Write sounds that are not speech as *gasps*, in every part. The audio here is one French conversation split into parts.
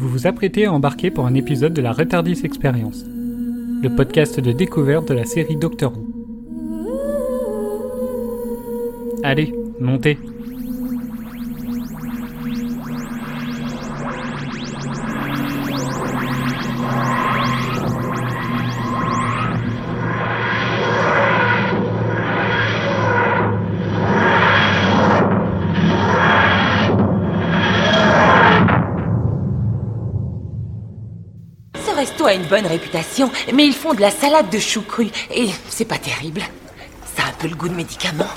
vous vous apprêtez à embarquer pour un épisode de la Retardis Experience, le podcast de découverte de la série Doctor Who. Allez, montez a une bonne réputation, mais ils font de la salade de choux crus et c'est pas terrible. Ça a un peu le goût de médicament.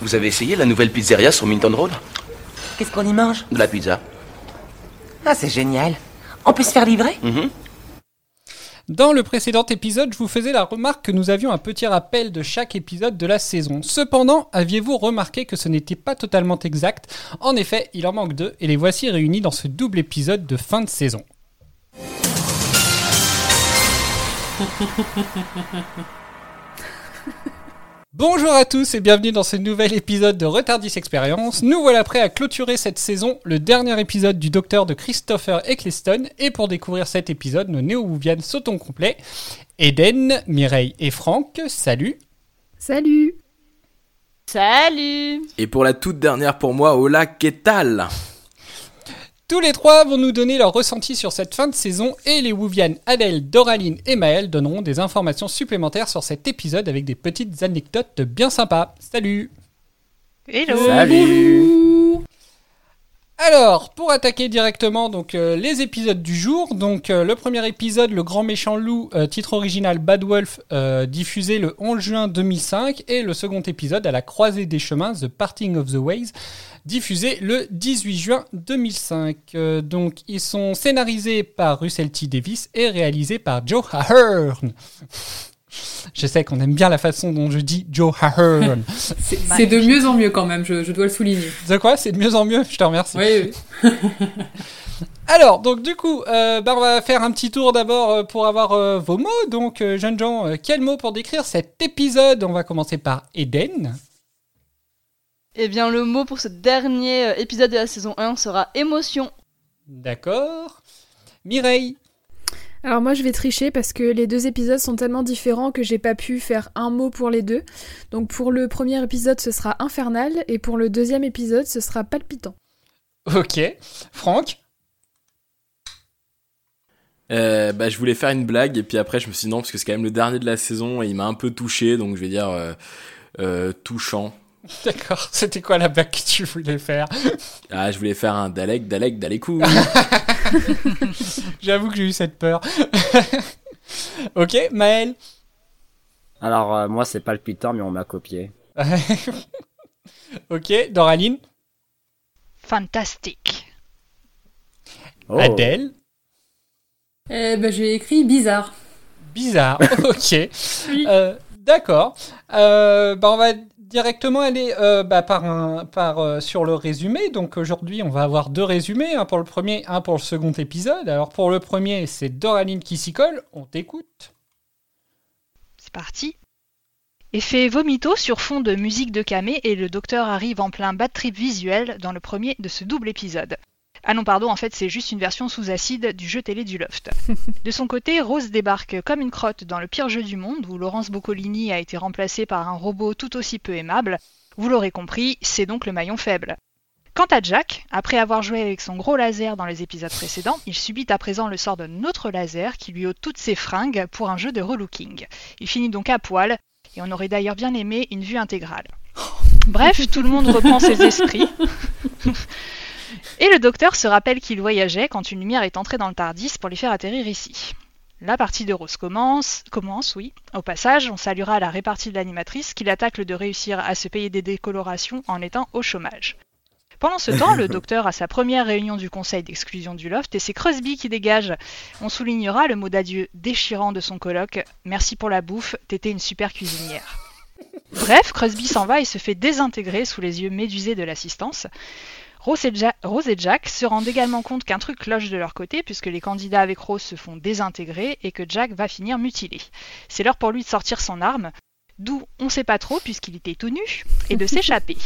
Vous avez essayé la nouvelle pizzeria sur Minton Road? Qu'est-ce qu'on y mange? De la pizza. Ah, c'est génial. On peut se faire livrer? Mhm. Dans le précédent épisode, je vous faisais la remarque que nous avions un petit rappel de chaque épisode de la saison. Cependant, aviez-vous remarqué que ce n'était pas totalement exact? En effet, il en manque deux, et les voici réunis dans ce double épisode de fin de saison. *laughs* Bonjour à tous et bienvenue dans ce nouvel épisode de Retardis Experience. Nous voilà prêts à clôturer cette saison, le dernier épisode du Docteur de Christopher Eccleston. Et pour découvrir cet épisode, nos néo-wouvianes sautent au complet. Eden, Mireille et Franck, salut. Salut Salut Et pour la toute dernière pour moi, Ola Ketal. Tous les trois vont nous donner leur ressenti sur cette fin de saison et les Wouvianes Adèle, Doraline et Maël donneront des informations supplémentaires sur cet épisode avec des petites anecdotes bien sympas. Salut. Hello. Salut Alors, pour attaquer directement donc euh, les épisodes du jour, donc euh, le premier épisode, Le Grand Méchant Loup, euh, titre original Bad Wolf, diffusé le 11 juin 2005, et le second épisode, À la croisée des chemins, The Parting of the Ways, diffusé le 18 juin 2005. Euh, donc, ils sont scénarisés par Russell T. Davis et réalisés par Joe Ahern. Je sais qu'on aime bien la façon dont je dis Joe Ahern. *laughs* C'est de mieux en mieux quand même, je, je dois le souligner. De quoi? C'est de mieux en mieux? Je te remercie. Oui, oui. *laughs* Alors, donc du coup, euh, bah, on va faire un petit tour d'abord euh, pour avoir euh, vos mots. Donc, euh, jeunes gens, euh, quel mot pour décrire cet épisode? On va commencer par Eden. Eh bien, le mot pour ce dernier épisode de la saison 1 sera émotion. D'accord. Mireille. Alors moi je vais tricher parce que les deux épisodes sont tellement différents que j'ai pas pu faire un mot pour les deux. Donc pour le premier épisode ce sera infernal et pour le deuxième épisode ce sera palpitant. Ok. Franck? Euh, bah, je voulais faire une blague et puis après je me suis dit non parce que c'est quand même le dernier de la saison et il m'a un peu touché donc je vais dire euh, euh, touchant. *laughs* D'accord. C'était quoi la blague que tu voulais faire? Ah je voulais faire un Dalek Dalek Dalekou. *laughs* *laughs* J'avoue que j'ai eu cette peur. *laughs* ok, Maël. Alors, euh, moi, c'est palpitant, mais on m'a copié. *laughs* ok, Doraline. Fantastique. Oh. Adèle. Eh ben, j'ai écrit bizarre. Bizarre. ok. Euh, D'accord. Euh, bah, on va directement aller euh, bah, par euh, sur le résumé. Donc aujourd'hui, on va avoir deux résumés, un pour le premier, un pour le second épisode. Alors pour le premier, c'est Doraline qui s'y colle. On t'écoute. C'est parti. Effet vomito sur fond de musique de camé et le docteur arrive en plein bad trip visuel dans le premier de ce double épisode. Ah non, pardon, en fait, c'est juste une version sous acide du jeu télé du Loft. *laughs* De son côté, Rose débarque comme une crotte dans le pire jeu du monde où Laurence Boccolini a été remplacée par un robot tout aussi peu aimable. Vous l'aurez compris, c'est donc le maillon faible. Quant à Jack, après avoir joué avec son gros laser dans les épisodes précédents, il subit à présent le sort d'un autre laser qui lui ôte toutes ses fringues pour un jeu de relooking. Il finit donc à poil, et on aurait d'ailleurs bien aimé une vue intégrale. *laughs* Bref, tout le monde reprend ses esprits. *laughs* Et le docteur se rappelle qu'il voyageait quand une lumière est entrée dans le Tardis pour les faire atterrir ici. La partie de Rose commence, commence, oui. Au passage, on saluera la répartie de l'animatrice qui l'attaque de réussir à se payer des décolorations en étant au chômage. Pendant ce temps, le *laughs* docteur a sa première réunion du conseil d'exclusion du loft et c'est Crosby qui dégage. On soulignera le mot d'adieu déchirant de son colloque. Merci pour la bouffe, t'étais une super cuisinière. Bref, Crosby s'en va et se fait désintégrer sous les yeux médusés de l'assistance. Rose et, Ja- Rose et Jack se rendent également compte qu'un truc cloche de leur côté puisque les candidats avec Rose se font désintégrer et que Jack va finir mutilé. C'est l'heure pour lui de sortir son arme, d'où on sait pas trop puisqu'il était tout nu, et de *laughs* s'échapper.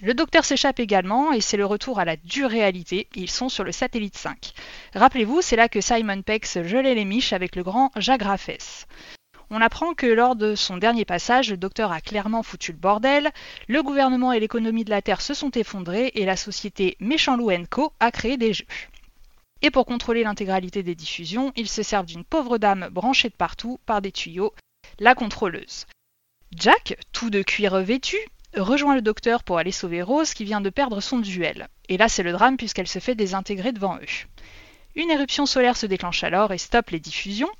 Le docteur s'échappe également et c'est le retour à la dure réalité. Ils sont sur le satellite 5. Rappelez-vous, c'est là que Simon Pex gelait les miches avec le grand Jacques Raffès. On apprend que lors de son dernier passage, le docteur a clairement foutu le bordel, le gouvernement et l'économie de la Terre se sont effondrés et la société Méchant Co a créé des jeux. Et pour contrôler l'intégralité des diffusions, ils se servent d'une pauvre dame branchée de partout par des tuyaux, la contrôleuse. Jack, tout de cuir vêtu, rejoint le docteur pour aller sauver Rose qui vient de perdre son duel. Et là c'est le drame puisqu'elle se fait désintégrer devant eux. Une éruption solaire se déclenche alors et stoppe les diffusions.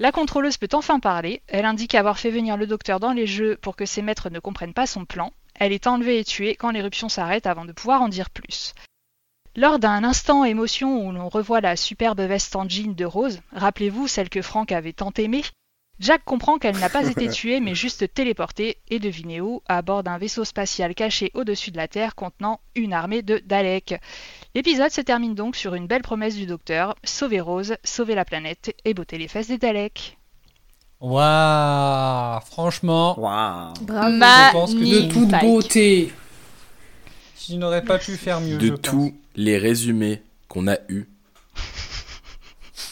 La contrôleuse peut enfin parler, elle indique avoir fait venir le docteur dans les jeux pour que ses maîtres ne comprennent pas son plan. Elle est enlevée et tuée quand l'éruption s'arrête avant de pouvoir en dire plus. Lors d'un instant émotion où l'on revoit la superbe veste en jean de Rose, rappelez-vous celle que Frank avait tant aimée, Jack comprend qu'elle n'a pas été *laughs* tuée mais juste téléportée et devinez où? À bord d'un vaisseau spatial caché au-dessus de la Terre contenant une armée de Daleks. L'épisode se termine donc sur une belle promesse du docteur sauver Rose, sauver la planète et botter les fesses des Daleks. Waouh, franchement. Bravo. je pense que De toute beauté. tu n'aurais pas pu faire mieux. De je pense. tous les résumés qu'on a eus,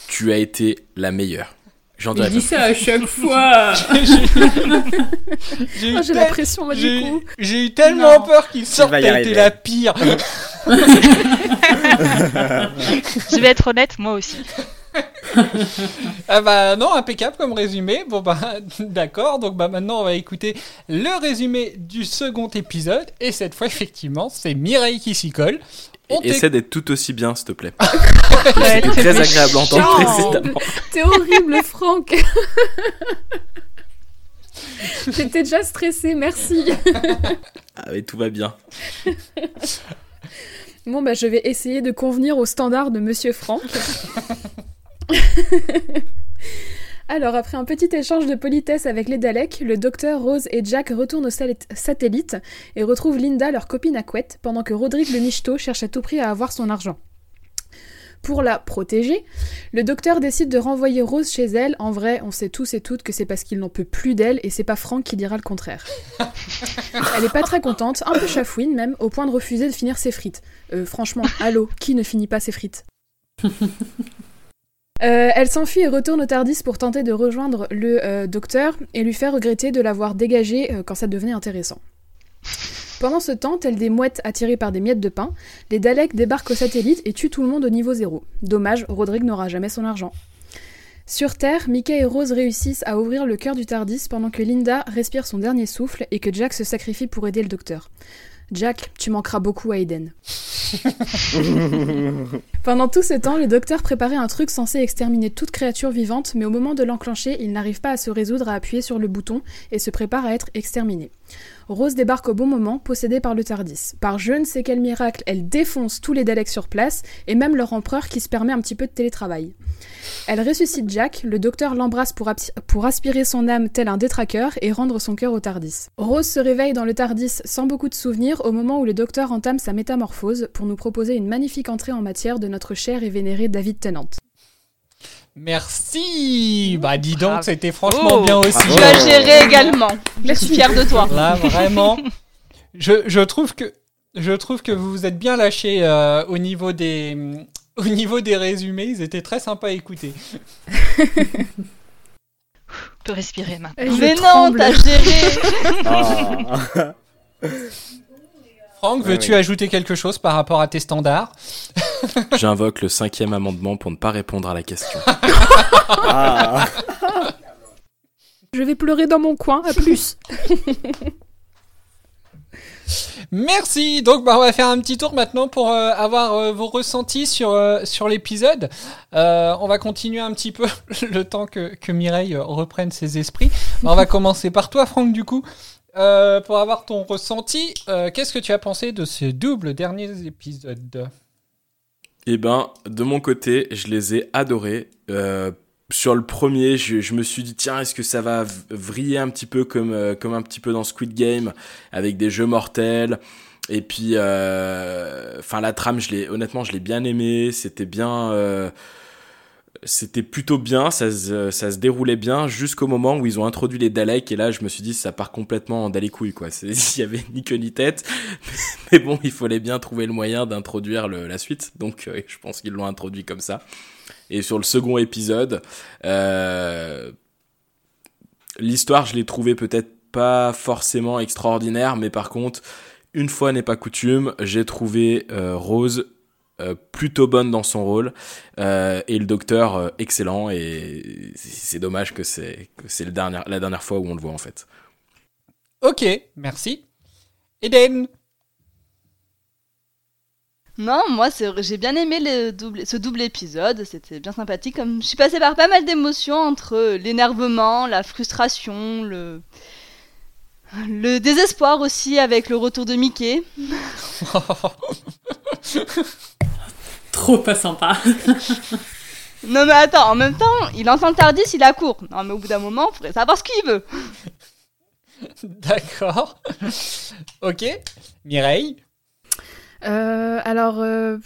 tu as été la meilleure. J'en dirais dit pas. ça à chaque *laughs* fois. J'ai eu, Oh, tel- eu tellement Non. peur qu'il sorte, t'as été la pire. *laughs* *laughs* Je vais être honnête, moi aussi. *laughs* Ah bah non, impeccable comme résumé. Bon bah *laughs* d'accord, donc bah maintenant on va écouter le résumé du second épisode. Et cette fois effectivement c'est Mireille qui s'y colle. On Et Essaie d'être tout aussi bien, s'il te plaît. Ouais, C'était c'est très agréable à entendre précédemment. T'es horrible, Franck. J'étais déjà stressée, merci. Ah, mais tout va bien. Bon, bah, je vais essayer de convenir aux standards de Monsieur Franck. *laughs* Alors, après un petit échange de politesse avec les Daleks, le docteur, Rose et Jack retournent au satellite et retrouvent Linda, leur copine à couette, pendant que Roderick le Michto cherche à tout prix à avoir son argent. Pour la protéger, le docteur décide de renvoyer Rose chez elle. En vrai, on sait tous et toutes que c'est parce qu'il n'en peut plus d'elle et c'est pas Franck qui dira le contraire. *laughs* Elle est pas très contente, un peu chafouine même, au point de refuser de finir ses frites. Euh, franchement, allô, qui ne finit pas ses frites? *laughs* Euh, elle s'enfuit et retourne au Tardis pour tenter de rejoindre le euh, docteur et lui faire regretter de l'avoir dégagé euh, quand ça devenait intéressant. Pendant ce temps, tels des mouettes attirées par des miettes de pain, les Daleks débarquent au satellite et tuent tout le monde au niveau zéro. Dommage, Rodrigue n'aura jamais son argent. Sur Terre, Mickey et Rose réussissent à ouvrir le cœur du Tardis pendant que Linda respire son dernier souffle et que Jack se sacrifie pour aider le docteur. Jack, tu manqueras beaucoup à Eden. *laughs* Pendant tout ce temps, le docteur préparait un truc censé exterminer toute créature vivante, mais au moment de l'enclencher, il n'arrive pas à se résoudre à appuyer sur le bouton et se prépare à être exterminé. Rose débarque au bon moment, possédée par le Tardis. Par je ne sais quel miracle, elle défonce tous les Daleks sur place, et même leur empereur qui se permet un petit peu de télétravail. Elle ressuscite Jack, le docteur l'embrasse pour, aspirer son âme tel un détraqueur et rendre son cœur au Tardis. Rose se réveille dans le Tardis sans beaucoup de souvenirs au moment où le docteur entame sa métamorphose pour nous proposer une magnifique entrée en matière de notre cher et vénéré David Tennant. Merci Bah dis donc, Bravo. c'était franchement Oh. bien aussi. Tu as géré également. Je suis fière de toi. Là, vraiment, je, je trouve que je trouve que vous vous êtes bien lâché euh, au niveau des au niveau des résumés. Ils étaient très sympas à écouter. On peut respirer maintenant. Je Mais non, t'as géré. *laughs* Ah. *laughs* Franck, veux-tu oui. ajouter quelque chose par rapport à tes standards? J'invoque le cinquième amendement pour ne pas répondre à la question. *laughs* Ah. Je vais pleurer dans mon coin, à plus *laughs* Merci. Donc, bah, on va faire un petit tour maintenant pour euh, avoir euh, vos ressentis sur euh, sur l'épisode. Euh, on va continuer un petit peu *laughs* le temps que que Mireille reprenne ses esprits. on va commencer par toi, Franck, du coup. Euh, pour avoir ton ressenti, euh, qu'est-ce que tu as pensé de ces doubles derniers épisodes Eh ben, de mon côté, je les ai adorés. Euh, sur le premier, je, me suis dit tiens, est-ce que ça va vriller un petit peu comme comme un petit peu dans Squid Game avec des jeux mortels? Et puis enfin la trame, je l'ai honnêtement, je l'ai bien aimé, c'était bien c'était plutôt bien, ça se, ça se déroulait bien jusqu'au moment où ils ont introduit les Daleks et là je me suis dit ça part complètement en dalécouille quoi. *laughs* Il y avait ni queue ni tête, *laughs* mais bon il fallait bien trouver le moyen d'introduire la suite, donc euh, je pense qu'ils l'ont introduit comme ça. Et sur le second épisode, euh, l'histoire je l'ai trouvé peut-être pas forcément extraordinaire, mais par contre une fois n'est pas coutume, j'ai trouvé euh, Rose euh, plutôt bonne dans son rôle euh, et le docteur euh, excellent et c'est dommage que c'est c'est le dernier, la dernière fois où on le voit en fait. Ok, merci. Eden Non, moi j'ai bien aimé le double, ce double épisode, c'était bien sympathique. Comme je suis passée par pas mal d'émotions entre l'énervement, la frustration, le le désespoir aussi avec le retour de Mickey. *laughs* *laughs* Trop pas sympa. *laughs* non mais attends, en même temps, il entend le Tardis, il a court. Non mais au bout d'un moment, il faudrait savoir ce qu'il veut. *laughs* D'accord. ok. Mireille? Euh, Alors, euh,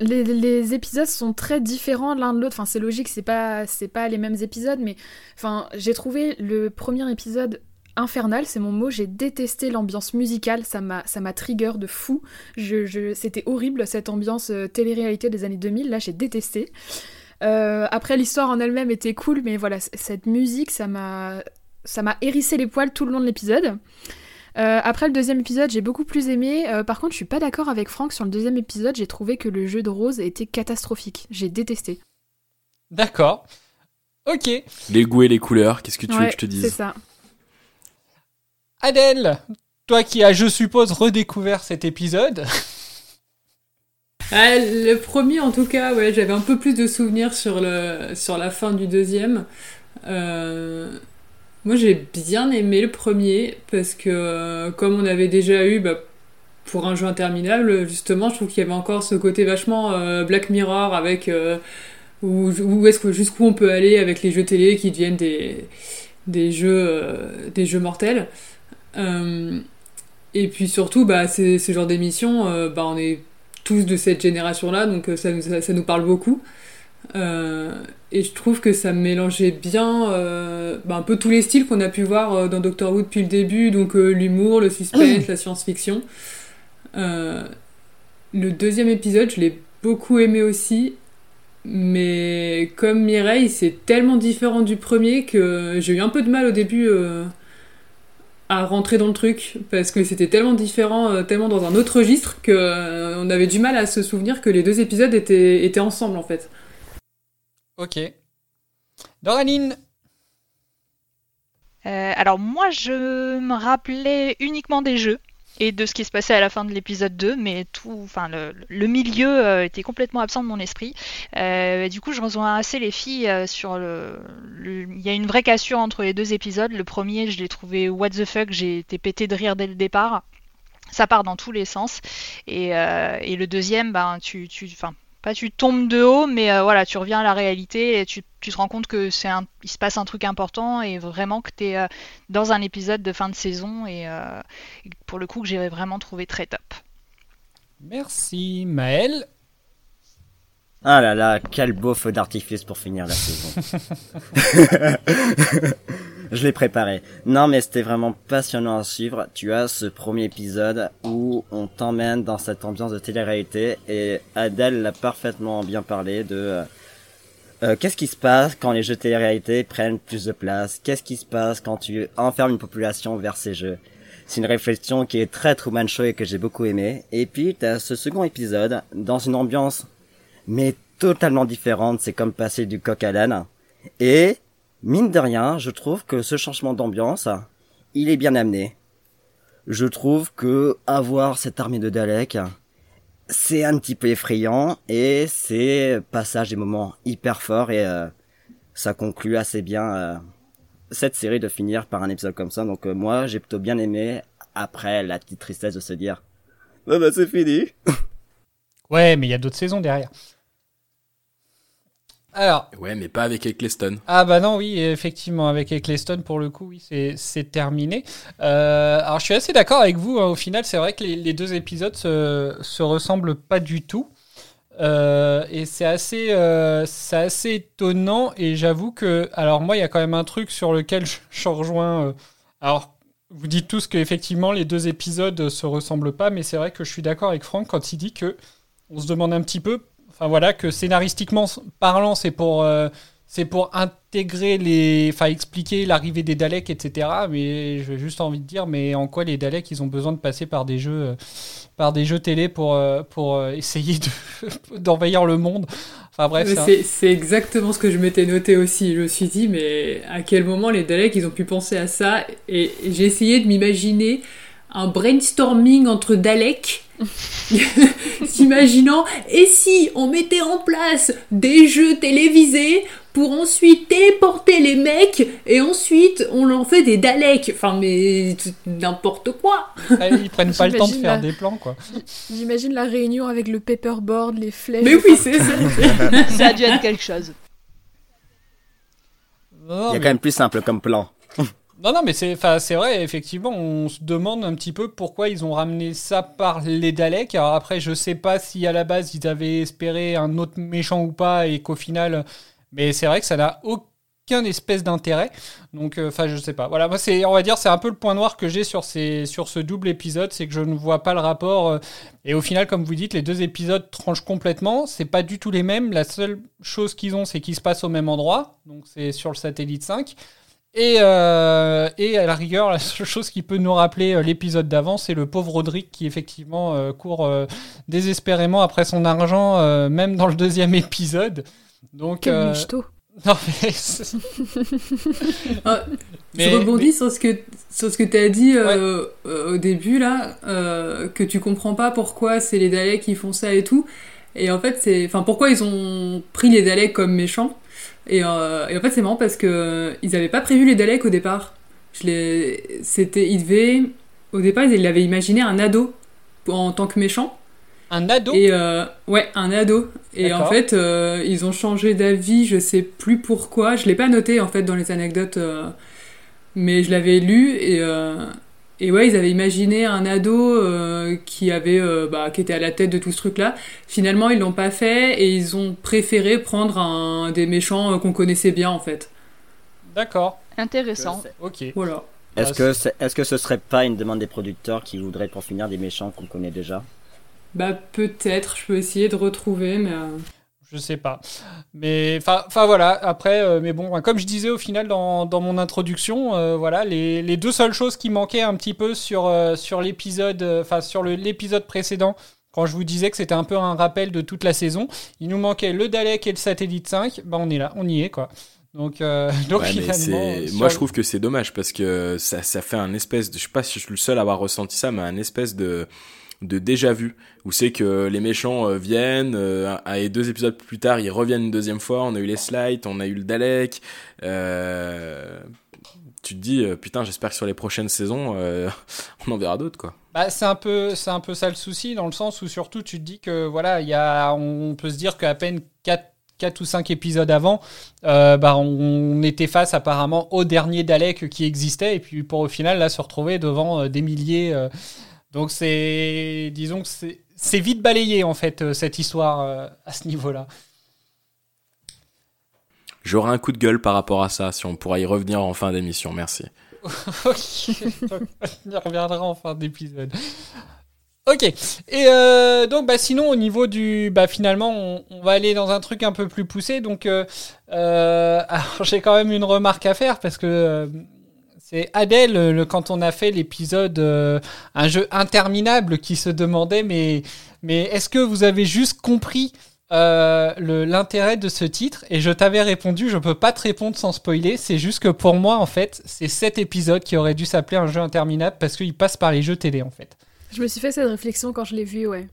les, les, épisodes sont très différents l'un de l'autre. Enfin, c'est logique, c'est pas, c'est pas les mêmes épisodes, mais enfin, j'ai trouvé le premier épisode infernal, c'est mon mot. J'ai détesté l'ambiance musicale, ça m'a, ça m'a trigger de fou. Je, c'était horrible cette ambiance euh, télé-réalité des années 2000. Là, j'ai détesté. Euh, après, l'histoire en elle-même était cool, mais voilà, cette musique, ça m'a, ça m'a hérissé les poils tout le long de l'épisode. Euh, après le deuxième épisode, j'ai beaucoup plus aimé. par contre, je suis pas d'accord avec Franck sur le deuxième épisode. J'ai trouvé que le jeu de Rose était catastrophique. J'ai détesté. D'accord. Ok. Les goûts et les couleurs, qu'est-ce que tu veux que je te dise? C'est ça. Adèle, toi qui as, je suppose, redécouvert cet épisode. Ah, le premier, en tout cas, ouais, j'avais un peu plus de souvenirs sur, la fin du deuxième. Euh, moi, j'ai bien aimé le premier parce que, euh, comme on avait déjà eu bah, pour un jeu interminable, justement, je trouve qu'il y avait encore ce côté vachement euh, Black Mirror avec où, jusqu'où on peut aller avec les jeux télé qui deviennent des, des jeux des jeux mortels. Euh, et puis surtout, bah, ce genre d'émission, euh, bah, on est tous de cette génération-là, donc euh, ça, ça, nous parle beaucoup. et je trouve que ça mélangeait bien bah, un peu tous les styles qu'on a pu voir dans Doctor Who depuis le début, donc l'humour, le suspense, *clears throat* la science-fiction. le deuxième épisode, je l'ai beaucoup aimé aussi, mais comme Mireille, c'est tellement différent du premier que j'ai eu un peu de mal au début à rentrer dans le truc parce que c'était tellement différent, euh, tellement dans un autre registre que euh, on avait du mal à se souvenir que les deux épisodes étaient, étaient ensemble en fait. Ok. Doranine euh, Alors moi je me rappelais uniquement des jeux et de ce qui se passait à la fin de l'épisode 2, mais tout, enfin le, milieu euh, était complètement absent de mon esprit. Euh, du coup, je rejoins assez les filles euh, sur le, Il y a une vraie cassure entre les deux épisodes. Le premier, je l'ai trouvé what the fuck, j'ai été pété de rire dès le départ. Ça part dans tous les sens. Et, et le deuxième, ben, tu, tu, enfin, pas tu tombes de haut, mais euh, voilà, tu reviens à la réalité et tu, te rends compte que c'est un, il se passe un truc important et vraiment que tu es euh, dans un épisode de fin de saison et, euh, pour le coup que j'ai vraiment trouvé très top. Merci Maël. Ah là là, quel beau feu d'artifice pour finir la saison. *laughs* je l'ai préparé. Non, mais c'était vraiment passionnant à suivre. Tu as ce premier épisode où on t'emmène dans cette ambiance de télé-réalité et Adèle l'a parfaitement bien parlé de euh, euh, qu'est-ce qui se passe quand les jeux télé-réalité prennent plus de place? Qu'est-ce qui se passe quand tu enfermes une population vers ces jeux? C'est une réflexion qui est très Truman Show et que j'ai beaucoup aimé. Et puis, tu as ce second épisode dans une ambiance mais totalement différente. C'est comme passer du coq à l'âne. Et Mine de rien, je trouve que ce changement d'ambiance, il est bien amené. Je trouve que avoir cette armée de Dalek, c'est un petit peu effrayant et c'est passage des moments hyper forts et euh, ça conclut assez bien euh, cette série de finir par un épisode comme ça. Donc euh, moi, j'ai plutôt bien aimé après la petite tristesse de se dire, bah, bah c'est fini. *laughs* ouais, mais il y a d'autres saisons derrière. Alors. Ouais, mais pas avec Eccleston. Ah bah non, oui, effectivement, avec Eccleston, pour le coup, oui, c'est terminé. Euh, alors je suis assez d'accord avec vous, hein, au final, c'est vrai que les, deux épisodes se, se ressemblent pas du tout. Euh, et c'est assez, euh, assez étonnant. Et j'avoue que, alors moi, il y a quand même un truc sur lequel je, *laughs* je rejoins. euh, alors, vous dites tous qu'effectivement les deux épisodes se ressemblent pas, mais c'est vrai que je suis d'accord avec Franck quand il dit que on se demande un petit peu, enfin voilà, que scénaristiquement parlant, c'est pour, euh, c'est pour intégrer les, enfin expliquer l'arrivée des Daleks, etc. Mais j'ai juste envie de dire, mais en quoi les Daleks, ils ont besoin de passer par des jeux, euh, par des jeux télé pour, euh, pour essayer de *laughs* d'envahir le monde. Enfin bref, c'est exactement ce que je m'étais noté aussi. Je me suis dit, mais à quel moment les Daleks, ils ont pu penser à ça? Et j'ai essayé de m'imaginer un brainstorming entre Daleks, *laughs* s'imaginant, et si on mettait en place des jeux télévisés pour ensuite téléporter les mecs, et ensuite on en fait des Daleks Enfin, mais n'importe quoi ils prennent pas le temps de faire la- des plans, quoi. J'imagine la réunion avec le paperboard, les flèches. Mais oui, c'est ça *laughs* Ça a dû être quelque chose. Il y a mais- quand même plus simple comme plan. Non, non, mais c'est, vrai, effectivement, on se demande un petit peu pourquoi ils ont ramené ça par les Daleks. Alors après, je sais pas si à la base ils avaient espéré un autre méchant ou pas et qu'au final, mais c'est vrai que ça n'a aucun espèce d'intérêt. Donc, euh, enfin, je sais pas. Voilà, moi, c'est, on va dire, c'est un peu le point noir que j'ai sur ces, sur ce double épisode, c'est que je ne vois pas le rapport. euh, et au final, comme vous dites, les deux épisodes tranchent complètement. C'est pas du tout les mêmes. La seule chose qu'ils ont, c'est qu'ils se passent au même endroit. Donc, c'est sur le satellite 5. Et, euh, et à la rigueur, la seule chose qui peut nous rappeler euh, l'épisode d'avant, c'est le pauvre Roderick qui effectivement euh, court euh, désespérément après son argent, euh, même dans le deuxième *laughs* épisode. Donc, Quel euh, *laughs* non, mais c'est- *laughs* Ah, Mais- je rebondis mais- sur ce que sur ce que tu as dit euh, euh, au début là, euh, que tu comprends pas pourquoi c'est les Daleks qui font ça et tout. Et en fait, c'est, enfin, pourquoi ils ont pris les Daleks comme méchants. Et, euh, et en fait, c'est marrant parce que ils avaient pas prévu les Daleks au départ. C'était, ils devaient, au départ, ils avaient imaginé un ado en tant que méchant. un ado? Et euh, ouais, un ado. Et en fait, euh, ils ont changé d'avis, je sais plus pourquoi. Je l'ai pas noté en fait dans les anecdotes, euh, mais je l'avais lu et euh, et ouais, ils avaient imaginé un ado euh, qui avait euh, bah, qui était à la tête de tout ce truc-là. Finalement, ils l'ont pas fait et ils ont préféré prendre un des méchants euh, qu'on connaissait bien en fait. D'accord. Intéressant. Ok. Voilà. Est-ce Ah, que, est-ce que ce serait pas une demande des producteurs qui voudraient pour finir des méchants qu'on connaît déjà? Bah peut-être, je peux essayer de retrouver, mais euh, Je sais pas. Mais enfin voilà, après, euh, mais bon, comme je disais au final dans, dans mon introduction, euh, voilà, les, les deux seules choses qui manquaient un petit peu sur, euh, sur l'épisode, enfin sur l'épisode précédent, quand je vous disais que c'était un peu un rappel de toute la saison, il nous manquait le Dalek et le satellite 5, bah on est là, on y est quoi. Donc, euh, *laughs* donc Ouais, mais finalement, Moi, je trouve que c'est dommage parce que ça, ça fait un espèce de. Je sais pas si je suis le seul à avoir ressenti ça, mais un espèce de de déjà vu où c'est que les méchants euh, viennent euh, et deux épisodes plus tard ils reviennent une deuxième fois. On a eu les slides on a eu le Dalek euh, tu te dis putain j'espère que sur les prochaines saisons *laughs* on en verra d'autres quoi. Bah, c'est un peu un peu ça le souci dans le sens où surtout tu te dis que voilà il y a on peut se dire qu'à peine 4 4 ou 5 épisodes avant bah, on était face apparemment au dernier Dalek qui existait et puis pour au final là se retrouver devant des milliers donc c'est disons que c'est c'est vite balayé en fait euh, cette histoire euh, à ce niveau là j'aurai un coup de gueule par rapport à ça si on pourra y revenir en fin d'émission. Merci. *laughs* Ok, on y reviendra en fin d'épisode. Ok, et euh, donc bah, sinon au niveau du... Bah, finalement on, on va aller dans un truc un peu plus poussé, donc euh, euh, *laughs* alors, j'ai quand même une remarque à faire parce que c'est Adèle, le, quand on a fait l'épisode euh, Un jeu interminable qui se demandait mais, mais est-ce que vous avez juste compris euh, l'intérêt de ce titre? Et je t'avais répondu, je peux pas te répondre sans spoiler, c'est juste que pour moi en fait, c'est cet épisode qui aurait dû s'appeler un jeu interminable parce qu'il passe par les jeux télé en fait. Je me suis fait cette réflexion quand je l'ai vu, ouais.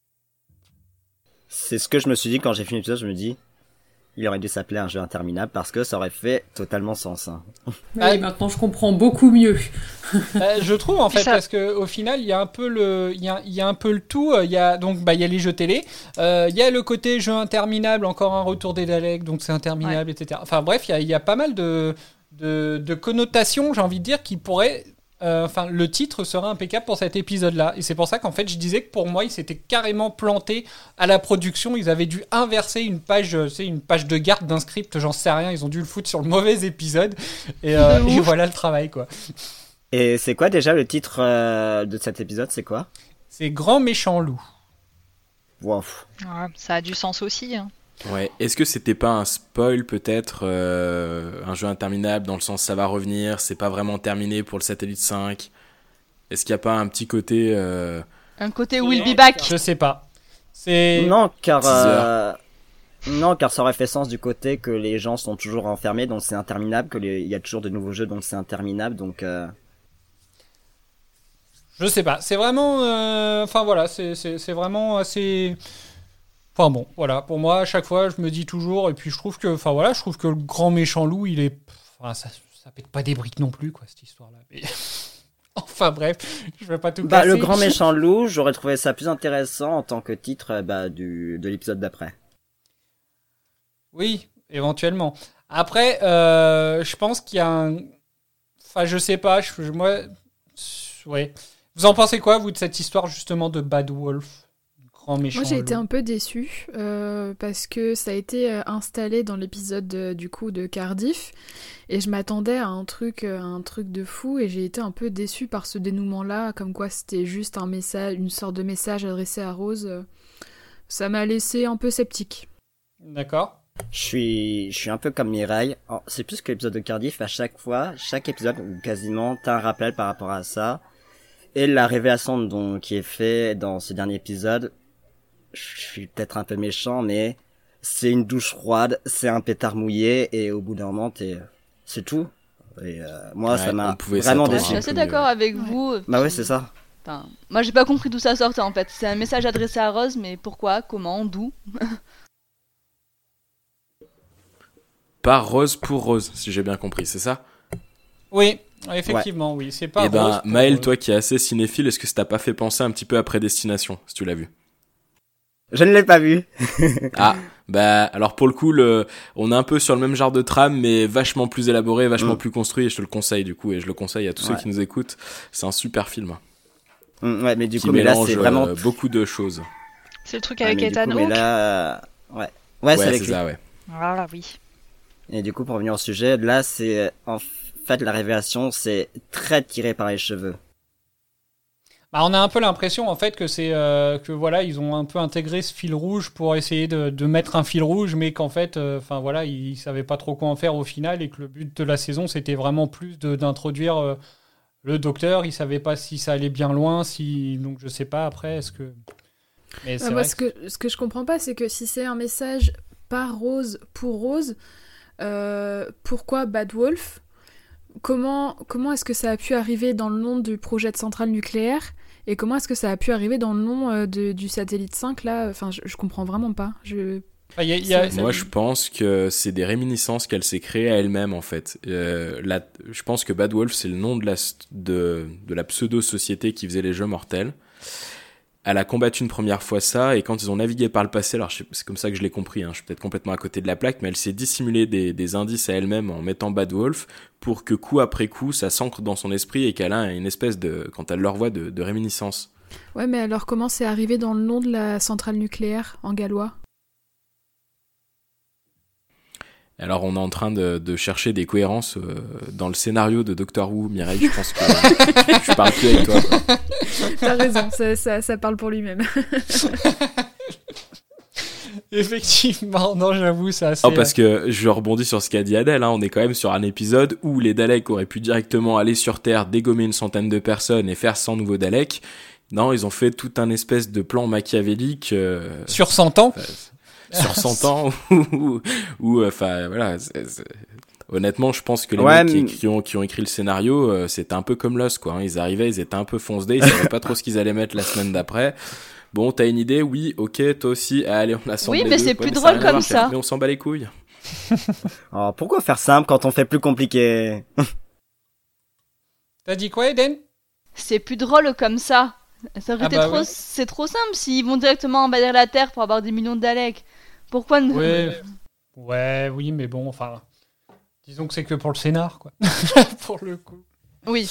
C'est ce que je me suis dit quand j'ai fini l'épisode, je me dis, il aurait dû s'appeler un jeu interminable parce que ça aurait fait totalement sens. hein. oui, maintenant je comprends beaucoup mieux. *laughs* Euh, je trouve en fait ça. parce que au final il y a un peu le il y a, il y a un peu le tout Euh, il y a donc bah il y a les jeux télé euh, il y a le côté jeu interminable encore un retour des Daleks donc c'est interminable etc enfin bref il y a, il y a pas mal de de, de connotations j'ai envie de dire qui pourraient enfin, le titre serait impeccable pour cet épisode-là. Et c'est pour ça qu'en fait, je disais que pour moi, ils s'étaient carrément plantés à la production. Ils avaient dû inverser une page, euh, c'est une page de garde d'un script, j'en sais rien. Ils ont dû le foutre sur le mauvais épisode. Et, euh, *laughs* et voilà le travail, quoi. Et c'est quoi déjà le titre euh, de cet épisode? C'est quoi? C'est Grand Méchant Loup. Wow. Ouais, ça a du sens aussi. hein. Ouais. Est-ce que c'était pas un spoil peut-être euh, un jeu interminable dans le sens ça va revenir, c'est pas vraiment terminé pour le satellite 5 Est-ce qu'il n'y a pas un petit côté euh, Un côté Will Be Back. Je sais pas. C'est. Non, car euh, non, car ça aurait fait sens du côté que les gens sont toujours enfermés, donc c'est interminable, que les- il y a toujours de nouveaux jeux, donc c'est interminable, donc. euh, Je sais pas. C'est vraiment. euh, Enfin voilà, c'est c'est- c'est vraiment assez. Enfin bon, voilà. Pour moi, à chaque fois, je me dis toujours. Et puis je trouve que. Enfin voilà, je trouve que le grand méchant loup, il est. Enfin, ça, ça pète pas des briques non plus, quoi, cette histoire-là. Mais... *laughs* enfin bref, je vais pas tout Bah, le grand méchant *laughs* loup, j'aurais trouvé ça plus intéressant en tant que titre euh, bah, du de l'épisode d'après. Oui, éventuellement. Après, euh, je pense qu'il y a un. Enfin, je sais pas. Je, moi. Ouais. Vous en pensez quoi, vous, de cette histoire, justement, de Bad Wolf? Grand méchant Moi j'ai été un peu déçue euh, parce que ça a été euh, installé dans l'épisode de- du coup de Cardiff et je m'attendais à un truc euh, un truc de fou et j'ai été un peu déçue par ce dénouement là comme quoi c'était juste un message une sorte de message adressé à Rose ça m'a laissé un peu sceptique. D'accord. Je suis, je suis un peu comme Mireille. Oh, C'est plus que l'épisode de Cardiff. À chaque fois, chaque épisode, ou quasiment, t'as un rappel par rapport à ça. Et la révélation donc, qui est fait dans ce dernier épisode, je suis peut-être un peu méchant, mais c'est une douche froide, c'est un pétard mouillé, et au bout d'un moment, t'es, c'est tout. Et euh, moi, Ouais, ça m'a vraiment s'attendre Je suis déçu. assez d'accord ouais. avec vous. Bah ouais, c'est ça. Enfin, moi, j'ai pas compris d'où ça sortait en fait. C'est un message adressé à Rose, mais pourquoi Comment D'où *laughs* par Rose pour Rose, si j'ai bien compris, c'est ça? Oui, effectivement, oui. C'est pas Eh ben, Rose pour- Maël, toi qui es assez cinéphile, est-ce que ça t'a pas fait penser un petit peu à Prédestination, si tu l'as vu? Je ne l'ai pas vu. *laughs* Ah, bah alors pour le coup, le, on est un peu sur le même genre de trame, mais vachement plus élaboré, vachement Mm. plus construit, et je te le conseille du coup, et je le conseille à tous ceux Ouais. qui nous écoutent. C'est un super film Mm, ouais, mais du qui coup, mais là, mélange c'est vraiment. euh, beaucoup de choses. C'est le truc Ah, avec Ethan coup, Hawke là, euh, ouais. Ouais, c'est avec lui. ça, ouais. Voilà, oui. Et du coup, pour revenir au sujet, là, c'est en fait la révélation, c'est très tiré par les cheveux. Bah, on a un peu l'impression en fait que c'est euh, que voilà ils ont un peu intégré ce fil rouge pour essayer de, de mettre un fil rouge, mais qu'en fait, euh, enfin voilà, ils savaient pas trop quoi en faire au final et que le but de la saison c'était vraiment plus d'introduire euh, le docteur. Ils savaient pas si ça allait bien loin, si donc je sais pas après est-ce que. Mais c'est Ouais, moi, vrai ce que, ce que je comprends pas, c'est que si c'est un message par Rose pour Rose, pourquoi Bad Wolf? Comment, comment est-ce que ça a pu arriver dans le nom du projet de centrale nucléaire? Et comment est-ce que ça a pu arriver dans le nom euh, de- du satellite 5 là? Enfin, je, je comprends vraiment pas. Je... Enfin, il y a- il y a- Ça- Moi, je pense que c'est des réminiscences qu'elle s'est créées à elle-même, en fait. Euh, la- je pense que Bad Wolf, c'est le nom de la, st- de, de la pseudo-société qui faisait les jeux mortels. Elle a combattu une première fois ça, et quand ils ont navigué par le passé, alors c'est comme ça que je l'ai compris, hein, je suis peut-être complètement à côté de la plaque, mais elle s'est dissimulée des, indices à elle-même en mettant Bad Wolf, pour que coup après coup, ça s'ancre dans son esprit et qu'elle a une espèce de, quand elle le revoit, de, de réminiscence. Ouais, mais alors comment c'est arrivé dans le nom de la centrale nucléaire en gallois? Alors on est en train de, de chercher des cohérences euh, dans le scénario de Doctor Who, Mireille, je pense que *laughs* je parle plus avec toi. T'as raison, ça, ça, ça parle pour lui-même. *laughs* Effectivement, non, j'avoue, c'est assez. Oh, parce que je rebondis sur ce qu'a dit Adèle, hein, on est quand même sur un épisode où les Daleks auraient pu directement aller sur Terre, dégommer une centaine de personnes et faire 100 nouveaux Daleks. Non, ils ont fait tout un espèce de plan machiavélique euh, Sur 100 ans. *laughs* sur 100 ans où, euh, enfin voilà, honnêtement, je pense que les Ouais, mecs qui, ont, qui ont écrit le scénario, euh, c'était un peu comme Lost, quoi. hein. Ils arrivaient, ils étaient un peu foncedés, ils savaient pas trop ce qu'ils allaient mettre la semaine d'après. Bon, t'as une idée? Oui, ok, toi aussi. Allez, on assemble Oui, mais c'est plus drôle comme ça. Mais on s'en bat les couilles. *laughs* Oh, pourquoi faire simple quand on fait plus compliqué? *laughs* T'as dit quoi, Eden? C'est plus drôle comme ça. Ça aurait Ah été bah trop, oui. c'est trop simple s'ils vont directement envahir la Terre pour avoir des millions de Daleks. Pourquoi ne Ouais. Ouais, oui, mais bon, enfin. Disons que c'est que pour le scénar, quoi. *laughs* pour le coup. Oui.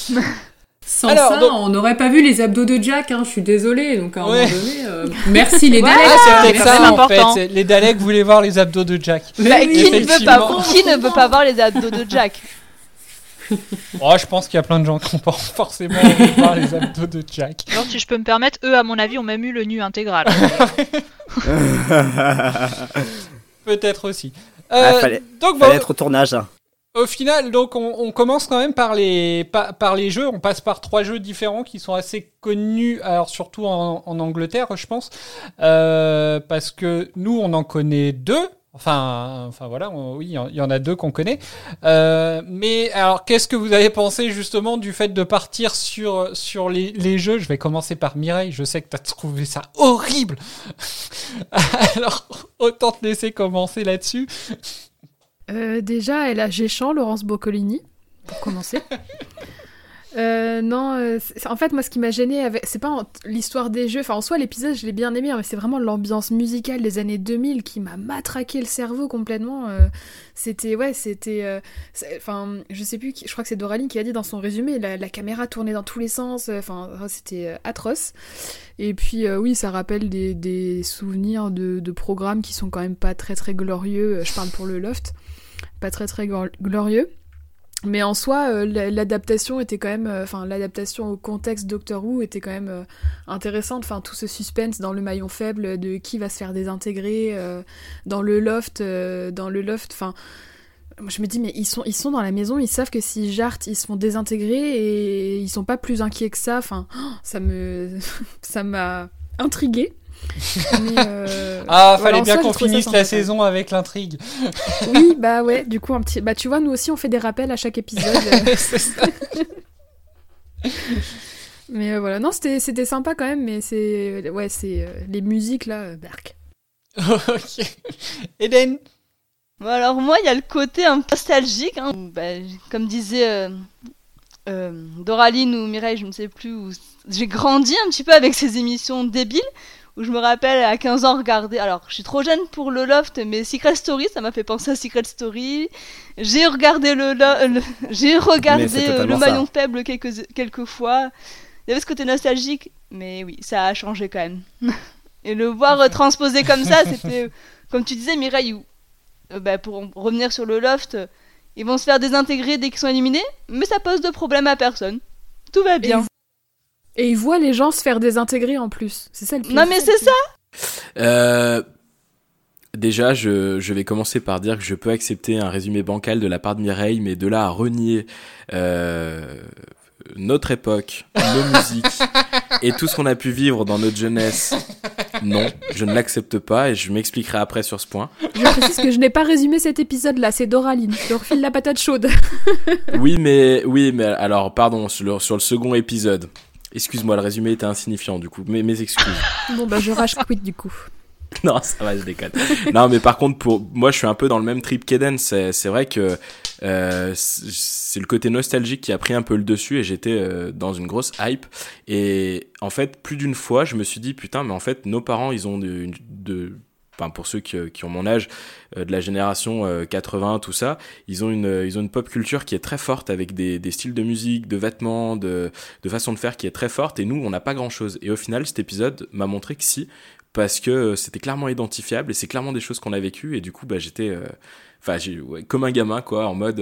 Sans Alors, ça, donc- on n'aurait pas vu les abdos de Jack, hein, je suis désolée. Donc à un Ouais. moment donné, euh, merci les Daleks. Ah, merci. ça en important. fait. c'est- Les Daleks voulaient voir les abdos de Jack. Mais Bah, qui, ne veut pas, qui ne veut pas voir les abdos de Jack *laughs* Oh, je pense qu'il y a plein de gens qui pas forcément envie de voir les abdos de Jack. Alors, si je peux me permettre, eux, à mon avis, ont même eu le nu intégral. *laughs* *laughs* Peut-être aussi. Ah, Euh, fallait- donc bon, Fallait être au tournage. hein. au final, donc on, on commence quand même par les par, par les jeux. On passe par trois jeux différents qui sont assez connus, alors surtout en, en Angleterre, je pense, Euh, parce que nous on en connaît deux. Enfin, enfin voilà, on- oui, il y en a deux qu'on connaît. Euh, mais alors, qu'est-ce que vous avez pensé justement du fait de partir sur sur les, les jeux? Je vais commencer par Mireille. Je sais que tu as trouvé ça horrible. *laughs* alors, autant te laisser commencer là-dessus. Euh, déjà, elle a Géchant, Laurence Boccolini, pour commencer. *laughs* Euh, non, euh, en fait, moi, ce qui m'a gêné, avec... c'est pas l'histoire des jeux. Enfin, en soi, l'épisode, je l'ai bien aimé, hein, mais c'est vraiment l'ambiance musicale des années 2000 qui m'a matraqué le cerveau complètement. euh, C'était, ouais, c'était. euh, Enfin, je sais plus, je crois que c'est Doraline qui a dit dans son résumé, la, caméra tournait dans tous les sens. euh, Enfin, c'était euh, atroce. Et puis, oui, ça rappelle des, des souvenirs de, de programmes qui sont quand même pas très très glorieux. Je parle pour le Loft pas très très glor- glorieux. Mais en soi, euh, la- l'adaptation était quand même, euh, enfin l'adaptation au contexte Doctor Who était quand même euh, intéressante. Enfin tout ce suspense dans le maillon faible de qui va se faire désintégrer dans le loft, dans le loft. Enfin, je me dis mais ils sont ils sont dans la maison, ils savent que si jartent, ils se font désintégrer et ils sont pas plus inquiets que ça. Enfin, ça me *laughs* ça m'a intriguée. Mais, euh, Ah, fallait en bien qu'on finisse la saison avec l'intrigue. Oui, bah ouais, du coup, un petit. Bah tu vois, nous aussi, on fait des rappels à chaque épisode. *laughs* euh, C'est ça. *laughs* mais euh, voilà, non, c'était c'était sympa quand même, mais c'est. Ouais, c'est. euh, les musiques là, euh, berk. *laughs* ok. Eden Bon, alors moi, il y a le côté un peu nostalgique. hein, bah, comme disait euh, euh, Doraline ou Mireille, je ne sais plus, où j'ai grandi un petit peu avec ces émissions débiles, où je me rappelle à 15 ans regarder... Alors, je suis trop jeune pour le Loft, mais Secret Story, ça m'a fait penser à Secret Story. J'ai regardé le, lo- le- *laughs* j'ai regardé euh, le ça. maillon faible quelques, quelques fois. Il y avait ce côté nostalgique, mais oui, ça a changé quand même. *laughs* Et le voir euh, transposé comme ça, *laughs* c'était, euh, comme tu disais Mireille, où euh, bah, pour en revenir sur le loft, euh, ils vont se faire désintégrer dès qu'ils sont éliminés, mais ça pose de problème à personne. Tout va bien. Et ils voient les gens se faire désintégrer en plus. C'est ça le pire. Non mais c'est ça Euh, déjà, je, je vais commencer par dire que je peux accepter un résumé bancal de la part de Mireille, mais de là à renier euh, notre époque, nos *laughs* musiques et tout ce qu'on a pu vivre dans notre jeunesse, non, je ne l'accepte pas et je m'expliquerai après sur ce point. Je précise que je n'ai pas résumé cet épisode là, c'est Doraline. Je leur file la patate chaude. Oui, mais oui, mais alors pardon sur le, sur le second épisode. Excuse-moi, le résumé était insignifiant du coup, mes, mes excuses. *laughs* bon bah je rage quit du coup. *laughs* non, ça va, je déconne. non, mais par contre, pour moi, je suis un peu dans le même trip qu'Eden. C'est, vrai que euh, c'est c'est le côté nostalgique qui a pris un peu le dessus et j'étais euh, dans une grosse hype. Et en fait, plus d'une fois, je me suis dit, putain, mais en fait, nos parents, ils ont de, de enfin pour ceux qui, qui ont mon âge, euh, de la génération euh, 80, tout ça, ils ont une ils ont une pop culture qui est très forte avec des, des styles de musique, de vêtements, de de façon de faire qui est très forte et nous on n'a pas grand chose. Et au final, cet épisode m'a montré que si parce que euh, c'était clairement identifiable et c'est clairement des choses qu'on a vécues et du coup bah j'étais euh, enfin j'ai ouais, comme un gamin quoi en mode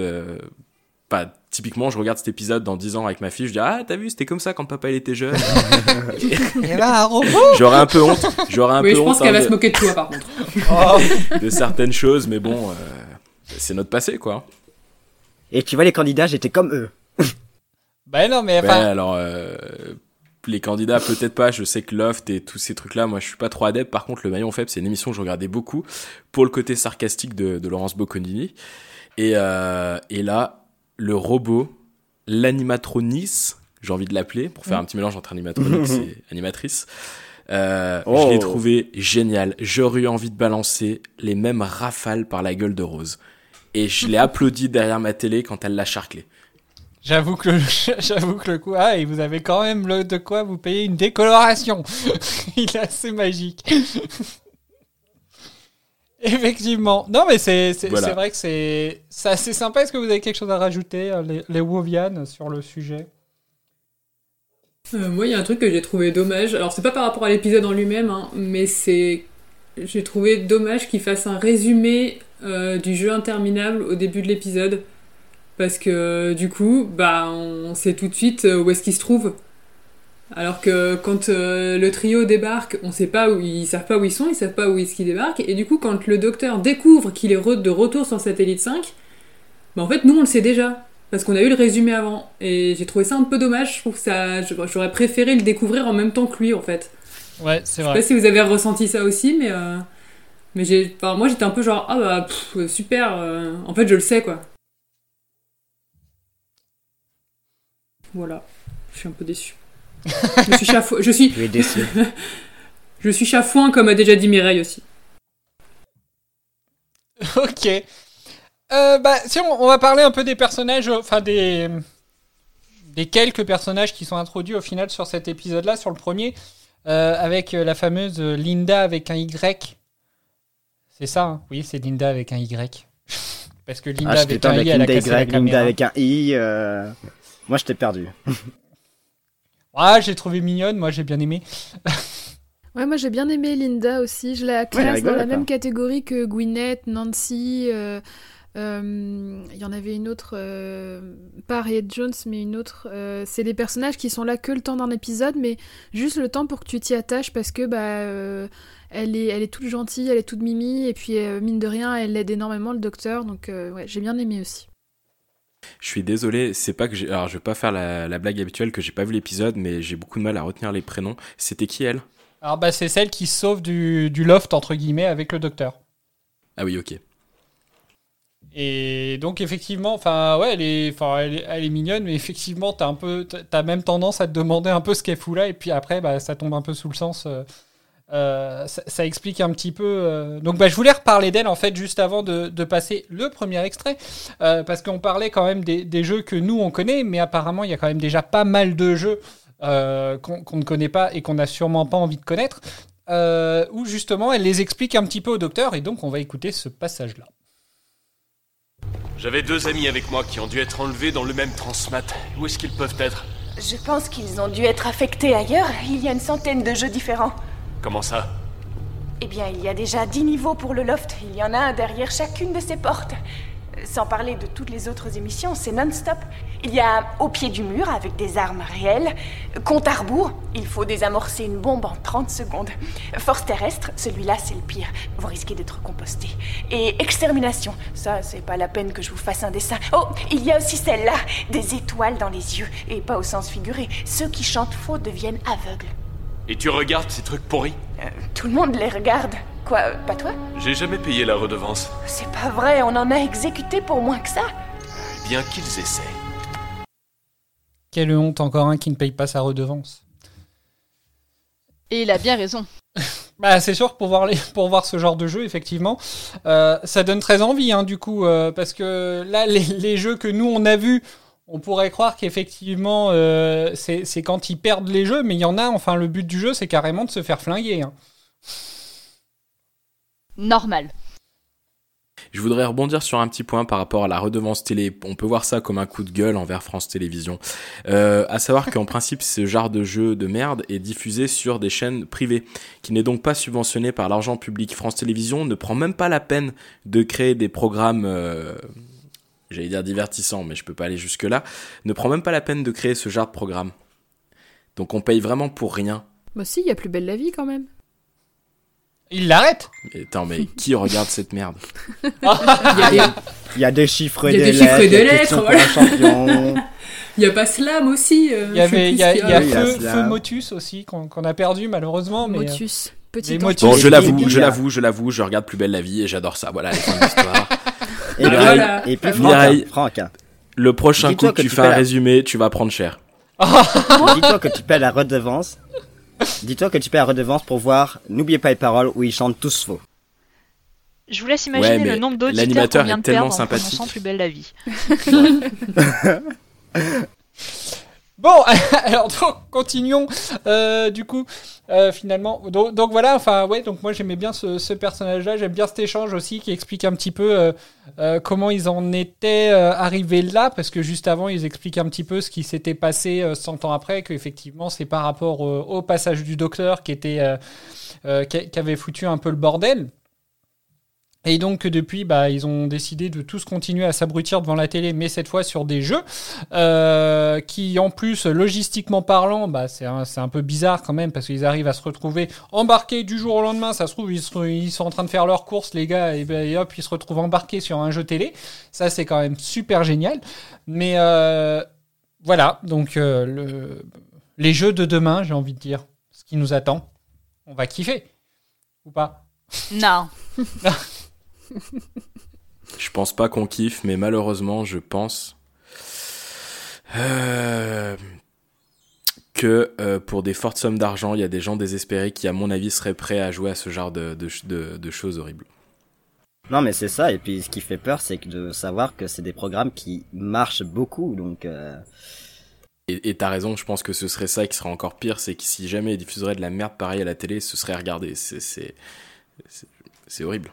pas typiquement je regarde cet épisode dans 10 ans avec ma fille je dis ah t'as vu c'était comme ça quand papa il était jeune Et là, un robot j'aurais un peu honte j'aurais un Oui, peu je pense qu'elle hein, va de- se moquer de toi par contre. Oh. *laughs* de certaines choses mais bon euh, c'est notre passé quoi Et tu vois, les candidats, j'étais comme eux. *laughs* Bah non, mais alors euh, les candidats peut-être pas, je sais que Loft et tous ces trucs-là, moi je suis pas trop adepte. Par contre, le maillon faible, c'est une émission que je regardais beaucoup pour le côté sarcastique de, de Laurence Bocconini. Et, euh, et là, le robot, l'animatronis, j'ai envie de l'appeler pour faire un petit mélange entre animatronics et animatrice. Euh, Oh. Je l'ai trouvé génial. J'aurais eu envie de balancer les mêmes rafales par la gueule de Rose. Et je l'ai *laughs* applaudi derrière ma télé quand elle l'a charclé. j'avoue que, le- *laughs* j'avoue que le coup, ah, et vous avez quand même le, de quoi vous payer une décoloration. *laughs* Il est assez magique. Effectivement. Non, mais c'est, c'est, Voilà. c'est vrai que c'est, c'est assez sympa. Est-ce que vous avez quelque chose à rajouter, euh, les, les Wovian, sur le sujet? Euh, moi, il y a un truc que j'ai trouvé dommage. Alors, c'est pas par rapport à l'épisode en lui-même, hein, mais c'est. J'ai trouvé dommage qu'il fasse un résumé euh, du jeu interminable au début de l'épisode. Parce que du coup, bah, on sait tout de suite où est-ce qu'il se trouve. Alors que quand euh, le trio débarque, on sait pas où ils savent pas où ils sont, ils savent pas où est-ce qu'ils débarquent. Et du coup, quand le docteur découvre qu'il est re- de retour sur Satellite 5, bah en fait, nous on le sait déjà. Parce qu'on a eu le résumé avant. Et j'ai trouvé ça un peu dommage. Je trouve que ça. J'aurais préféré le découvrir en même temps que lui, en fait. Ouais, c'est Je sais pas vrai. si vous avez ressenti ça aussi, mais. euh, Mais j'ai. enfin, moi j'étais un peu genre, ah bah pff, super. euh, En fait, je le sais quoi. Voilà. Je suis un peu déçu. Je suis chafou... Je suis. Tu es déçu. *laughs* Je suis chafouin comme a déjà dit Mireille aussi. Ok. Euh, bah, si on, on va parler un peu des personnages, euh, enfin des des quelques personnages qui sont introduits au final sur cet épisode-là, sur le premier, euh, avec la fameuse Linda avec un Y. C'est ça, hein? Oui, c'est Linda avec un Y. *laughs* Parce que Linda Ah, avec un I, Linda Y, Linda avec un I. euh, Moi, je t'ai perdu. *laughs* Ah, j'ai trouvé mignonne, moi j'ai bien aimé. *laughs* Ouais, moi j'ai bien aimé Linda aussi. Je la classe rigole, dans la même catégorie que Gwyneth, Nancy. euh, euh, Il y en avait une autre, euh, pas Harriet Jones, mais une autre. euh, c'est des personnages qui sont là que le temps d'un épisode, mais juste le temps pour que tu t'y attaches parce que bah euh, elle est, elle est toute gentille, elle est toute mimi, et puis euh, mine de rien, elle aide énormément le docteur. Donc euh, ouais, j'ai bien aimé aussi. Je suis désolé, c'est pas que j'ai. Alors, je vais pas faire la, la blague habituelle que j'ai pas vu l'épisode, mais j'ai beaucoup de mal à retenir les prénoms. C'était qui elle? Alors bah c'est celle qui sauve du, du loft entre guillemets avec le docteur. Ah oui, ok. Et donc effectivement, enfin ouais, elle est, elle est, elle est mignonne, mais effectivement t'as un peu, t'as même tendance à te demander un peu ce qu'elle fout là, et puis après bah ça tombe un peu sous le sens. euh, euh, ça, ça explique un petit peu. euh, Donc bah je voulais reparler d'elle en fait juste avant de, de passer le premier extrait, euh, parce qu'on parlait quand même des, des jeux que nous on connaît, mais apparemment il y a quand même déjà pas mal de jeux euh, qu'on ne connaît pas et qu'on n'a sûrement pas envie de connaître, euh, où justement elle les explique un petit peu au docteur, et donc on va écouter ce passage là. J'avais deux amis avec moi qui ont dû être enlevés dans le même transmat. Où est-ce qu'ils peuvent être? Je pense qu'ils ont dû être affectés ailleurs. Il y a une centaine de jeux différents. Comment ça? Eh bien, il y a déjà dix niveaux pour le loft. Il y en a un derrière chacune de ces portes. Sans parler de toutes les autres émissions, c'est non-stop. Il y a au pied du mur avec des armes réelles. Compte à rebours, il faut désamorcer une bombe en 30 secondes. Force terrestre, celui-là c'est le pire. Vous risquez d'être composté. Et extermination, ça c'est pas la peine que je vous fasse un dessin. Oh, il y a aussi celle-là, des étoiles dans les yeux. Et pas au sens figuré. Ceux qui chantent faux deviennent aveugles. Et tu regardes ces trucs pourris? Euh, tout le monde les regarde. Quoi, pas toi? J'ai jamais payé la redevance. C'est pas vrai, on en a exécuté pour moins que ça. Bien qu'ils essaient. Quelle honte, encore un qui ne paye pas sa redevance. Et il a bien raison. *laughs* Bah, c'est sûr, pour voir, les, pour voir ce genre de jeu, effectivement, euh, ça donne très envie, hein, du coup, euh, parce que là, les, les jeux que nous, on a vus, on pourrait croire qu'effectivement, euh, c'est quand ils perdent les jeux, mais il y en a, enfin, le but du jeu, c'est carrément de se faire flinguer. hein. Normal. Je voudrais rebondir sur un petit point par rapport à la redevance télé. On peut voir ça comme un coup de gueule envers France Télévisions. Euh, à savoir qu'en principe, ce genre de jeu de merde est diffusé sur des chaînes privées, qui n'est donc pas subventionné par l'argent public. France Télévisions ne prend même pas la peine de créer des programmes, euh, j'allais dire divertissants, mais je peux pas aller jusque là, ne prend même pas la peine de créer ce genre de programme. Donc on paye vraiment pour rien. Bah si, il y a plus belle la vie quand même. Il l'arrête Mais Attends, mais *laughs* qui regarde cette merde? *laughs* Il y a des- Il y a des chiffres et Il y a des des chiffres lettres. et des il y a lettres, question pour voilà. un champion. *laughs* Il y a pas Slam aussi. euh, Il y, avait, y a, y Oui, Feu. Feu Motus aussi, qu'on a perdu malheureusement. Mais, euh, Motus, petit. Motus. Bon, je l'avoue, je l'avoue, je l'avoue, je regarde Plus belle la vie et j'adore ça. Voilà, la fin de l'histoire. Et puis, Voilà. et puis Mireille. Franck, hein, Franck, Le prochain Dis-toi coup que tu tu fais un la- résumé, tu vas prendre cher. *laughs* dis-toi que tu paies la redevance. Dis-toi que tu paies la redevance pour voir N'oubliez pas les paroles où ils chantent tous faux. Je vous laisse imaginer Ouais, mais le nombre d'auditeurs l'animateur qu'on vient est de tellement perdre en sympathique. plus belle la vie. *laughs* *laughs* Bon, *laughs* alors donc, continuons. Euh, du coup, euh, finalement, donc, voilà. Enfin, ouais. Donc moi j'aimais bien ce, personnage-là. J'aime bien cet échange aussi qui explique un petit peu euh, euh, comment ils en étaient euh, arrivés là, parce que juste avant ils expliquent un petit peu ce qui s'était passé euh, 100 ans après, que effectivement c'est par rapport au passage du docteur qui était qui avait foutu un peu le bordel. Et donc depuis, bah, ils ont décidé de tous continuer à s'abrutir devant la télé, mais cette fois sur des jeux euh, qui, en plus, logistiquement parlant, bah, c'est un, un peu bizarre quand même parce qu'ils arrivent à se retrouver embarqués du jour au lendemain. Ça se trouve, ils, se- ils sont en train de faire leurs courses, les gars, et, ben, et hop, ils se retrouvent embarqués sur un jeu télé. Ça, c'est quand même super génial. Mais euh, voilà, donc euh, le, les jeux de demain, j'ai envie de dire, ce qui nous attend, on va kiffer ou pas? Non. *laughs* Je pense pas qu'on kiffe, mais malheureusement, je pense euh, que euh, pour des fortes sommes d'argent, il y a des gens désespérés qui, à mon avis, seraient prêts à jouer à ce genre de, de, de- de choses horribles. Non, mais c'est ça. Et puis, ce qui fait peur, c'est de savoir que c'est des programmes qui marchent beaucoup. Donc, euh, Et t'as raison, je pense que ce serait ça qui serait encore pire, c'est que si jamais ils diffuseraient de la merde pareille à la télé, ce serait regardé. C'est horrible.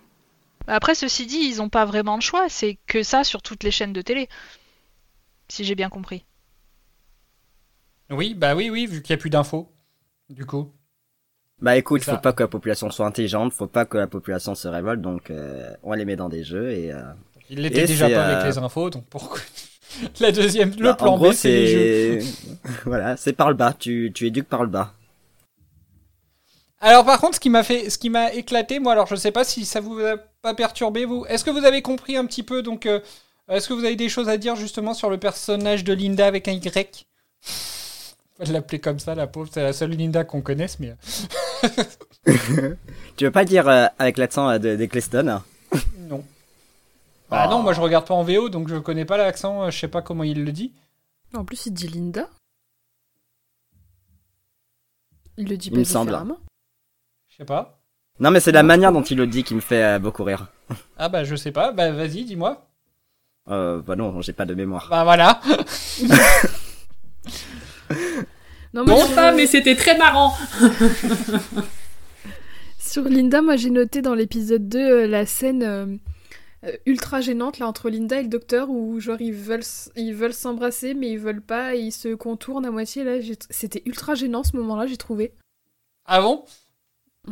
Après, ceci dit, ils ont pas vraiment de choix. C'est que ça sur toutes les chaînes de télé. Si j'ai bien compris. Oui, bah oui, oui, vu qu'il n'y a plus d'infos, du coup. bah écoute, C'est faut pas que la population soit intelligente, faut pas que la population se révolte. Donc, euh, on les met dans des jeux et. Euh... Il l'était déjà pas euh, avec les infos, donc pourquoi *laughs* La deuxième, le bah, plan en gros, B, c'est les jeux. c'est *laughs* voilà, c'est par le bas. Tu tu éduques par le bas. Alors par contre, ce qui m'a fait, ce qui m'a éclaté, moi, alors je sais pas si ça vous a pas perturbé, vous. Est-ce que vous avez compris un petit peu, donc, euh, est-ce que vous avez des choses à dire justement sur le personnage de Linda avec un Y? On va l'appeler comme ça, la pauvre. C'est la seule Linda qu'on connaisse, mais. euh, *laughs* Tu veux pas dire euh, avec l'accent euh, de d'Eccleston Non. Bah non, moi je regarde pas en VO, donc je connais pas l'accent, euh, je sais pas comment il le dit. En plus, il dit Linda. Il le dit Il pas me semble. Je sais pas. Non, mais c'est la manière dont il le dit qui me fait euh, beaucoup rire. Ah bah je sais pas, bah vas-y, dis-moi. Euh, bah non, j'ai pas de mémoire. Bah voilà. *laughs* Non, sur- pas, mais c'était très marrant. *laughs* Sur Linda, moi j'ai noté dans l'épisode 2 euh, la scène euh, ultra gênante là entre Linda et le docteur où genre ils veulent ils veulent s'embrasser mais ils veulent pas et ils se contournent à moitié là c'était ultra gênant ce moment-là j'ai trouvé. Ah bon?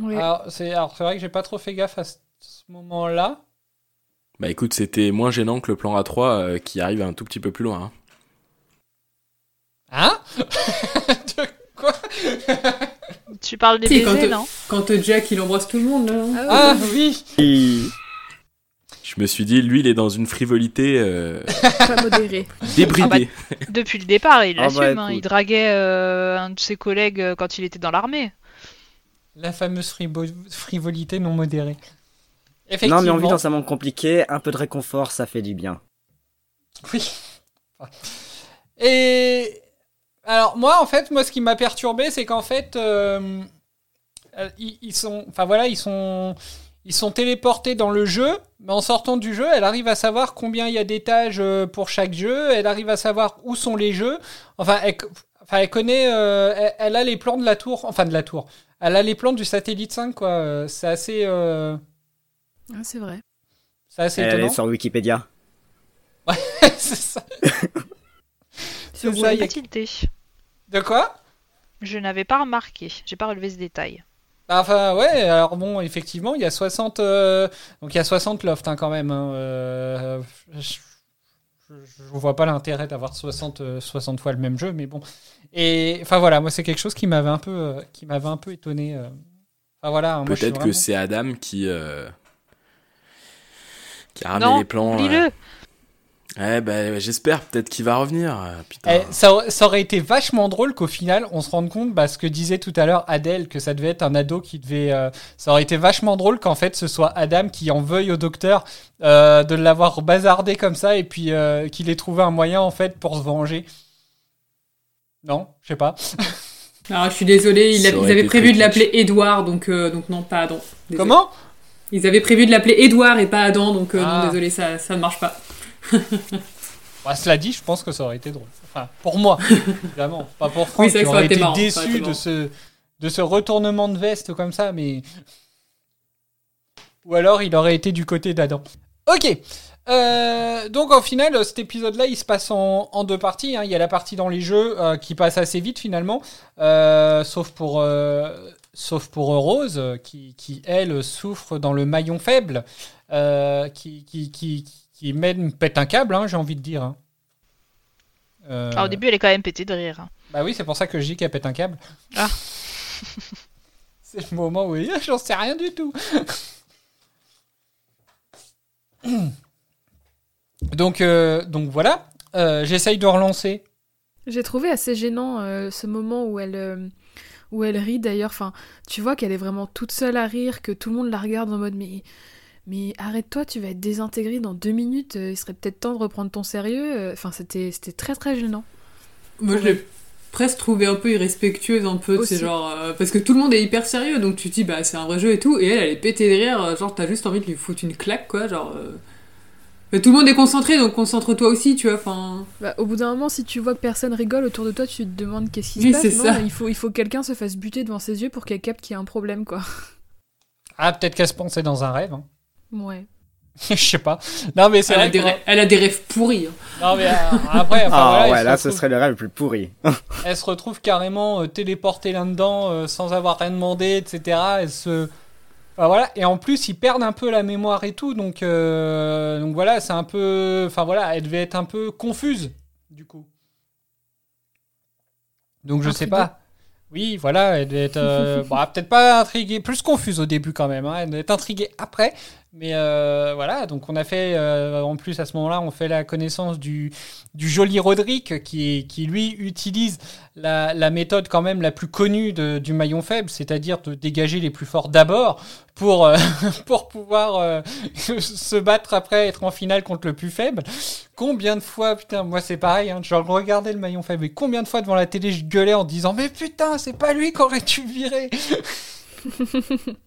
Ouais. Alors c'est alors, c'est vrai que j'ai pas trop fait gaffe à ce, ce moment-là. Bah écoute, c'était moins gênant que le plan A3 euh, qui arrive un tout petit peu plus loin. hein. Hein? *laughs* De quoi? Tu parles des Si, quand, baisers, non? quand Jack il embrasse tout le monde, là. non Ah oui Je me suis dit, lui, il est dans une frivolité euh, Pas modéré. débridée. Depuis le départ, il Ah bah, l'assume. hein. écoute. Il draguait euh, un de ses collègues quand il était dans l'armée. La fameuse frivo- frivolité non modérée. Non, mais on vit dans un monde compliqué, un peu de réconfort, ça fait du bien. Oui. Et alors moi en fait moi ce qui m'a perturbé c'est qu'en fait euh, euh, ils, ils sont enfin voilà ils sont ils sont téléportés dans le jeu mais en sortant du jeu elle arrive à savoir combien il y a d'étages euh, pour chaque jeu elle arrive à savoir où sont les jeux enfin elle, enfin, elle connaît euh, elle, elle a les plans de la tour enfin de la tour elle a les plans du satellite 5 quoi c'est assez euh, Ah, c'est vrai. c'est assez Elle étonnant est sur Wikipédia. *laughs* c'est ça *laughs* Sur C'est ça, y a- de quoi? Je n'avais pas remarqué. J'ai pas relevé ce détail. Bah, Enfin, ouais, alors bon, effectivement, il y a 60, euh, donc il y a 60 lofts hein, quand même. hein, euh, je, je, je vois pas l'intérêt d'avoir 60, euh, 60 fois le même jeu, mais bon. Et enfin voilà, moi c'est quelque chose qui m'avait un peu, euh, qui m'avait un peu étonné. euh. Enfin voilà, Peut-être que c'est Adam qui, euh, qui a ramené non, les plans. Ouais, bah, j'espère peut-être qu'il va revenir. euh, Putain. Eh, ça, aurait- ça aurait été vachement drôle qu'au final, on se rende compte, bah, ce que disait tout à l'heure Adèle, que ça devait être un ado qui devait. euh, ça aurait été vachement drôle qu'en fait ce soit Adam qui en veuille au docteur euh, de l'avoir bazardé comme ça et puis euh, qu'il ait trouvé un moyen en fait pour se venger. Non, je sais pas. Alors, *laughs* je suis il a- ils avaient prévu de l'appeler Edouard, donc, euh, donc non, pas Adam. Comment? Ils avaient prévu de l'appeler Edouard et pas Adam, donc euh, Ah. non, désolé, ça, ça ne marche pas. *laughs* Bah, cela dit, je pense que ça aurait été drôle. Enfin, pour moi, évidemment. Pas pour Franck, Oui, qui aurait été marrant, déçu de ce, de ce retournement de veste comme ça, mais. Ou alors il aurait été du côté d'Adam. Ok. Euh, donc au final, cet épisode-là, il se passe en, en deux parties. hein. Il y a la partie dans les jeux euh, qui passe assez vite finalement, euh, sauf pour sauf pour Rose qui, qui elle souffre dans le maillon faible, qui qui qui qui même pète un câble, hein, j'ai envie de dire. hein. Euh, Alors, au début, elle est quand même pétée de rire. hein. bah oui, c'est pour ça que je dis qu'elle pète un câble. Ah. *laughs* c'est le moment où Ah, j'en sais rien du tout. *coughs* donc, euh, donc voilà, Euh, j'essaye de relancer. J'ai trouvé assez gênant euh, ce moment où elle, euh, où elle rit d'ailleurs. Enfin, tu vois qu'elle est vraiment toute seule à rire, que tout le monde la regarde en mode mais, mais arrête-toi, tu vas être désintégré dans deux minutes. euh, il serait peut-être temps de reprendre ton sérieux. Euh, Enfin, c'était c'était très très gênant. Moi, je l'ai presque trouvé un peu irrespectueuse, un peu, c'est genre. euh, parce que tout le monde est hyper sérieux, donc tu te dis, bah, c'est un vrai jeu et tout, et elle, elle est pétée de rire, genre, t'as juste envie de lui foutre une claque, quoi, genre. euh. Mais tout le monde est concentré, donc concentre-toi aussi, tu vois, enfin. Bah, au bout d'un moment, si tu vois que personne rigole autour de toi, tu te demandes qu'est-ce qui Oui, se c'est passe. ça. Non, il faut, il faut que quelqu'un se fasse buter devant ses yeux pour qu'elle capte qu'il y a un problème, quoi. Ah, peut-être qu'elle se pensait dans un rêve. hein. Ouais. *laughs* je sais pas. Non, mais c'est Elle a, des rêves, elle a des rêves pourris. hein. Non, mais euh, après, enfin, Ah voilà, ouais, là, ce serait le rêve le plus pourri. *laughs* elle se retrouve carrément euh, téléportée là-dedans euh, sans avoir rien demandé, etc. Elle se. Enfin, voilà. Et en plus, ils perdent un peu la mémoire et tout. Donc, euh, donc voilà, c'est un peu. Enfin voilà, elle devait être un peu confuse, du coup. Donc je sais pas. Oui, voilà, elle devait être. euh, *laughs* bon, peut-être pas intriguée, plus confuse au début quand même. hein, Elle devait être intriguée après. Mais euh, voilà, donc on a fait. euh, en plus, à ce moment-là, on fait la connaissance du, joli Roderick qui, qui lui utilise la, méthode quand même la plus connue du maillon faible, c'est-à-dire de dégager les plus forts d'abord pour, euh, *laughs* pour pouvoir *laughs* se battre après, être en finale contre le plus faible. Combien de fois, putain, moi c'est pareil, hein, genre regardais le maillon faible et combien de fois devant la télé je gueulais en disant mais putain, c'est pas lui qu'aurait dû virer? *laughs*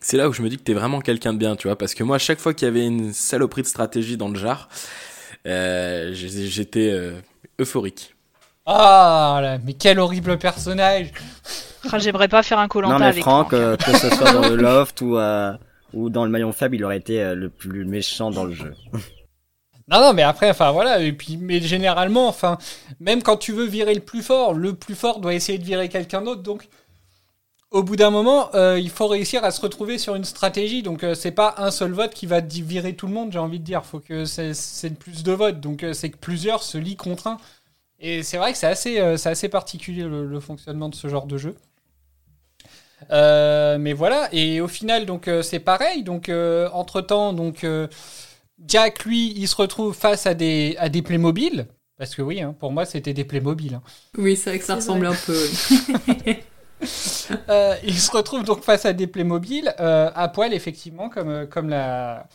C'est là où je me dis que t'es vraiment quelqu'un de bien, tu vois, parce que moi, à chaque fois qu'il y avait une saloperie de stratégie dans le jar, euh, j'ai- j'étais euh, euphorique. Ah là, mais quel horrible personnage. J'aimerais pas faire un Non colanta mais avec Franck, Franck. euh, que ce soit dans le loft ou, euh, ou dans le maillon faible, il aurait été euh, le plus méchant dans le jeu. Non, non, mais après, enfin voilà, et puis, mais généralement, enfin, même quand tu veux virer le plus fort, le plus fort doit essayer de virer quelqu'un d'autre, donc au bout d'un moment, euh, il faut réussir à se retrouver sur une stratégie, donc euh, c'est pas un seul vote qui va virer tout le monde, j'ai envie de dire, faut que c'est plus de votes, donc euh, c'est que plusieurs se lient contre un, et c'est vrai que c'est assez, euh, c'est assez particulier le, le fonctionnement de ce genre de jeu. Euh, mais voilà, et au final, donc euh, c'est pareil. Donc entre temps, donc euh, Jack, lui, il se retrouve face à des à des Playmobil, parce que oui, hein, pour moi, c'était des Playmobil. hein. Oui, c'est vrai que ça ressemble vrai. un peu. *laughs* *laughs* Euh, il se retrouve donc face à des Playmobil euh, à poil, effectivement, comme euh, comme l'a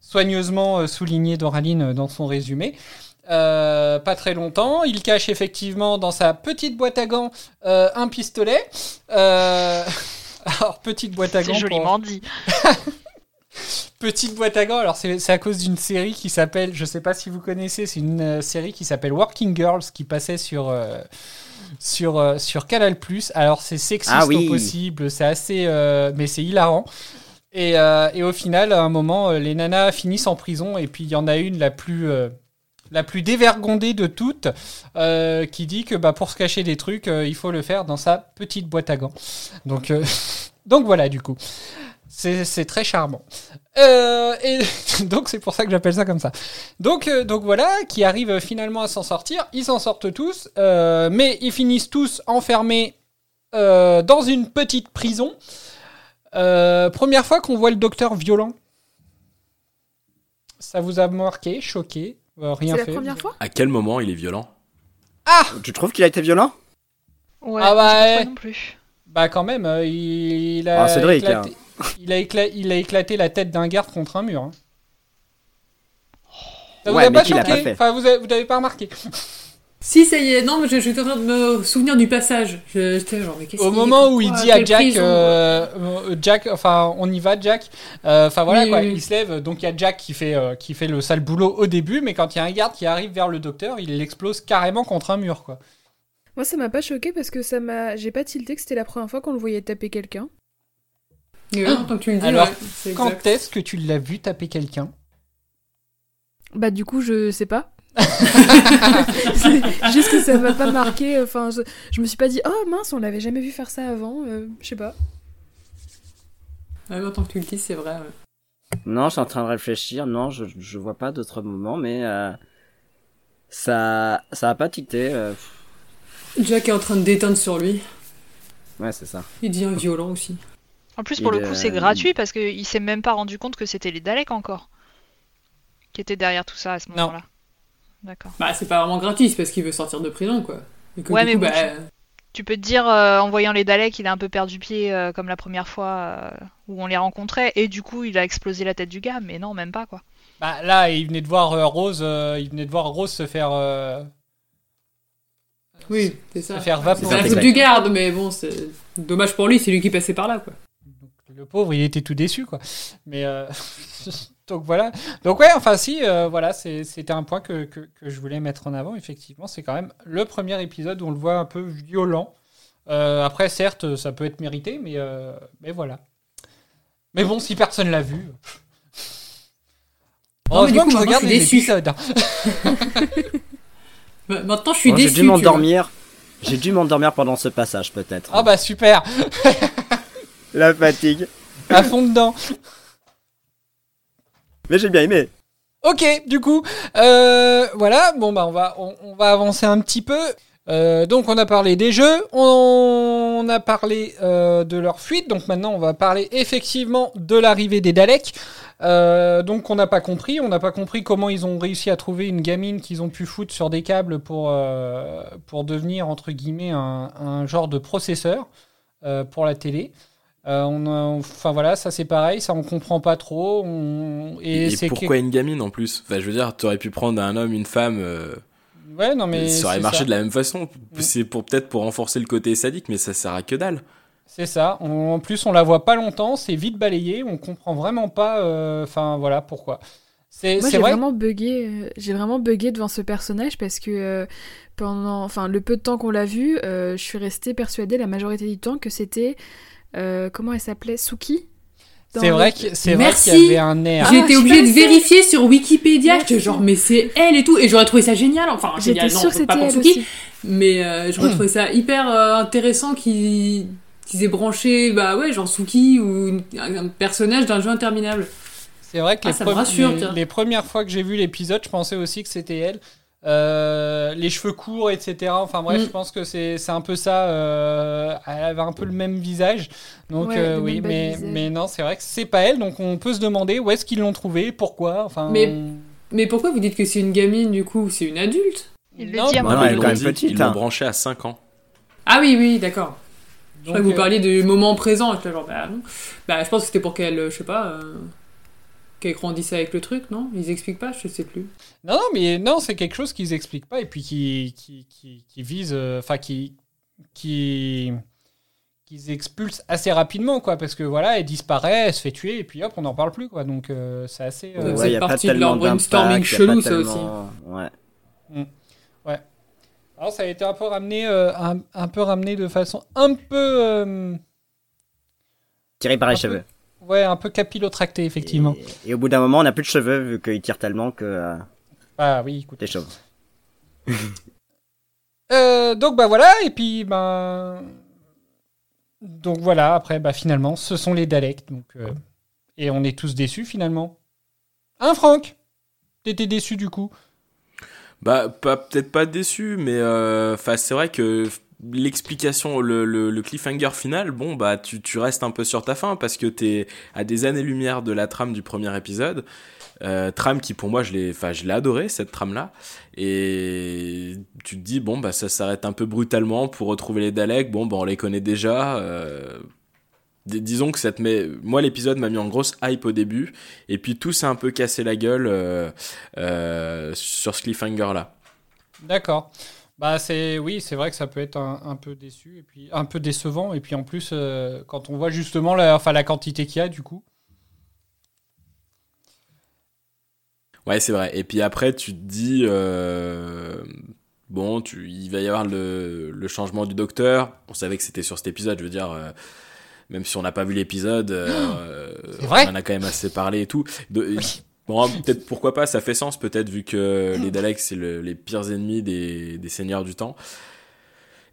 soigneusement euh, souligné Doraline dans son résumé. Euh, pas très longtemps, il cache effectivement dans sa petite boîte à gants un pistolet. *laughs* Alors petite boîte à C'est gants. pour- joliment dit. *laughs* Petite boîte à gants, alors c'est c'est à cause d'une série qui s'appelle, je sais pas si vous connaissez, c'est une série qui s'appelle Working Girls qui passait sur sur euh, sur Canal+. Alors c'est sexiste Ah oui. au possible, c'est assez, euh, mais c'est hilarant. Et, euh, et au final, à un moment, les nanas finissent en prison et puis il y en a une la plus la plus dévergondée de toutes qui dit que bah, pour se cacher des trucs, il faut le faire dans sa petite boîte à gants. Donc *laughs* donc voilà du coup. C'est très charmant. Euh, et *laughs* donc c'est pour ça que j'appelle ça comme ça. Donc, euh, donc voilà, qui arrivent finalement à s'en sortir. Ils s'en sortent tous, euh, mais ils finissent tous enfermés euh, dans une petite prison. Euh, première fois qu'on voit le docteur violent. Ça vous a marqué, choqué, euh, rien C'est la fait. première fois? À quel moment il est violent? Tu trouves qu'il a été violent? Ouais, Ah je bah, pas non plus. Bah quand même, il, il a Ah, Cédric, éclaté, il, a écla- il a éclaté la tête d'un garde contre un mur. hein. Ça vous Ouais, a pas choqué pas Enfin, vous avez, vous avez pas remarqué? Si, ça y est, non, mais je, je suis en train de me souvenir du passage. Je- J'étais genre, mais qu'est-ce Au moment où il dit à Jack, euh, euh, Jack, enfin, on y va, Jack. Euh, Enfin voilà Oui, quoi, oui, il se lève. Donc il y a Jack qui fait, euh, qui fait le sale boulot au début, mais quand il y a un garde qui arrive vers le docteur, il l'explose carrément contre un mur quoi. Moi, ça m'a pas choqué parce que ça m'a. J'ai pas tilté que c'était la première fois qu'on le voyait taper quelqu'un. Tant que tu le dis, Alors, ouais, quand est-ce que tu l'as vu taper quelqu'un? Bah, du coup, je sais pas. *laughs* juste que ça m'a pas marqué. Enfin, je, je me suis pas dit, oh mince, on l'avait jamais vu faire ça avant. euh, je sais pas. Ouais, tant que tu le dis, c'est vrai. ouais. Non, je suis en train de réfléchir. Non, je, je vois pas d'autres moments, mais euh, ça, ça a pas tité. euh, Jack est en train de déteindre sur lui. Ouais, c'est ça. Il devient violent aussi. En plus, pour Il, le coup, euh, c'est gratuit parce qu'il s'est même pas rendu compte que c'était les Daleks encore qui étaient derrière tout ça à ce moment-là. D'accord. Bah, c'est pas vraiment gratuit, c'est parce qu'il veut sortir de prison, quoi. Et que Ouais, du mais coup, bon, bah, Tu peux te dire, euh, en voyant les Daleks, il a un peu perdu pied euh, comme la première fois euh, où on les rencontrait, et du coup, il a explosé la tête du gars, mais non, même pas quoi. Bah là, il venait de voir euh, Rose, euh, il venait de voir Rose se faire. euh, oui, c'est ça. se faire C'est la vaporiser. faute du garde, mais bon, c'est dommage pour lui, c'est lui qui passait par là, quoi. Le pauvre, il était tout déçu, quoi. Mais euh, *laughs* donc voilà. Donc ouais, enfin si, euh, voilà, c'était un point que, que, que je voulais mettre en avant. Effectivement, c'est quand même le premier épisode où on le voit un peu violent. Euh, après, certes, ça peut être mérité, mais euh, mais voilà. Mais bon, si personne l'a vu. Non, mais du Heureusement coup, que je regarde je les déçu. épisodes. hein. *laughs* Bah, Maintenant, je suis Bon, déçu. J'ai dû m'endormir. J'ai dû m'endormir pendant ce passage, peut-être. Ah bah super, *laughs* La fatigue. à fond dedans. Mais j'ai bien aimé. Ok, du coup, euh, voilà, bon bah on va, on, on va avancer un petit peu. Euh, donc on a parlé des jeux, on, a parlé euh, de leur fuite, donc maintenant on va parler effectivement de l'arrivée des Daleks. Donc on n'a pas compris, on n'a pas compris comment ils ont réussi à trouver une gamine qu'ils ont pu foutre sur des câbles pour, pour devenir entre guillemets un, un genre de processeur pour la télé. Euh, on a- enfin voilà, ça c'est pareil, ça on comprend pas trop. on- et pourquoi une gamine en plus? Enfin, je veux dire, t'aurais pu prendre un homme, une femme. euh, Ouais, non mais ça aurait marché ça. de la même façon. C'est pour peut-être pour renforcer le côté sadique, mais ça sert à que dalle. C'est ça. On- en plus, on la voit pas longtemps, c'est vite balayé, on comprend vraiment pas. euh, Enfin, voilà pourquoi. C'est Moi, c'est j'ai vrai. vraiment bugué. euh, j'ai vraiment bugué devant ce personnage parce que euh, pendant, enfin, le peu de temps qu'on l'a vu, euh, je suis restée persuadée la majorité du temps que c'était, euh, comment elle s'appelait, Suki? C'est vrai que- c'est vrai Merci. qu'il y avait un air. J'ai Ah, été je obligée de vérifier sur Wikipédia. Merci. J'étais genre, mais c'est elle et tout. Et j'aurais trouvé ça génial. Enfin, J'étais génial, non, sûre que pas c'était pour Suki. aussi. Mais euh, j'aurais trouvé ça hyper euh, intéressant qu'ils aient branché, bah ouais, genre Suki ou une- un personnage d'un jeu interminable. C'est vrai que Ah, les, premi- rassure, les- les premières fois que j'ai vu l'épisode, je pensais aussi que c'était elle. Euh, les cheveux courts, etc. Enfin bref, Mm. je pense que c'est un peu ça. euh, elle avait un peu le même visage. Donc Ouais, euh, le oui, mais, visage. mais non, c'est vrai que c'est pas elle. Donc on peut se demander où est-ce qu'ils l'ont trouvée, pourquoi. Enfin, Mais- Mais pourquoi vous dites que c'est une gamine du coup C'est une adulte? Il le Non, dit à un bah non, ils elle est l'ont quand même dit, petite, Ils l'ont hein. branché à 5 ans. Ah oui, oui, d'accord. Je crois que vous parliez du moment présent. Genre, bah non. Bah, je pense que c'était pour qu'elle, je sais pas, qu'elle grandisse avec le truc, non? Ils expliquent pas, je sais plus. Non, non, mais non, c'est quelque chose qu'ils expliquent pas et puis qui, qui, qui, qui vise, euh, enfin, qui, qui, qu'ils expulsent assez rapidement, quoi, parce que voilà, elle disparaît, elle se fait tuer et puis hop, on n'en parle plus, quoi. Donc euh, c'est assez. euh, Ouais, Ouais, c'est y a pas partie de leur tellement brainstorming chelou, ça aussi. tellement- Ouais. Alors ça a été un peu ramené, euh, un, un peu ramené de façon un peu, euh, Tiré par les Un peu, cheveux. Ouais, un peu capillotracté effectivement. Et, et au bout d'un moment, on n'a plus de cheveux vu qu'il tire tellement que euh, Ah oui, écoute. t'es chauve. *laughs* Euh, donc bah voilà, et puis ben donc voilà. Après bah finalement, ce sont les Daleks, donc euh, et on est tous déçus finalement. Hein, Franck? T'étais déçu du coup? Bah, pas peut-être pas déçu, mais euh, 'fin, c'est vrai que l'explication, le, cliffhanger final, bon bah tu, restes un peu sur ta fin parce que t'es à des années-lumière de la trame du premier épisode. Euh, trame qui pour moi je l'ai, enfin adoré cette trame là et tu te dis bon bah ça s'arrête un peu brutalement pour retrouver les Daleks. Bon bah on les connaît déjà. euh, dis- disons que ça te met, moi l'épisode m'a mis en grosse hype au début et puis tout s'est un peu cassé la gueule euh, sur ce cliffhanger là. D'accord. Bah c'est oui, c'est vrai que ça peut être un, un peu déçu et puis un peu décevant et puis en plus euh, quand on voit justement la, enfin la quantité qu'il y a du coup. Ouais, c'est vrai. Et puis après, tu te dis, euh, bon, tu, il va y avoir le, le changement du docteur. On savait que c'était sur cet épisode. Je veux dire, euh, même si on n'a pas vu l'épisode, *gasps* on en a quand même assez parlé et tout. De- Bon, peut-être pourquoi pas, ça fait sens peut-être vu que les Daleks c'est le- les pires ennemis des, des seigneurs du temps.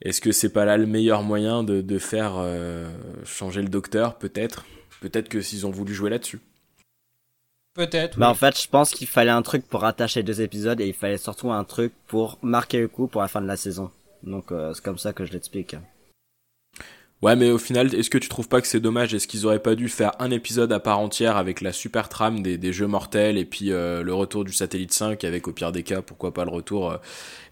Est-ce que c'est pas là le meilleur moyen de, de faire euh, changer le docteur Peut-être? Peut-être que s'ils ont voulu jouer là-dessus. Peut-être. Bah oui. en fait, je pense qu'il fallait un truc pour rattacher les deux épisodes et il fallait surtout un truc pour marquer le coup pour la fin de la saison. Donc euh, c'est comme ça que je l'explique. Ouais, mais au final, est-ce que tu trouves pas que c'est dommage? Est-ce qu'ils auraient pas dû faire un épisode à part entière avec la super trame des, des jeux mortels et puis euh, le retour du satellite 5 avec au pire des cas, pourquoi pas le retour euh,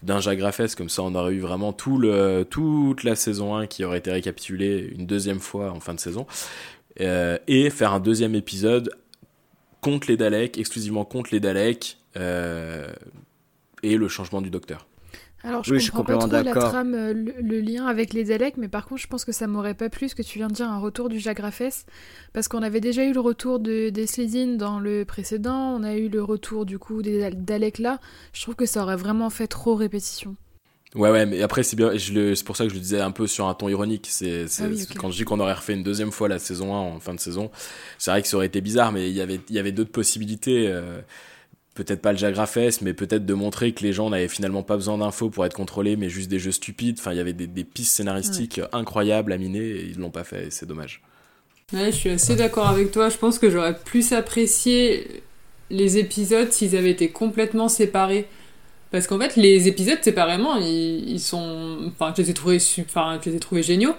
d'un Raffès Comme ça, on aurait eu vraiment tout le, toute la saison 1 qui aurait été récapitulée une deuxième fois en fin de saison. Euh, et faire un deuxième épisode contre les Daleks, exclusivement contre les Daleks euh, et le changement du docteur. Alors, je Oui, je suis comprends pas trop complètement la d'accord. trame, euh, le, le lien avec les Daleks, mais par contre, je pense que ça m'aurait pas plu ce que tu viens de dire, un retour du Raffès, parce qu'on avait déjà eu le retour de, des Slezine dans le précédent, on a eu le retour du coup des Dal- Daleks là. Je trouve que ça aurait vraiment fait trop répétition. Ouais, ouais, mais après, c'est bien, je le, c'est pour ça que je le disais un peu sur un ton ironique. C'est, Ah oui, quand je dis qu'on aurait refait une deuxième fois la saison 1 en fin de saison, c'est vrai que ça aurait été bizarre, mais il y avait, il y avait d'autres possibilités. euh, peut-être pas le Raffès, mais peut-être de montrer que les gens n'avaient finalement pas besoin d'infos pour être contrôlés, mais juste des jeux stupides. Enfin, il y avait des, des pistes scénaristiques incroyables à miner et ils l'ont pas fait et c'est dommage. Ouais, je suis assez d'accord avec toi. Je pense que j'aurais plus apprécié les épisodes s'ils avaient été complètement séparés. Parce qu'en fait, les épisodes séparément, ils, ils sont. Enfin, je les ai trouvés, enfin, je les ai trouvés géniaux.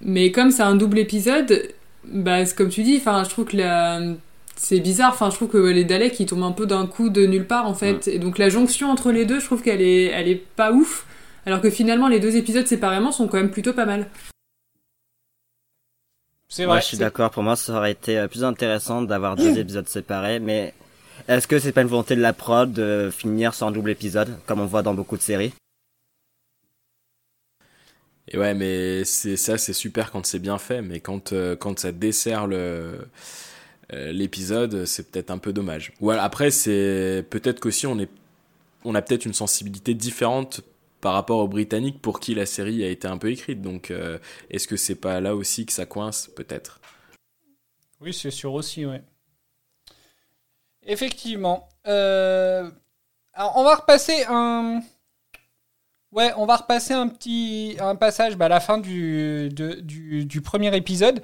Mais comme c'est un double épisode, bah, comme tu dis, enfin, je trouve que la. C'est bizarre, enfin, je trouve que les Daleks ils tombent un peu d'un coup de nulle part en fait. Et donc la jonction entre les deux, je trouve qu'elle est, elle est pas ouf. Alors que finalement, les deux épisodes séparément sont quand même plutôt pas mal. C'est Ouais, vrai. je suis d'accord. Pour moi, ça aurait été euh, plus intéressant d'avoir deux épisodes séparés, mais est-ce que c'est pas une volonté de la prod de finir sur un double épisode, comme on voit dans beaucoup de séries? Et ouais, mais c'est ça, c'est super quand c'est bien fait, mais quand euh, quand ça dessert le l'épisode, c'est peut-être un peu dommage. Ou alors, après, c'est peut-être qu'aussi on est on a peut-être une sensibilité différente par rapport aux Britanniques pour qui la série a été un peu écrite. Donc, euh, est-ce que c'est pas là aussi que ça coince, peut-être? Oui, c'est sûr aussi, ouais. Effectivement. Euh, Alors, on va repasser un. Ouais, on va repasser un petit un passage bah, à la fin du, de- du, du premier épisode.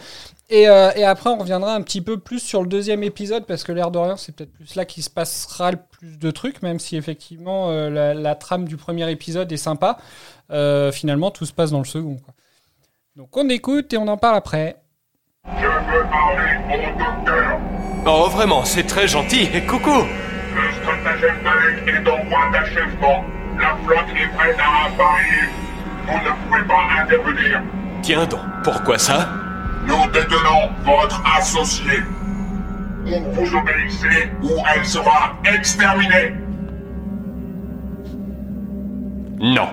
Et, euh, et après, on reviendra un petit peu plus sur le deuxième épisode, parce que l'air de rien, c'est peut-être plus là qu'il se passera le plus de trucs, même si effectivement euh, la, la trame du premier épisode est sympa. Euh, finalement, tout se passe dans le second. quoi. Donc on écoute et on en parle après. Oh, vraiment, c'est très gentil. *laughs* Coucou Le stratagème Dalek est en voie d'achèvement. La flotte est prête à apparaître. Vous ne pouvez pas intervenir. Tiens donc, pourquoi ça? Nous détenons votre associé. Ou vous obéissez, ou elle sera exterminée. Non.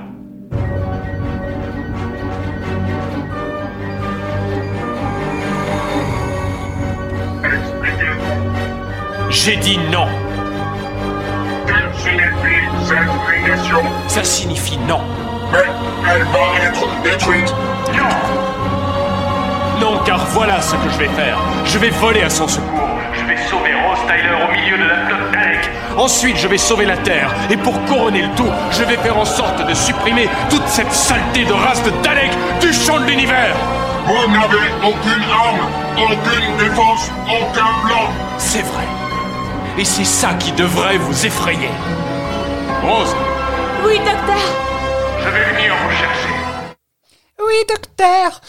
Expliquez-vous. J'ai dit non. Cette négation Ça signifie non. Mais elle va être détruite. Non, car voilà ce que je vais faire. Je vais voler à son secours. Je vais sauver Rose Tyler au milieu de la flotte Dalek. Ensuite, je vais sauver la Terre. Et pour couronner le tout, je vais faire en sorte de supprimer toute cette saleté de race de Dalek du champ de l'univers. Vous n'avez aucune arme, aucune défense, aucun plan. C'est vrai. Et c'est ça qui devrait vous effrayer. Rose, Oui, docteur. Je vais venir vous chercher. Oui, docteur.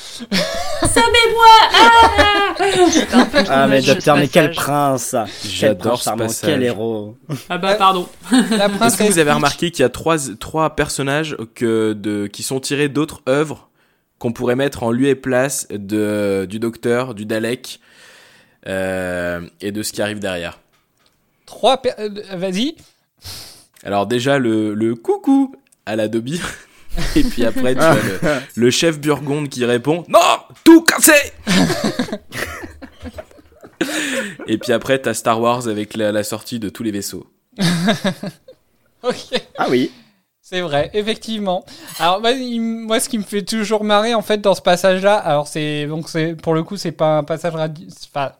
Un peu too Ah mais docteur, mais quel prince. J'adore ce passage. Quel héros. Ah bah pardon. Est-ce que vous avez remarqué qu'il y a trois, trois personnages que de, qui sont tirés d'autres œuvres qu'on pourrait mettre en lieu et place de, du docteur, du Dalek euh, et de ce qui arrive derrière? Trois per- euh, Vas-y. Alors déjà le, le coucou à la Dobby. *laughs* Et puis après, tu as le, *laughs* le chef Burgonde qui répond Non Tout cassé *laughs* Et puis après, t'as Star Wars avec la, la sortie de tous les vaisseaux. Ok. Ah oui. C'est vrai, effectivement. Alors moi, il- moi, ce qui me fait toujours marrer en fait dans ce passage-là, alors c'est donc c'est pour le coup c'est pas un passage radio, enfin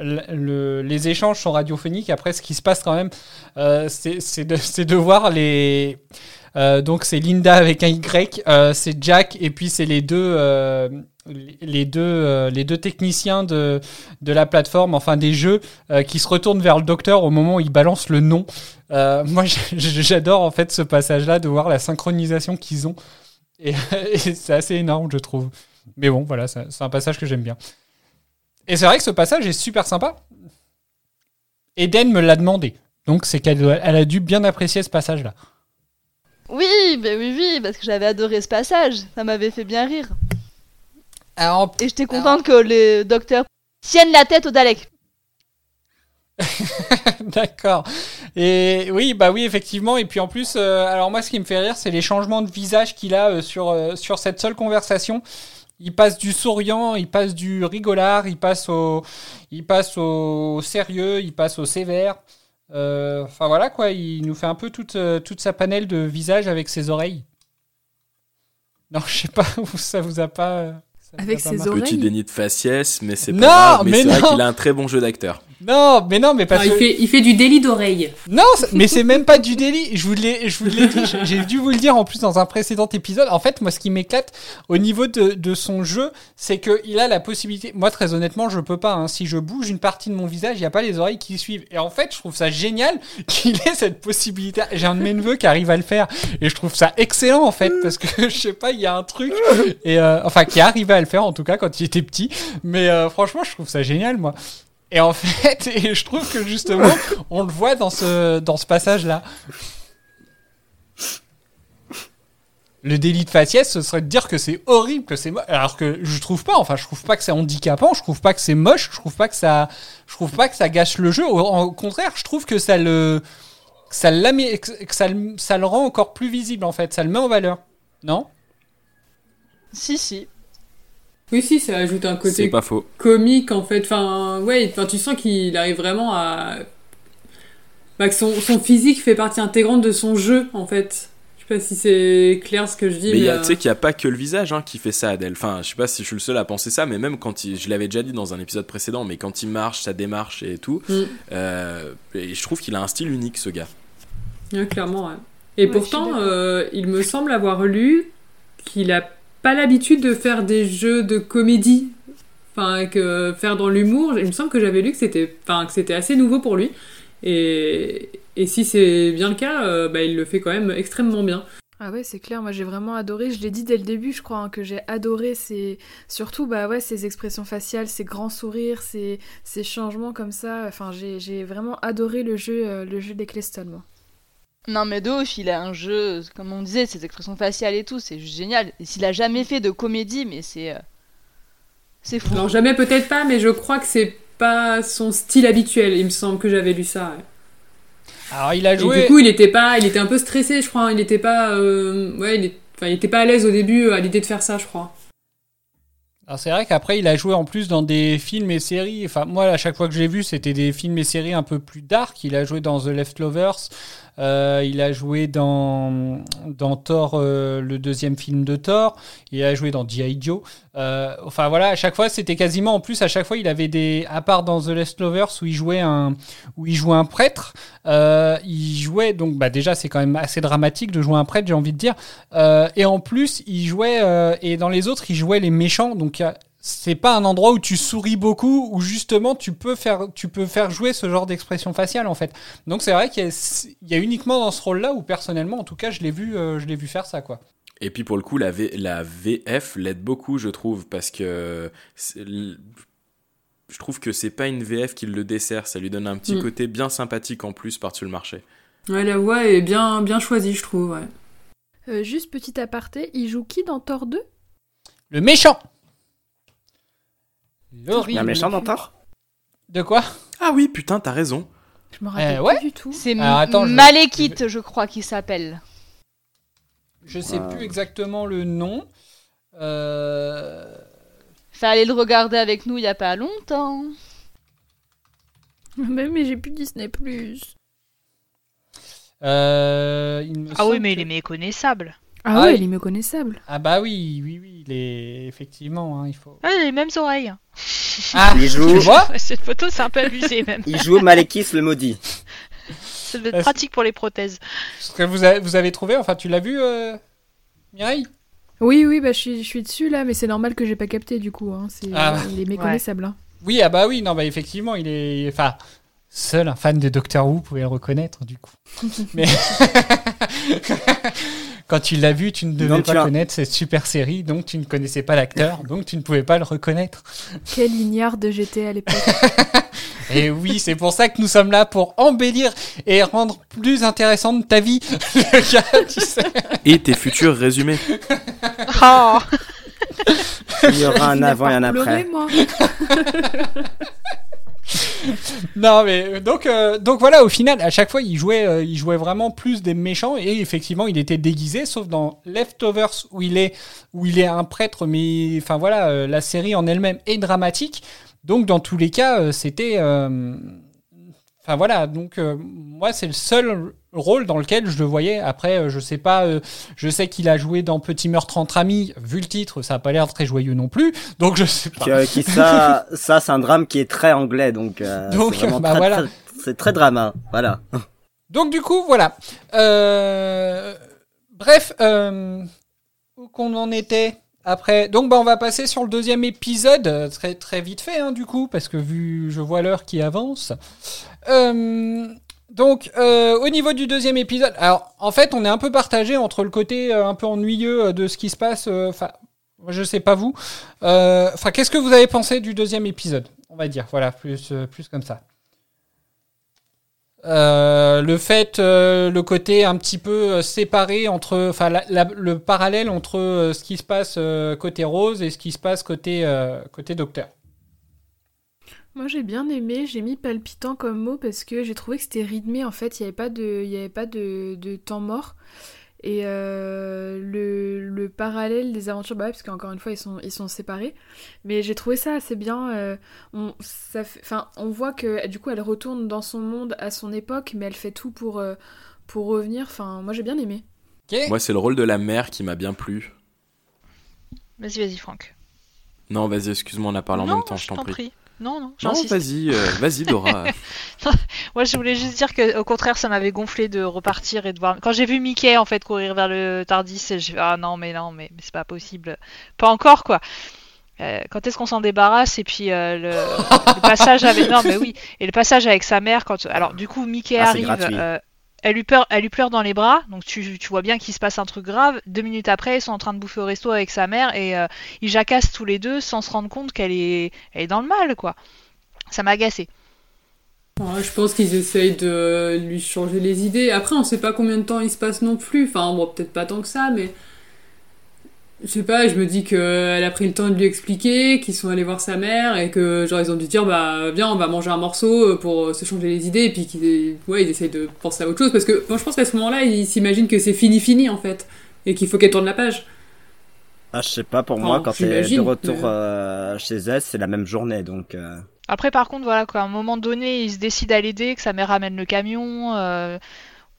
le- le- les échanges sont radiophoniques. Après, ce qui se passe quand même, euh, c'est de, voir les euh, donc c'est Linda avec un Y, euh, c'est Jack et puis c'est les deux les deux les deux techniciens de de la plateforme, enfin des jeux, qui se retournent vers le docteur au moment où il balance le nom. Moi, j'adore en fait ce passage-là de voir la synchronisation qu'ils ont. Et, *laughs* c'est assez énorme, je trouve. Mais bon, voilà, c'est un passage que j'aime bien. Et c'est vrai que ce passage est super sympa. Eden me l'a demandé. Donc c'est qu'elle elle a dû bien apprécier ce passage-là. Oui, oui, oui, parce que j'avais adoré ce passage. Ça m'avait fait bien rire. Alors, Et j'étais contente que les docteurs tiennent la tête au Dalek. *laughs* D'accord. Et oui, bah oui, effectivement. Et puis en plus, euh, alors moi, ce qui me fait rire, c'est les changements de visage qu'il a euh, sur, euh, sur cette seule conversation. Il passe du souriant, il passe du rigolard, il passe au, il passe au sérieux, il passe au sévère. Euh, Enfin voilà quoi, il nous fait un peu toute, euh, toute sa panelle de visage avec ses oreilles. Non, je sais pas, *laughs* ça vous a pas. euh, vous Avec a pas ses marqué oreilles Petit déni de faciès, mais c'est pas Non, grave. Mais, mais c'est vrai qu'il a un très bon jeu d'acteur. Non, mais non, mais parce Ah, il, que. fait, il fait du délit d'oreille. Non, mais c'est même pas du délit. Je vous l'ai, je vous l'ai dit. j'ai- dû vous le dire en plus dans un précédent épisode. En fait, moi, ce qui m'éclate au niveau de, de son jeu, c'est que il a la possibilité. Moi, très honnêtement, je peux pas. hein. Si je bouge une partie de mon visage, il y a pas les oreilles qui suivent. Et en fait, je trouve ça génial *laughs* qu'il ait cette possibilité. J'ai un de mes neveux qui arrive à le faire, et je trouve ça excellent en fait, parce que *laughs* je sais pas, il y a un truc. Et euh, enfin, qui arrivé à le faire en tout cas quand il était petit. Mais euh, franchement, je trouve ça génial, moi. Et en *laughs* fait, et je trouve que justement, on le voit dans ce, dans ce passage-là. Le délit de faciès, ce serait de dire que c'est horrible, que c'est mo- alors que je trouve pas. Enfin, je trouve pas que c'est handicapant, je trouve pas que c'est moche, je trouve pas que ça, je trouve pas que ça gâche le jeu. Au, contraire, je trouve que ça le, que ça que ça ça le rend encore plus visible en fait, ça le met en valeur. Non? Si, si. Oui, si, ça ajoute un C'est côté pas faux. comique en fait. Enfin, ouais, enfin, tu sens qu'il arrive vraiment à. Bah, que son, son physique fait partie intégrante de son jeu en fait. Je sais pas si c'est clair ce que je dis. Mais a- euh, tu sais qu'il n'y a pas que le visage hein, qui fait ça, Adèle. Enfin, je sais pas si je suis le seul à penser ça, mais même quand il, je l'avais déjà dit dans un épisode précédent, mais quand il marche, sa démarche et tout, Mm. euh, et je trouve qu'il a un style unique, ce gars. Ouais, clairement, ouais. Et Ouais, pourtant, euh, il me semble avoir lu qu'il a pas l'habitude de faire des jeux de comédie. Enfin, que faire dans l'humour. Il me semble que j'avais lu que c'était, enfin, assez nouveau pour lui. Et, si c'est bien le cas, euh, bah, il le fait quand même extrêmement bien. Ah ouais, c'est clair, moi j'ai vraiment adoré, je l'ai dit dès le début, je crois, hein, que j'ai adoré ces... surtout bah ouais, ces expressions faciales, ces grands sourires, ces, ces changements comme ça, enfin j'ai vraiment adoré le jeu, euh, le jeu d'Eccleston, moi. Non, mais de ouf, il a un jeu, comme on disait, ses expressions faciales et tout, c'est juste génial. Et s'il a jamais fait de comédie, mais c'est. euh, C'est fou. Alors jamais peut-être pas, mais je crois que c'est pas son style habituel. Il me semble que j'avais lu ça. ouais. Alors il a Et joué. du coup, il était pas, il était un peu stressé, je crois. Il était pas, euh, ouais, il, est- enfin, il était pas à l'aise au début euh, à l'idée de faire ça, je crois. Alors c'est vrai qu'après il a joué en plus dans des films et séries. Enfin moi à chaque fois que je l'ai vu c'était des films et séries un peu plus dark. Il a joué dans The Leftovers. Euh, il a joué dans Thor euh, le deuxième film de Thor. Il a joué dans G.I. Joe. Euh, enfin voilà à chaque fois c'était quasiment en plus à chaque fois il avait des à part dans The Leftovers où il jouait un où il jouait un prêtre. il jouait donc bah déjà c'est quand même assez dramatique de jouer un prêtre j'ai envie de dire. Et en plus, il jouait et dans les autres, il jouait les méchants. Donc c'est pas un endroit où tu souris beaucoup, où justement tu peux faire, tu peux faire jouer ce genre d'expression faciale en fait. Donc c'est vrai qu'il y, a- il y a uniquement dans ce rôle-là où personnellement, en tout cas, je l'ai vu, euh, je l'ai vu faire ça quoi. Et puis pour le coup, la, V- la VF l'aide beaucoup, je trouve, parce que je trouve que c'est pas une VF qui le dessert, ça lui donne un petit Mm. côté bien sympathique en plus par-dessus le marché. Ouais, la voix est bien, bien choisie, je trouve. Ouais. Euh, juste petit aparté, il joue qui dans Thor 2 Le méchant. Il y a L'horrible. un méchant dans Thor De quoi? Ah oui, putain, t'as raison. Je me rappelle Euh, ouais. pas du tout. C'est attends, je- Malekith, je crois qu'il s'appelle. Je sais plus exactement le nom. Euh, Fallait le regarder avec nous il y a pas longtemps. *laughs* Mais, mais j'ai plus Disney Plus. euh, Ah oui, mais que- il est méconnaissable. Ah, Ah, ouais, il- est méconnaissable. Ah bah oui, oui, oui, il est effectivement, hein, il faut. Ah, il a les mêmes oreilles. Ah, Il joue- tu vois *laughs* Cette photo, c'est un peu abusé même. Il joue Malekith le maudit. Ça doit être pratique pour les prothèses. Ce que vous avez, vous avez trouvé, enfin, tu l'as vu, euh, Mireille? Oui, oui, bah je suis, je suis dessus là, mais c'est normal que j'ai pas capté du coup. Hein. C'est, Ah. il est méconnaissable. hein. Oui, ah bah oui, non, bah effectivement, il est. Enfin, seul un fan de Doctor Who pouvait le reconnaître, du coup. *laughs* Mais. *laughs* Quand tu l'as vu, tu ne devais pas as- connaître cette super série, donc tu ne connaissais pas l'acteur, donc tu ne pouvais pas le reconnaître. *laughs* Quel ignare de GT à l'époque. *laughs* Et oui, c'est pour ça que nous sommes là pour embellir et rendre plus intéressante ta vie. *laughs* Le gars, tu sais. Et tes futurs résumés. Oh Il y aura un avant et un pleurer, après. moi. *laughs* Non, mais euh, donc, euh, donc voilà, au final, à chaque fois, il jouait, euh, il jouait vraiment plus des méchants et effectivement, il était déguisé, sauf dans Leftovers où il est, où il est un prêtre, mais enfin voilà, la série en elle-même est dramatique. Donc dans tous les cas, c'était, enfin voilà, donc moi c'est le seul rôle dans lequel je le voyais. Après, euh, je sais pas, euh, je sais qu'il a joué dans Petit meurtre entre amis. Vu le titre, ça a pas l'air très joyeux non plus. Donc je sais pas. Euh, qui ça, *laughs* ça c'est un drame qui est très anglais, donc. euh, Donc, c'est bah très, voilà. très- c'est très drama, voilà. Donc du coup, voilà. Euh, Bref, où qu'on en était après. Donc bah on va passer sur le deuxième épisode très très vite fait hein, du coup parce que vu je vois l'heure qui avance. Euh, donc euh, au niveau du deuxième épisode, alors en fait on est un peu partagé entre le côté euh, un peu ennuyeux euh, de ce qui se passe. Enfin, je sais pas vous. Enfin, qu'est-ce que vous avez pensé du deuxième épisode On va dire voilà plus plus comme ça. Le fait, le côté un petit peu séparé entre, enfin, le parallèle entre ce qui se passe côté Rose et ce qui se passe côté côté Docteur. Moi j'ai bien aimé, j'ai mis palpitant comme mot parce que j'ai trouvé que c'était rythmé en fait, il n'y avait pas de, il y avait pas de, de temps mort. Et euh, le, le parallèle des aventures, bah ouais, parce qu'encore une fois ils sont, ils sont séparés. Mais j'ai trouvé ça assez bien. euh, on, ça fait, enfin, on voit que du coup elle retourne dans son monde à son époque, mais elle fait tout pour, euh, pour revenir. Enfin, moi j'ai bien aimé. Moi, c'est le rôle de la mère qui m'a bien plu. Vas-y, vas-y, Franck. Non, vas-y, excuse-moi, on a parlé en non, même temps, je t'en prie. prie. Non, non, Non, vas-y, euh, vas-y, Dora. *laughs* Moi, je voulais juste dire que, au contraire, ça m'avait gonflé de repartir et de voir. Quand j'ai vu Mickey en fait courir vers le Tardis, j'ai fait ah non mais non mais, mais c'est pas possible, pas encore quoi. Euh, quand est-ce qu'on s'en débarrasse? Et puis euh, le, le passage avec non mais oui et le passage avec sa mère quand alors du coup Mickey Ah, arrive, euh, elle lui pleure, dans les bras donc tu, vois bien qu'il se passe un truc grave. Deux minutes après ils sont en train de bouffer au resto avec sa mère et euh, ils jacassent tous les deux sans se rendre compte qu'elle est dans le mal quoi. Ça m'a agacé. Je pense qu'ils essayent de lui changer les idées. Après, on sait pas combien de temps il se passe non plus. Enfin, bon, peut-être pas tant que ça, mais. Je sais pas, je me dis qu'elle a pris le temps de lui expliquer, qu'ils sont allés voir sa mère et que, genre, ils ont dû dire, bah, viens, on va manger un morceau pour se changer les idées et puis qu'ils ouais, ils essayent de penser à autre chose parce que, moi, je pense qu'à ce moment-là, ils s'imaginent que c'est fini, fini en fait et qu'il faut qu'elle tourne la page. Ah, je sais pas, pour Enfin, moi, quand t'es de j'imagine, retour mais- euh, chez elle, c'est la même journée, donc. euh, Après, par contre, voilà, qu'à un moment donné, il se décide à l'aider, que sa mère amène le camion. euh,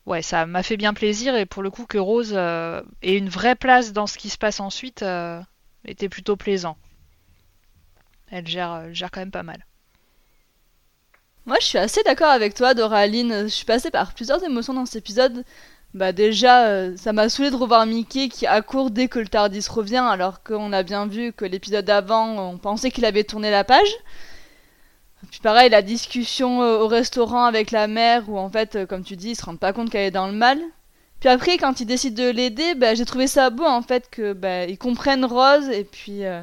Ouais, ça m'a fait bien plaisir. Et pour le coup, que Rose euh, ait une vraie place dans ce qui se passe ensuite euh, était plutôt plaisant. Elle gère, elle gère quand même pas mal. Moi, je suis assez d'accord avec toi, Doraline. Je suis passée par plusieurs émotions dans cet épisode. Bah déjà, euh, ça m'a saoulé de revoir Mickey qui accourt dès que le Tardis revient, alors qu'on a bien vu que l'épisode d'avant, on pensait qu'il avait tourné la page. Puis pareil, la discussion euh, au restaurant avec la mère, où en fait, euh, comme tu dis, ils se rendent pas compte qu'elle est dans le mal. Puis après, quand ils décident de l'aider, bah, j'ai trouvé ça beau en fait que bah, ils comprennent Rose et puis euh,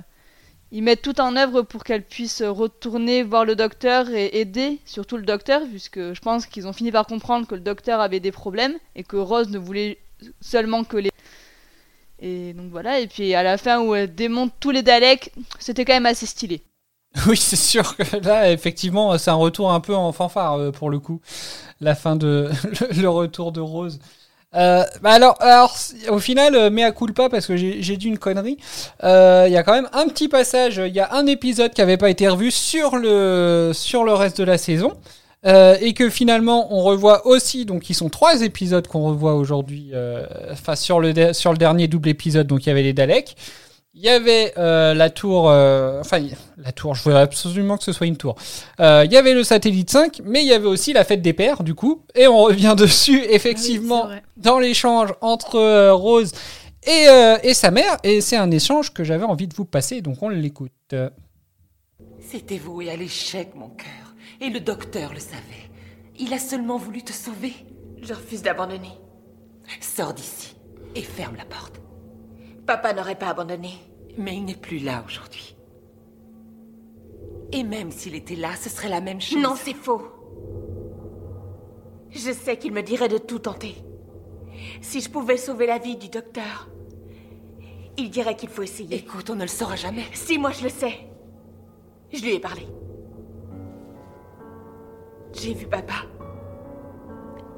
ils mettent tout en œuvre pour qu'elle puisse retourner voir le docteur et aider, surtout le docteur, puisque je pense qu'ils ont fini par comprendre que le docteur avait des problèmes et que Rose ne voulait seulement que les. Et donc voilà, et puis à la fin où elle démonte tous les Daleks, c'était quand même assez stylé. *laughs* Oui, c'est sûr que là, effectivement, c'est un retour un peu en fanfare euh, pour le coup. La fin de *laughs* le retour de Rose. Euh, bah alors, alors, au final, euh, mea culpa parce que j'ai dit une connerie. Il y a quand même un petit passage. Il y a un épisode qui avait pas été revu sur le sur le reste de la saison. Et que finalement on revoit aussi, donc ils sont trois épisodes qu'on revoit aujourd'hui, enfin sur le sur le dernier double épisode, donc il y avait les Daleks, il y avait euh, la tour, euh, enfin la tour, je voudrais absolument que ce soit une tour. Euh, il y avait le satellite 5, mais il y avait aussi la fête des pères du coup, et on revient *laughs* dessus effectivement vrai. dans l'échange entre euh, Rose et, euh, et sa mère, et c'est un échange que j'avais envie de vous passer, donc on l'écoute. C'était voué à l'échec, mon cœur. Et le docteur le savait. Il a seulement voulu te sauver. Je refuse d'abandonner. Sors d'ici et ferme la porte. Papa n'aurait pas abandonné. Mais il n'est plus là aujourd'hui. Et même s'il était là, ce serait la même chose. Non, c'est faux. Je sais qu'il me dirait de tout tenter. Si je pouvais sauver la vie du docteur, il dirait qu'il faut essayer. Écoute, on ne le saura jamais. Si, moi je le sais. Je lui ai parlé. J'ai vu papa.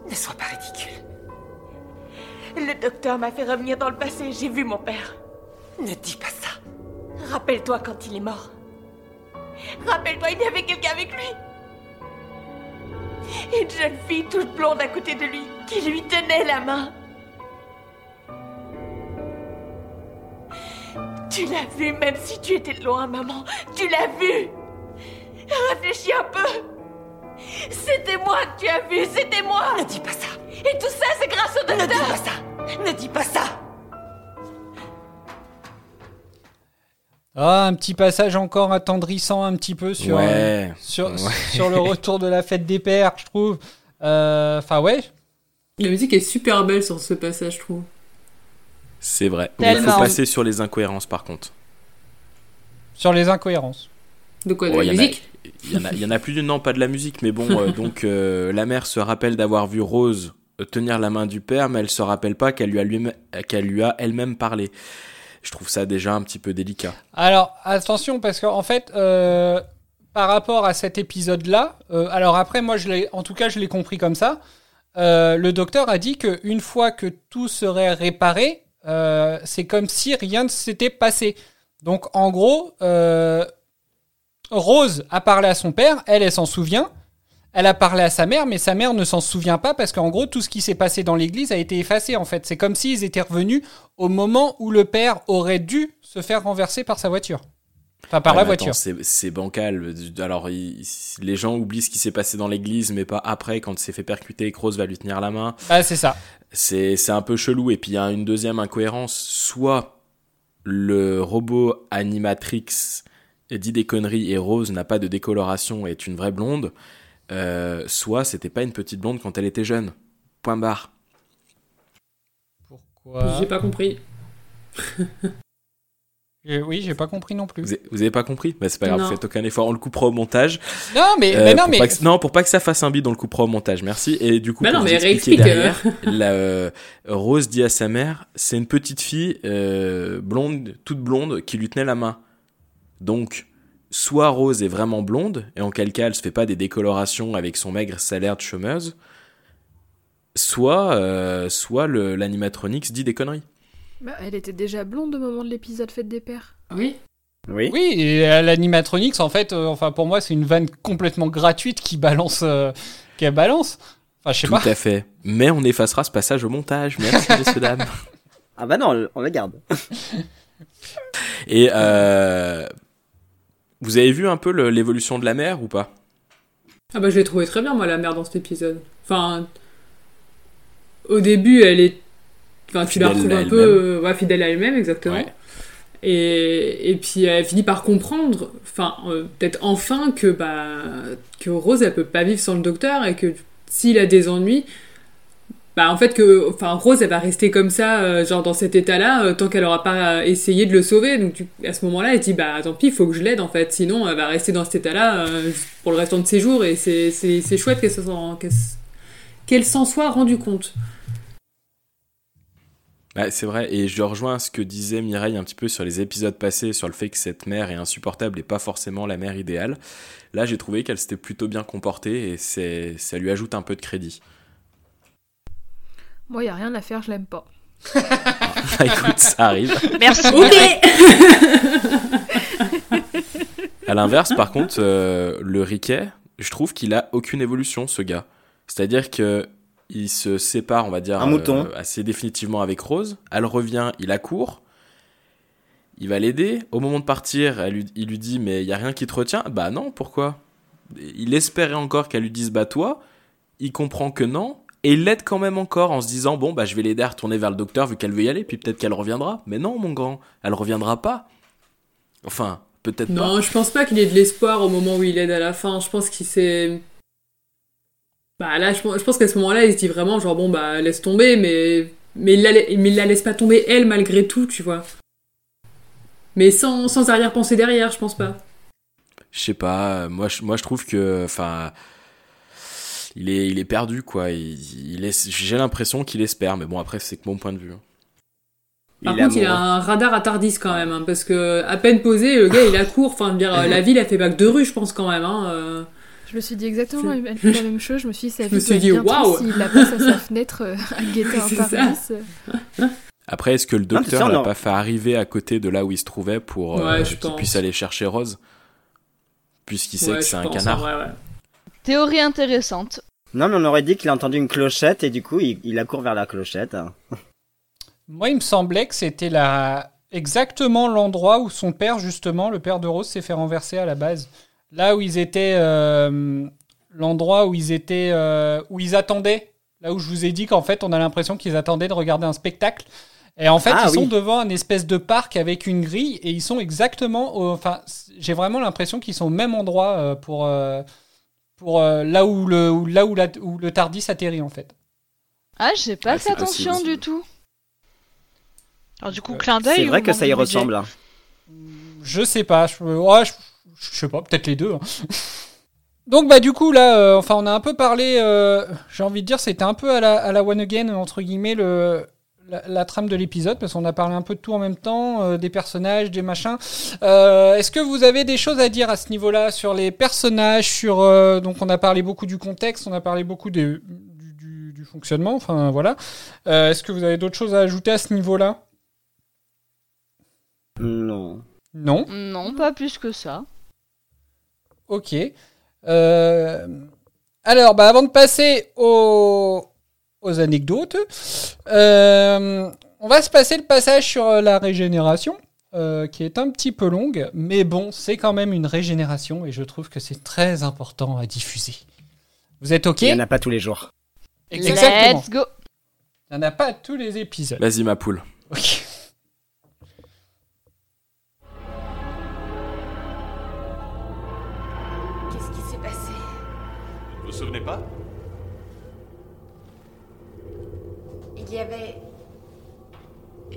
Ne sois pas ridicule. Le docteur m'a fait revenir dans le passé. J'ai vu mon père. Ne dis pas ça. Rappelle-toi quand il est mort. Rappelle-toi, il y avait quelqu'un avec lui. Une jeune fille toute blonde à côté de lui, qui lui tenait la main. Tu l'as vu, même si tu étais loin, maman. Tu l'as vu. Réfléchis un peu. C'était moi que tu as vu, c'était moi. Ne dis pas ça. Et tout ça, c'est grâce au Ne dis docteur. pas ça. Ne dis pas ça. Ah, un petit passage encore attendrissant un petit peu sur, Ouais. euh, sur, Ouais. sur le retour de la fête des pères, je trouve. Euh, Enfin, ouais. La musique est super belle sur ce passage, je trouve. C'est vrai. Mais Il faut passer sur les incohérences par contre. Sur les incohérences. De quoi De Oh, la musique? Il y, en a, il y en a plus d'une, non, pas de la musique, mais bon, euh, donc euh, la mère se rappelle d'avoir vu Rose tenir la main du père, mais elle se rappelle pas qu'elle lui a, lui qu'elle lui a elle-même parlé. Je trouve ça déjà un petit peu délicat. Alors, attention, parce qu'en fait, euh, par rapport à cet épisode-là, euh, alors après, moi, je en tout cas, je l'ai compris comme ça. euh, le docteur a dit qu'une fois que tout serait réparé, c'est comme si rien ne s'était passé. Donc, en gros, Rose a parlé à son père, elle, elle s'en souvient. Elle a parlé à sa mère, mais sa mère ne s'en souvient pas parce qu'en gros, tout ce qui s'est passé dans l'église a été effacé en fait. C'est comme s'ils étaient revenus au moment où le père aurait dû se faire renverser par sa voiture. Enfin, par Ouais, la voiture. c'est- bancal. Alors, il- les gens oublient ce qui s'est passé dans l'église, mais pas après, quand il s'est fait percuter et que Rose va lui tenir la main. Ah, c'est ça. C'est c'est un peu chelou. Et puis, il y a une deuxième incohérence. Soit le robot animatrix dit des conneries et Rose n'a pas de décoloration et est une vraie blonde, euh, soit c'était pas une petite blonde quand elle était jeune. Point barre. Pourquoi J'ai pas compris. *laughs* Euh, Oui, j'ai pas compris non plus. Vous avez, vous avez pas compris? Bah, C'est pas grave, Non. faites aucun effort. On le coupera au montage. Non, mais, Euh, mais non, pour mais pas que- non, pour pas que ça fasse un bide, on le coupera au montage. Merci. Et du coup, Bah pour non, vous mais expliquer réexplique, derrière, la, euh, Rose dit à sa mère, c'est une petite fille euh, blonde, toute blonde, qui lui tenait la main. Donc, soit Rose est vraiment blonde, et en quel cas elle se fait pas des décolorations avec son maigre salaire de chômeuse, soit, euh, soit le- l'animatronix dit des conneries. Bah, elle était déjà blonde au moment de l'épisode Fête des Pères. Oui. Oui. oui, et à l'animatronix, en fait, euh, enfin pour moi, c'est une vanne complètement gratuite qui balance, euh, qui balance. Enfin, je sais Tout pas. à fait. Mais on effacera ce passage au montage. Merci, *laughs* messieurs, dames. Ah bah non, on le garde. Et euh, vous avez vu un peu l'évolution de la mer ou pas? Ah bah je l'ai trouvé très bien moi la mère dans cet épisode. Enfin, au début elle est, enfin tu la retrouves un peu, euh, ouais, fidèle à elle-même exactement. Ouais. Et, et puis elle finit par comprendre, enfin euh, peut-être enfin que bah que Rose elle peut pas vivre sans le docteur et que s'il a des ennuis, bah en fait que enfin Rose elle va rester comme ça euh, genre dans cet état-là euh, tant qu'elle aura pas euh, essayé de le sauver. Donc à ce moment-là elle dit bah tant pis faut que je l'aide en fait sinon elle va rester dans cet état-là euh, pour le restant de ses jours et c'est c'est chouette qu'elle s'en qu'elle s'en soit rendue compte. Bah, c'est vrai, et je rejoins ce que disait Mireille un petit peu sur les épisodes passés, sur le fait que cette mère est insupportable et pas forcément la mère idéale. Là, j'ai trouvé qu'elle s'était plutôt bien comportée et c'est, ça lui ajoute un peu de crédit. Moi, y a rien à faire, je l'aime pas. *laughs* Bah, écoute, ça arrive. Merci. À l'inverse, par contre, euh, le Riquet, je trouve qu'il a aucune évolution, ce gars. C'est-à-dire que il se sépare, on va dire, Un mouton. euh, assez définitivement avec Rose. Elle revient, il accourt. Il va l'aider. Au moment de partir, elle lui- il lui dit Mais il y a rien qui te retient Bah non, pourquoi? Il espérait encore qu'elle lui dise Bah toi. Il comprend que non. Et il l'aide quand même encore en se disant Bon, bah je vais l'aider à retourner vers le docteur vu qu'elle veut y aller. Puis peut-être qu'elle reviendra. Mais non, mon grand, elle reviendra pas. Enfin, peut-être pas. Non, je pense pas qu'il ait de l'espoir au moment où il aide à la fin. Je pense qu'il s'est. Bah là, je pense, je pense qu'à ce moment-là, il se dit vraiment, genre, bon, bah, laisse tomber, mais. Mais il la, la- mais il la laisse pas tomber, elle, malgré tout, tu vois. Mais sans, sans arrière-pensée derrière, je pense pas. Je sais pas, moi je, moi je trouve que enfin il est il est perdu quoi, il, il est j'ai l'impression qu'il espère mais bon après c'est que mon point de vue. hein. Par Il contre, il a un radar à Tardis quand même, hein, parce que à peine posé, le gars, il. Enfin, veux dire, euh, *laughs* la ville, a fait bac de rue, je pense quand même. Hein, euh. Je me suis dit exactement la même la même chose. *laughs* Je me suis dit, sa Je me suis dit, waouh. s'il la passe à sa *laughs* fenêtre euh, à guetter ça. Tardis. euh. Après est-ce que le docteur l'a pas fait arriver à côté de là où il se trouvait pour euh, Ouais, qu'il puisse aller chercher Rose? Puisqu'il sait Ouais, que c'est un pense, canard. Théorie intéressante. Non, mais on aurait dit qu'il a entendu une clochette et du coup, il, il accourt vers la clochette. *laughs* Moi, il me semblait que c'était la... exactement l'endroit où son père, justement, le père de Rose, s'est fait renverser à la base. Là où ils étaient. euh, L'endroit où ils étaient. euh, Où ils attendaient. Là où je vous ai dit qu'en fait, on a l'impression qu'ils attendaient de regarder un spectacle. Et en fait, Ah, ils sont devant un espèce de parc avec une grille et ils sont exactement. au- Enfin, j'ai vraiment l'impression qu'ils sont au même endroit euh, pour. euh, Pour euh, là où le où- là où, la- où le Tardis atterrit en fait. Ah, j'ai pas Ouais, fait possible attention du tout. Alors du coup, clin d'œil. C'est vrai que ça y ressemble. hein. Je sais pas. Je, ouais, je, je sais pas. Peut-être les deux. hein. *laughs* Donc bah du coup là, euh, enfin on a un peu parlé. euh, J'ai envie de dire c'était un peu à la, à la one again entre guillemets le la, la trame de l'épisode parce qu'on a parlé un peu de tout en même temps, euh, des personnages, des machins. Euh, Est-ce que vous avez des choses à dire à ce niveau-là sur les personnages, sur euh, donc on a parlé beaucoup du contexte, on a parlé beaucoup des- du, du- du fonctionnement. Enfin voilà. Euh, Est-ce que vous avez d'autres choses à ajouter à ce niveau-là? Non. Non? Non, pas plus que ça. Ok. Euh, alors, bah, avant de passer aux, aux anecdotes, euh, on va se passer le passage sur euh, la régénération, euh, qui est un petit peu longue, mais bon, c'est quand même une régénération et je trouve que c'est très important à diffuser. Vous êtes ok? Il n'y en a pas tous les jours. Exactement. Let's go. Il n'y en a pas tous les épisodes. Vas-y ma poule. Ok. Qu'est-ce qui s'est passé? Vous vous souvenez pas? Il y avait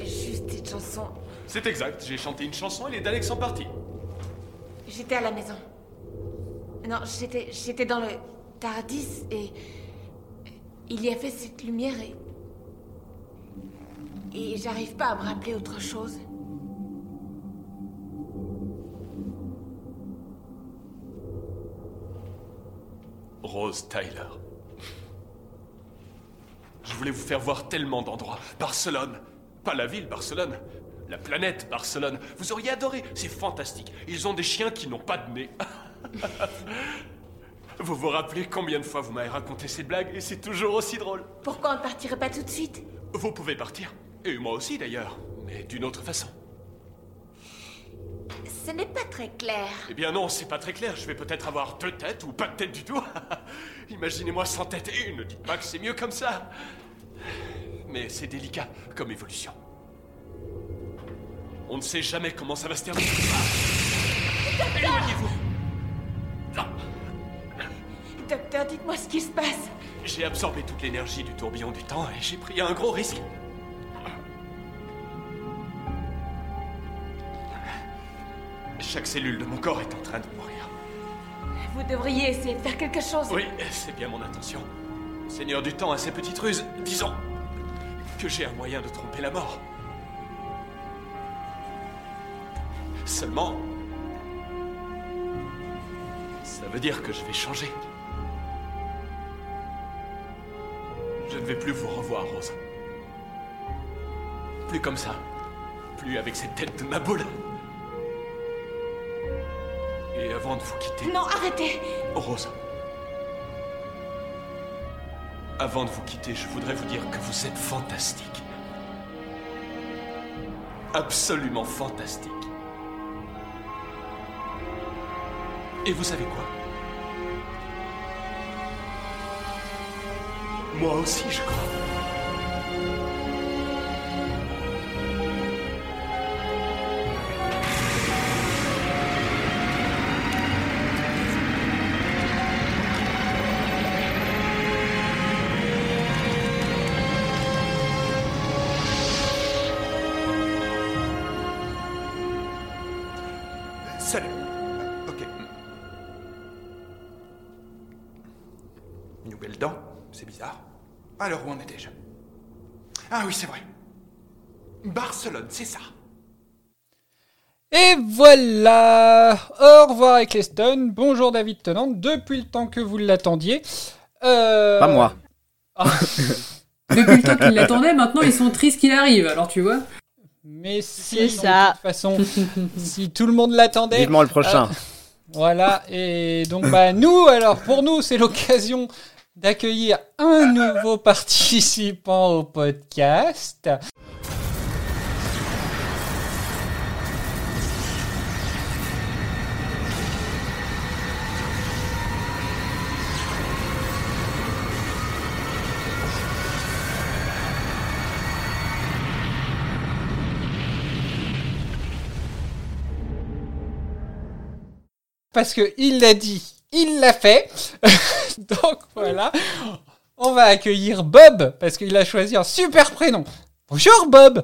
juste une chanson. C'est exact, j'ai chanté une chanson et les Daleks sont partis. J'étais à la maison. Non, j'étais j'étais dans le Tardis et il y avait cette lumière et et j'arrive pas à me rappeler autre chose. Rose Tyler. Je voulais vous faire voir tellement d'endroits. Barcelone. Pas la ville Barcelone. La planète Barcelone. Vous auriez adoré. C'est fantastique. Ils ont des chiens qui n'ont pas de nez. *laughs* vous vous rappelez combien de fois vous m'avez raconté ces blagues et c'est toujours aussi drôle. Pourquoi on ne partirait pas tout de suite? Vous pouvez partir. Et moi aussi d'ailleurs. Mais d'une autre façon. Ce n'est pas très clair. Eh bien non, c'est pas très clair. Je vais peut-être avoir deux têtes ou pas de tête du tout. *laughs* Imaginez-moi sans tête et une. Ne dites pas que c'est mieux comme ça. Mais c'est délicat comme évolution. On ne sait jamais comment ça va se terminer. Éloignez-vous. Docteur, dites-moi ce qui se passe. J'ai absorbé toute l'énergie du tourbillon du temps et j'ai pris un gros risque. Chaque cellule de mon corps est en train de mourir. Vous devriez essayer de faire quelque chose. Oui, c'est bien mon intention. Seigneur du temps a ses petites ruses. Disons que j'ai un moyen de tromper la mort. Seulement... Ça veut dire que je vais changer. Je ne vais plus vous revoir, Rose. Plus comme ça. Plus avec cette tête de ma boule. Et avant de vous quitter. Non, arrêtez Rose. Avant de vous quitter, je voudrais vous dire que vous êtes fantastique. Absolument fantastique. Et vous savez quoi? Moi aussi, je crois. Ah oui, c'est vrai. Barcelone, c'est ça. Et voilà Au revoir Eccleston, bonjour David Tennant, depuis le temps que vous l'attendiez. Euh... Pas moi. *laughs* Ah. Depuis le temps qu'ils l'attendaient, maintenant ils sont tristes qu'il arrive, alors tu vois. Mais si, C'est de ça. toute façon, si tout le monde l'attendait... Vivement le prochain. euh, voilà, et donc bah nous, alors pour nous, c'est l'occasion d'accueillir un nouveau *laughs* participant au podcast. Parce que il l'a dit, il l'a fait. *laughs* donc voilà, on va accueillir Bob parce qu'il a choisi un super prénom. Bonjour Bob.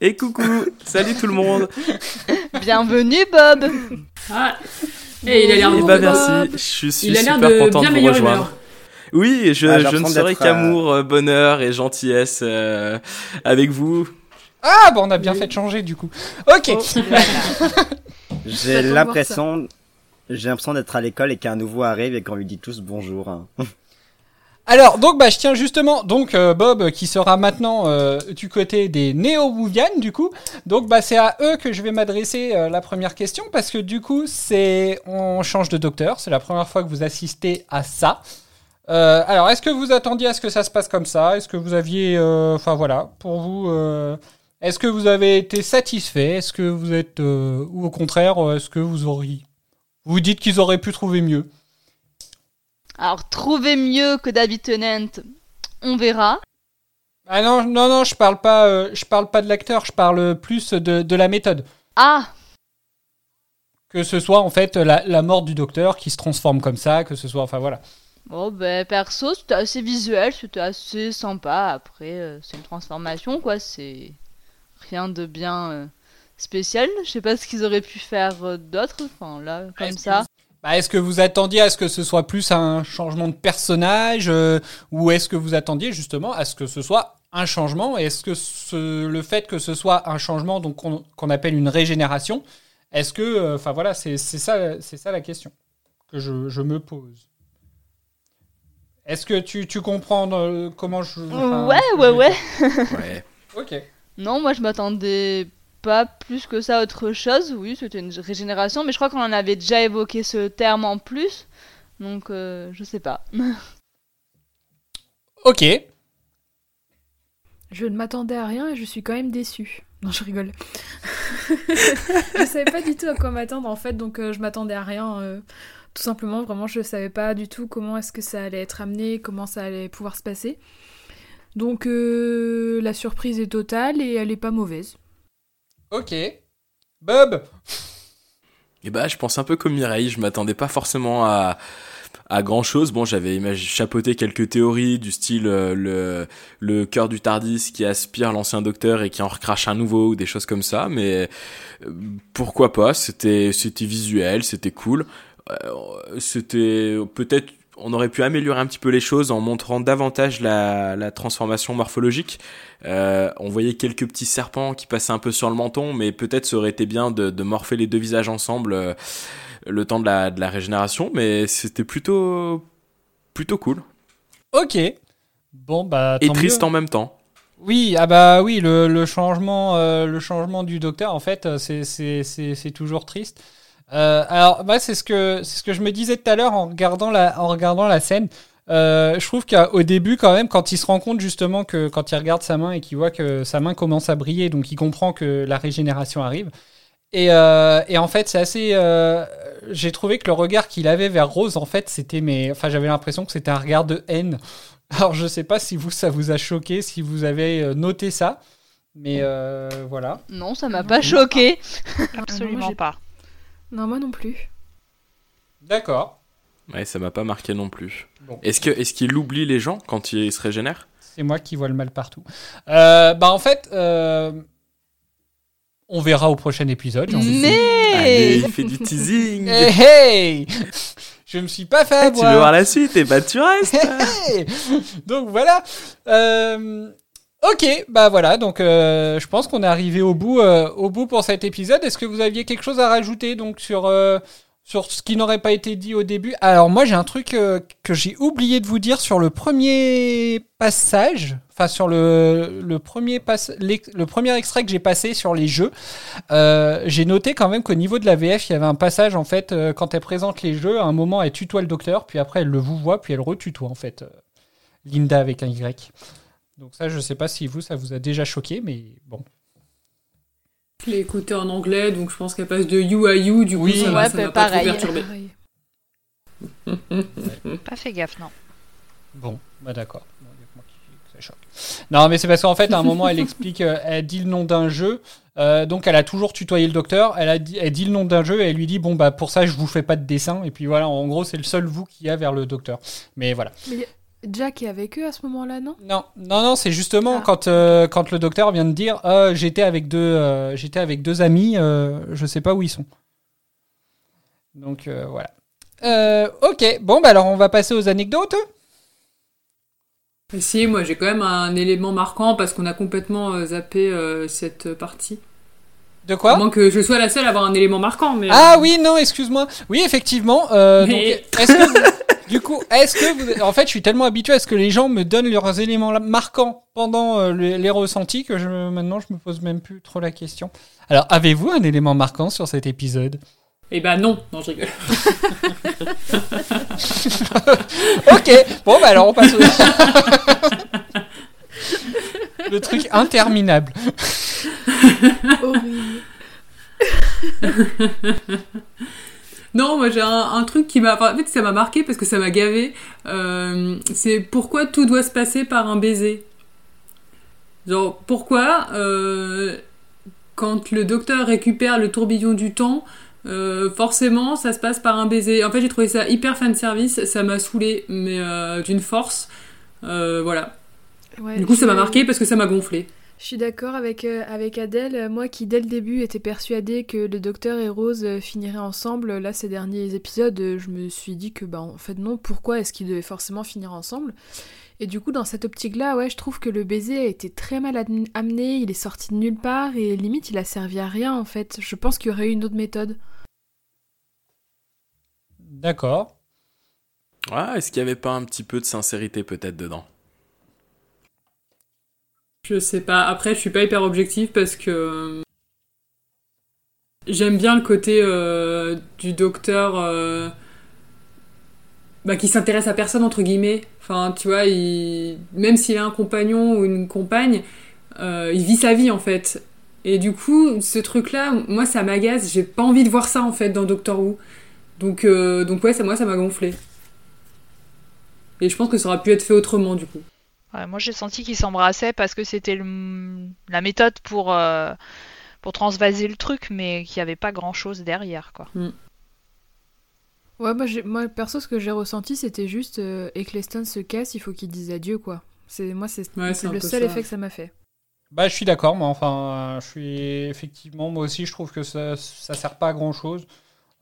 Et coucou, salut tout le monde. Bienvenue, Bob Ah Et il a l'air Eh de bah merci, je suis Il a l'air super de content bien de vous rejoindre. humeur. Oui, je, Ah, j'ai je ne serai d'être, qu'amour, euh, bonheur et gentillesse euh, avec vous. Ah bah on a bien fait de changer du coup. Ok. *laughs* J'ai J'attends de l'impression, j'ai l'impression d'être à l'école et qu'un nouveau arrive et qu'on lui dit tous bonjour. hein. *laughs* Alors donc bah je tiens justement donc euh, Bob qui sera maintenant euh, du côté des néo-Wouvian du coup. Donc bah c'est à eux que je vais m'adresser euh, la première question parce que du coup c'est on change de docteur, c'est la première fois que vous assistez à ça. Euh, alors est-ce que vous attendiez à ce que ça se passe comme ça? Est-ce que vous aviez euh, enfin voilà, pour vous euh, est-ce que vous avez été satisfait? Est-ce que vous êtes euh, ou au contraire euh, est-ce que vous auriez vous dites qu'ils auraient pu trouver mieux Alors, trouver mieux que David Tennant, on verra. Ah non, non, non, je parle pas, euh, je parle pas de l'acteur, je parle plus de, de la méthode. Ah Que ce soit en fait la, la mort du docteur qui se transforme comme ça, que ce soit, enfin voilà. Bon, ben, perso, c'était assez visuel, c'était assez sympa. Après, euh, c'est une transformation, quoi. C'est rien de bien euh, spécial. Je sais pas ce qu'ils auraient pu faire euh, d'autre. Enfin, là, comme Est-ce que ça. vous- Bah, est-ce que vous attendiez à ce que ce soit plus un changement de personnage euh, ou est-ce que vous attendiez justement à ce que ce soit un changement? Est-ce que ce- le fait que ce soit un changement donc qu'on appelle une régénération, est-ce que, euh, enfin voilà, c'est c'est ça, c'est ça la question que je, je me pose. Est-ce que tu, tu comprends euh, comment je ouais, que ouais, ouais. dire? Ouais. Ok. Non, moi, je m'attendais pas plus que ça autre chose. Oui, c'était une régénération, mais je crois qu'on en avait déjà évoqué ce terme en plus. Donc, euh, je sais pas. *laughs* Ok. Je ne m'attendais à rien et je suis quand même déçue. Non, je rigole. *laughs* je savais pas du tout à quoi m'attendre en fait, donc euh, je m'attendais à rien. euh, tout simplement, vraiment, je savais pas du tout comment est-ce que ça allait être amené, comment ça allait pouvoir se passer. Donc euh, la surprise est totale et elle est pas mauvaise. Ok. Bob Et bah, je pense un peu comme Mireille, je m'attendais pas forcément à, à grand chose. Bon, j'avais chapeauté quelques théories du style euh, le, le cœur du Tardis qui aspire l'ancien docteur et qui en recrache un nouveau ou des choses comme ça, mais euh, pourquoi pas, c'était, c'était visuel, c'était cool. Euh, c'était peut-être on aurait pu améliorer un petit peu les choses en montrant davantage la, la transformation morphologique. Euh, on voyait quelques petits serpents qui passaient un peu sur le menton, mais peut-être ça aurait été bien de, de morpher les deux visages ensemble euh, le temps de la, de la régénération, mais c'était plutôt plutôt cool. Ok. Bon, bah. Et triste mieux. en même temps. Oui, ah bah oui, le, le changement, euh, le changement du docteur, en fait, c'est toujours triste. Euh, alors, moi, c'est ce que c'est ce que je me disais tout à l'heure en regardant la en regardant la scène. Euh, je trouve qu'au début, quand même, quand il se rend compte justement que quand il regarde sa main et qu'il voit que sa main commence à briller, donc il comprend que la régénération arrive. Et, euh, et en fait, c'est assez. euh, J'ai trouvé que le regard qu'il avait vers Rose, en fait, c'était. Mais, enfin, j'avais l'impression que c'était un regard de haine. *laughs* Alors, je sais pas si vous, ça vous a choqué, si vous avez noté ça. Mais euh, voilà. Non, ça m'a pas choqué. Absolument pas. Non, moi non plus. D'accord. Ouais, ça m'a pas marqué non plus. Bon. Est-ce que est-ce qu'il oublie les gens quand il se régénère? C'est moi qui vois le mal partout. Euh, bah, en fait, euh, on verra au prochain épisode. j'ai envie de dire. Allez, Mais il fait du *laughs* teasing. Hey, hey Je me suis pas fait Eh, tu veux voir la suite? Et bah tu restes. *laughs* Hey donc voilà. Euh, ok, bah voilà. Donc euh, je pense qu'on est arrivé au bout, euh, au bout pour cet épisode. Est-ce que vous aviez quelque chose à rajouter donc sur euh, sur ce qui n'aurait pas été dit au début? Alors moi j'ai un truc que j'ai oublié de vous dire sur le premier passage. Enfin sur le le premier l'ex- le premier extrait que j'ai passé sur les jeux. J'ai noté quand même qu'au niveau de la VF, il y avait un passage en fait quand elle présente les jeux, à un moment elle tutoie le docteur, puis après elle le vous voit, puis elle retutoie en fait. Linda avec un Y. Donc ça, je sais pas si vous, ça vous a déjà choqué, mais bon. Je l'ai écouté en anglais, donc je pense qu'elle passe de you à you, du coup Oui. ça m'a Ouais, ça m'a pas trop perturbé. *laughs* Pas fait gaffe, non. Bon, bah d'accord. Bon, y a que moi qui- que ça choque. Non, mais c'est parce qu'en fait, à un moment, elle explique, euh, elle dit le nom d'un jeu. euh, donc, elle a toujours tutoyé le docteur. Elle a dit, elle dit le nom d'un jeu et elle lui dit, bon, bah, pour ça, je vous fais pas de dessin. Et puis voilà, en gros, c'est le seul vous qui a vers le docteur. Mais voilà. Mais y Jack est avec eux à ce moment-là, non? Non, non, non, c'est justement Ah. quand, euh, quand le docteur vient de dire, Ah, j'étais avec deux, euh, j'étais avec deux amis, euh, je sais pas où ils sont. Donc euh, voilà. Euh, ok, bon, bah alors on va passer aux anecdotes. Et si, moi j'ai quand même un élément marquant parce qu'on a complètement euh, zappé euh, cette partie. De À quoi moins que je sois la seule à avoir un élément marquant, mais. Ah oui, non, excuse-moi. Oui, effectivement. euh, Mais- donc, est-ce que vous- du coup, est-ce que vous, en fait, je suis tellement habitué à ce que les gens me donnent leurs éléments marquants pendant euh, les, les ressentis que je, maintenant, je me pose même plus trop la question. Alors, avez-vous un élément marquant sur cet épisode? Eh ben non, non, je rigole. *laughs* Ok, bon, bah alors on passe au... *laughs* Le truc interminable. Horrible. *laughs* Non, moi j'ai un, un truc qui m'a. enfin, en fait, ça m'a marqué parce que ça m'a gavé. Euh, c'est pourquoi tout doit se passer par un baiser. Genre, pourquoi euh, quand le docteur récupère le tourbillon du temps, euh, forcément ça se passe par un baiser. En fait, j'ai trouvé ça hyper fan service, ça m'a saoulé, mais d'une force. Voilà. Ouais, Du coup, ça m'a marqué parce que ça m'a gonflé. Je suis d'accord avec, euh, avec Adèle. Moi qui, dès le début, était persuadée que le docteur et Rose euh, finiraient ensemble, là, ces derniers épisodes, euh, je me suis dit que, bah, en fait, non, pourquoi est-ce qu'ils devaient forcément finir ensemble? Et du coup, dans cette optique-là, ouais, je trouve que le baiser a été très mal amené, il est sorti de nulle part, et limite, il a servi à rien, en fait. Je pense qu'il y aurait eu une autre méthode. D'accord. Ah, est-ce qu'il y avait pas un petit peu de sincérité peut-être dedans? Je sais pas. Après, je suis pas hyper objectif parce que euh, j'aime bien le côté euh, du docteur euh, bah, qui s'intéresse à personne entre guillemets. Enfin, tu vois, il... même s'il a un compagnon ou une compagne, il vit sa vie en fait. Et du coup, ce truc-là, moi, ça m'agace. J'ai pas envie de voir ça en fait dans Doctor Who. Donc, donc ouais, ça, moi, ça m'a gonflé. Et je pense que ça aurait pu être fait autrement du coup. Ouais, moi j'ai senti qu'ils s'embrassaient parce que c'était le- la méthode pour, euh, pour transvaser le truc, mais qu'il n'y avait pas grand chose derrière, quoi. Ouais, moi, j'ai- moi perso, ce que j'ai ressenti, c'était juste euh, Eccleston se casse, il faut qu'il dise adieu, quoi. C'est Moi, c'est Ouais, le seul ça. effet que ça m'a fait. Bah, je suis d'accord, moi. Enfin, euh, je suis effectivement, moi aussi, je trouve que ça, ça sert pas à grand chose.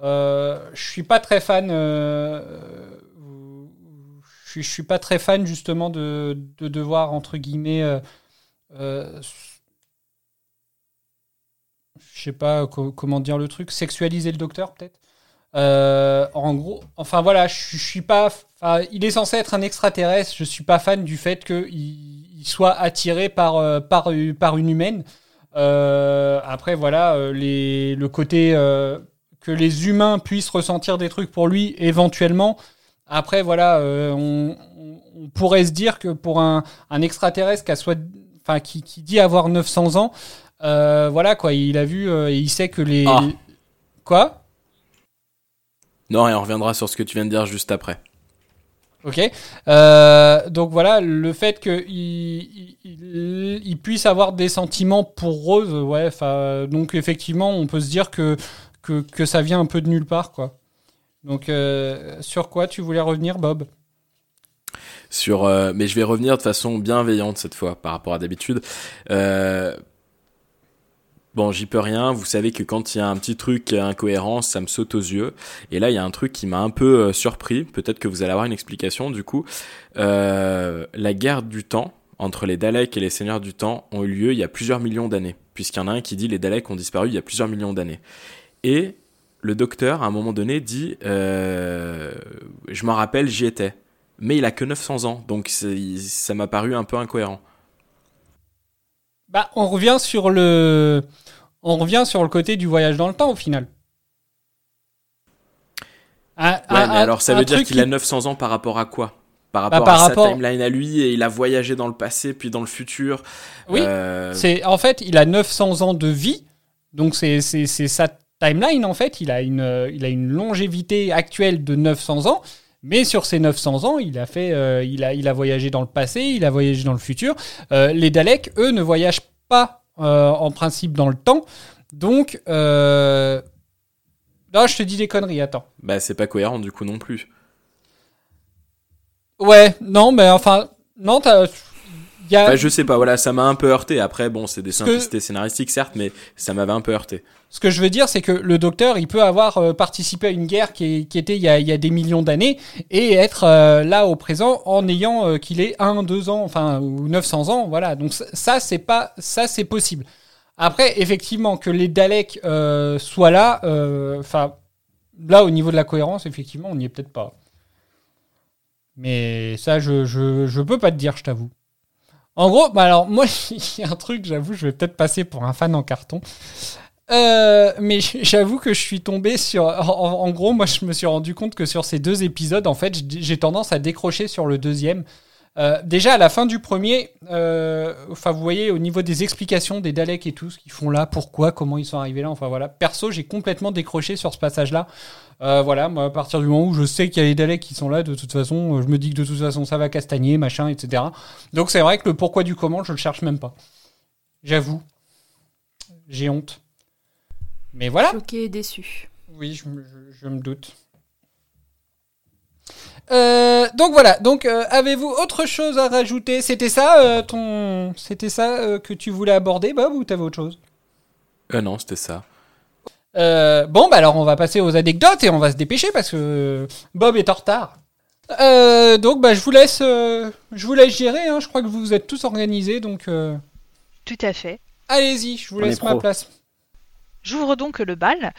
Euh, je suis pas très fan. euh, suis, je suis pas très fan justement de, de devoir entre guillemets. euh, euh, je sais pas co- comment dire le truc, sexualiser le docteur peut-être. Euh, en gros, enfin voilà, je, suis pas il est censé être un extraterrestre. Je suis pas fan du fait qu'il il soit attiré par, euh, par, par une humaine. Euh, après, voilà, les, le côté que les humains puissent ressentir des trucs pour lui, éventuellement. Après, voilà, euh, on, pourrait se dire que pour un, un extraterrestre qui, a soit, enfin, qui, qui dit avoir 900 ans, euh, voilà, quoi, il a vu euh, et il sait que les. Ah. Quoi? Non, et on reviendra sur ce que tu viens de dire juste après. Ok. Euh, donc voilà, le fait qu'il il, il- il puisse avoir des sentiments pour Rose, ouais. Donc effectivement, on peut se dire que, que, que ça vient un peu de nulle part, quoi. Donc euh, sur quoi tu voulais revenir, Bob? Sur euh, mais je vais revenir de façon bienveillante cette fois par rapport à d'habitude. Euh, bon j'y peux rien. Vous savez que quand il y a un petit truc incohérent ça me saute aux yeux. Et là il y a un truc qui m'a un peu surpris. Peut-être que vous allez avoir une explication du coup. La guerre du temps entre les Daleks et les Seigneurs du Temps ont eu lieu il y a plusieurs millions d'années puisqu'il y en a un qui dit les Daleks ont disparu il y a plusieurs millions d'années. Et le docteur à un moment donné dit euh, je m'en rappelle j'y étais mais il a que 900 ans, donc ça m'a paru un peu incohérent. Bah, on revient sur le, on revient sur le côté du voyage dans le temps au final. Un- Ouais, un- mais alors ça veut dire qu'il qui- a 900 ans par rapport à quoi? Par Bah, rapport par à rapport- sa timeline à lui, et il a voyagé dans le passé, puis dans le futur. Oui, Euh, c'est en fait, il a 900 ans de vie, donc c'est sa timeline en fait. Il a une euh, il a une longévité actuelle de 900 ans, mais sur ces 900 ans, il a fait euh, il a il a voyagé dans le passé, il a voyagé dans le futur. Euh, les Daleks, eux, ne voyagent pas euh, en principe dans le temps, donc non, je te dis des conneries. Attends. Bah c'est pas cohérent du coup non plus. Ouais, non, mais enfin, non, Y a... Enfin, je sais pas, voilà, ça m'a un peu heurté. Après, bon, c'est des simplicités scénaristiques certes, mais ça m'avait un peu heurté. Ce que je veux dire, c'est que le docteur, il peut avoir euh, participé à une guerre qui, est- qui était il y, a, il y a des millions d'années et être euh, là au présent en ayant euh, qu'il ait 1, 2 ans, enfin, ou 900 ans, voilà. Donc ça- c'est pas, ça, c'est possible. Après, effectivement, que les Daleks euh, soient là, euh, enfin, là, au niveau de la cohérence, effectivement, on n'y est peut-être pas. Mais ça, je, je, je peux pas te dire, je t'avoue. En gros, bah alors, moi, *laughs* il y a un truc, j'avoue, je vais peut-être passer pour un fan en carton. Euh, mais j'avoue que je suis tombé sur. En, gros, moi, je me suis rendu compte que sur ces deux épisodes, en fait, j'ai tendance à décrocher sur le deuxième. Euh, déjà, à la fin du premier, euh, enfin, vous voyez, au niveau des explications des Daleks et tout, ce qu'ils font là, pourquoi, comment ils sont arrivés là, enfin voilà. Perso, j'ai complètement décroché sur ce passage-là. Euh, voilà, moi, à partir du moment où je sais qu'il y a les Daleks qui sont là, de toute façon, je me dis que de toute façon, ça va castagner, machin, etc. Donc, c'est vrai que le pourquoi du comment, je le cherche même pas. J'avoue. J'ai honte. Mais voilà. Choqué et déçu. Oui, je, me- je- je me doute. Euh, donc voilà. Donc euh, avez-vous autre chose à rajouter? C'était ça euh, ton, c'était ça euh, que tu voulais aborder, Bob, ou t'avais autre chose? Euh, non, c'était ça. Euh, Bon, bah alors on va passer aux anecdotes et on va se dépêcher parce que Bob est en retard. Euh, donc bah je vous laisse, euh, je vous laisse gérer. hein. Je crois que vous êtes tous organisés, donc euh, Tout à fait. allez-y. Je vous On laisse ma pro. place. J'ouvre donc le bal.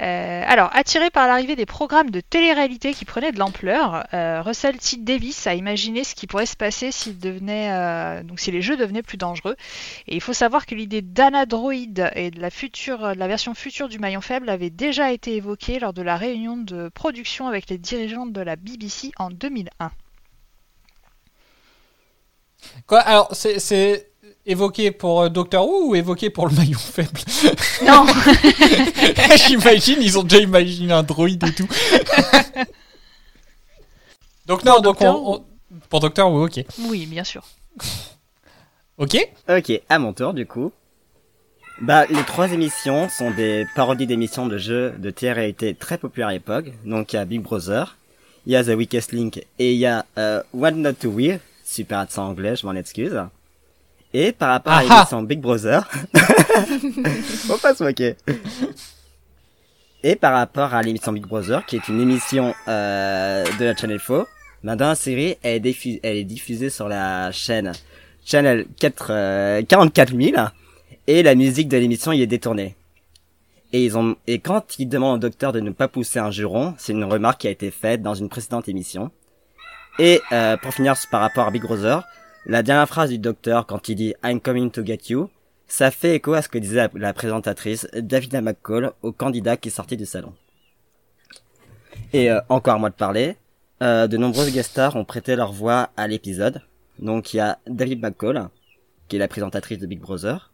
Euh, alors, attiré par l'arrivée des programmes de télé-réalité qui prenaient de l'ampleur, euh, Russell T. Davis a imaginé ce qui pourrait se passer euh, si les jeux devenaient plus dangereux. Et il faut savoir que l'idée d'Anadroid et de la, version future du maillon faible avait déjà été évoquée lors de la réunion de production avec les dirigeants de la BBC en 2001. Quoi? Alors c'est évoqué pour euh, Doctor Who ou évoqué pour le maillon faible? *laughs* Non *laughs* J'imagine, ils ont déjà imaginé un droïde et tout. *laughs* donc non, Pour donc Doctor on, on- pour Docteur Who, ok. Oui, bien sûr. Ok. Ok, à mon tour du coup. Bah, les trois émissions sont des parodies d'émissions de jeux de télé-réalité très populaires à l'époque. Donc il y a Big Brother, il y a The Weakest Link et il y a euh, What Not to Wear, super accent anglais, je m'en excuse. Et par rapport à Ah ah. l'émission Big Brother, *laughs* faut pas se moquer. Et par rapport à l'émission Big Brother, qui est une émission euh, de la Channel 4, bah, dans la série, elle est, diffu- elle est diffusée sur la chaîne Channel 4, euh, 44 000, et la musique de l'émission y est détournée. Et ils ont, et quand ils demandent au docteur de ne pas pousser un juron, c'est une remarque qui a été faite dans une précédente émission. Et euh, pour finir par rapport à Big Brother, la dernière phrase du docteur quand il dit I'm coming to get you, ça fait écho à ce que disait la, présentatrice Davina McCall au candidat qui est sorti du salon. Et euh, encore moi de parler, euh, de nombreuses guest stars ont prêté leur voix à l'épisode. Donc il y a David McCall, qui est la présentatrice de Big Brother.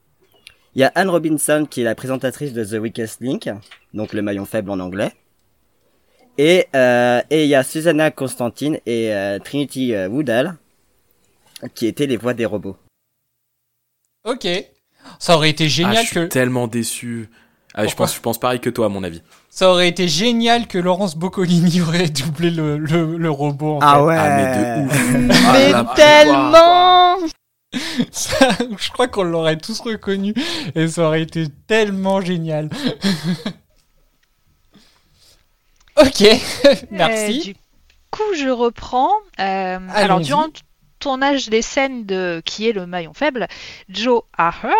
Il y a Anne Robinson, qui est la présentatrice de The Weakest Link, donc le maillon faible en anglais. Et euh, et il y a Susanna Constantine et euh, Trinity euh, Woodall, qui étaient les voix des robots. Ok. Ça aurait été Ah, génial je suis que tellement déçu. Ah, je pense, je pense pareil que toi, à mon avis. ça aurait été génial que Laurence Boccolini aurait *laughs* doublé le, le, le robot. En Ah fait. ouais. Ah, mais de ouf. *laughs* Ah, Mais tellement *laughs* Ça, je crois qu'on l'aurait tous reconnu et ça aurait été tellement génial. ok, merci. Euh, du coup, je reprends. Euh, alors, durant tournage des scènes de qui est le maillon faible, Joe Ahern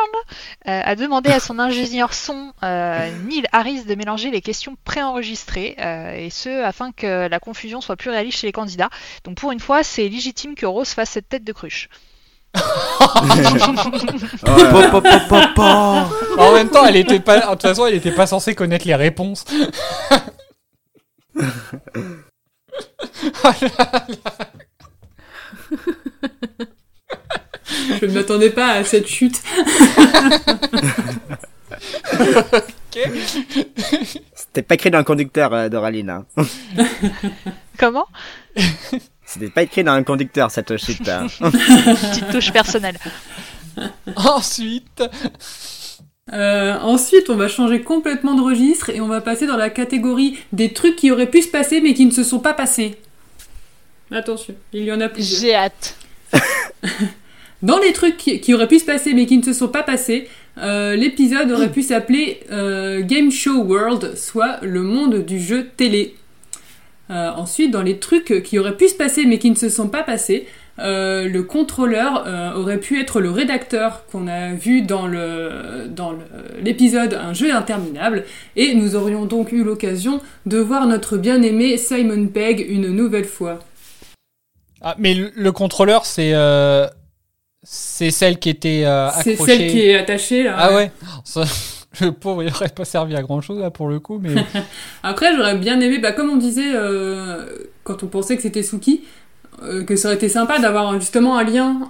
euh, a demandé à son *laughs* ingénieur son euh, Neil Harris de mélanger les questions préenregistrées euh, et ce afin que la confusion soit plus réaliste chez les candidats. Donc pour une fois, c'est légitime que Rose fasse cette tête de cruche. *laughs* En même temps, elle était pas. De toute façon, elle était pas censée connaître les réponses. *laughs* Oh là là. Je ne m'attendais pas à cette chute. Ok. *laughs* C'était pas écrit dans le conducteur euh, d'Oraline. Hein. *laughs* Comment? C'était pas écrit dans le conducteur cette chute. hein. *laughs* Petite touche personnelle. Ensuite, Euh, ensuite, on va changer complètement de registre et on va passer dans la catégorie des trucs qui auraient pu se passer mais qui ne se sont pas passés. Attention, il y en a plusieurs. J'ai hâte. Dans les trucs qui, auraient pu se passer mais qui ne se sont pas passés, euh, l'épisode aurait pu s'appeler euh, Game Show World, soit le monde du jeu télé. Euh, ensuite, dans les trucs qui auraient pu se passer mais qui ne se sont pas passés, le contrôleur aurait pu être le rédacteur qu'on a vu dans le dans l'épisode Un jeu interminable et nous aurions donc eu l'occasion de voir notre bien-aimé Simon Pegg une nouvelle fois. ah, mais le, le contrôleur, c'est c'est celle qui était euh, C'est accrochée. celle qui est attachée là. Ah ouais. *laughs* Ça, le pauvre, il aurait pas servi à grand chose là pour le coup, mais *laughs* Après, j'aurais bien aimé, bah, comme on disait euh, quand on pensait que c'était Suki, euh, que ça aurait été sympa d'avoir justement un lien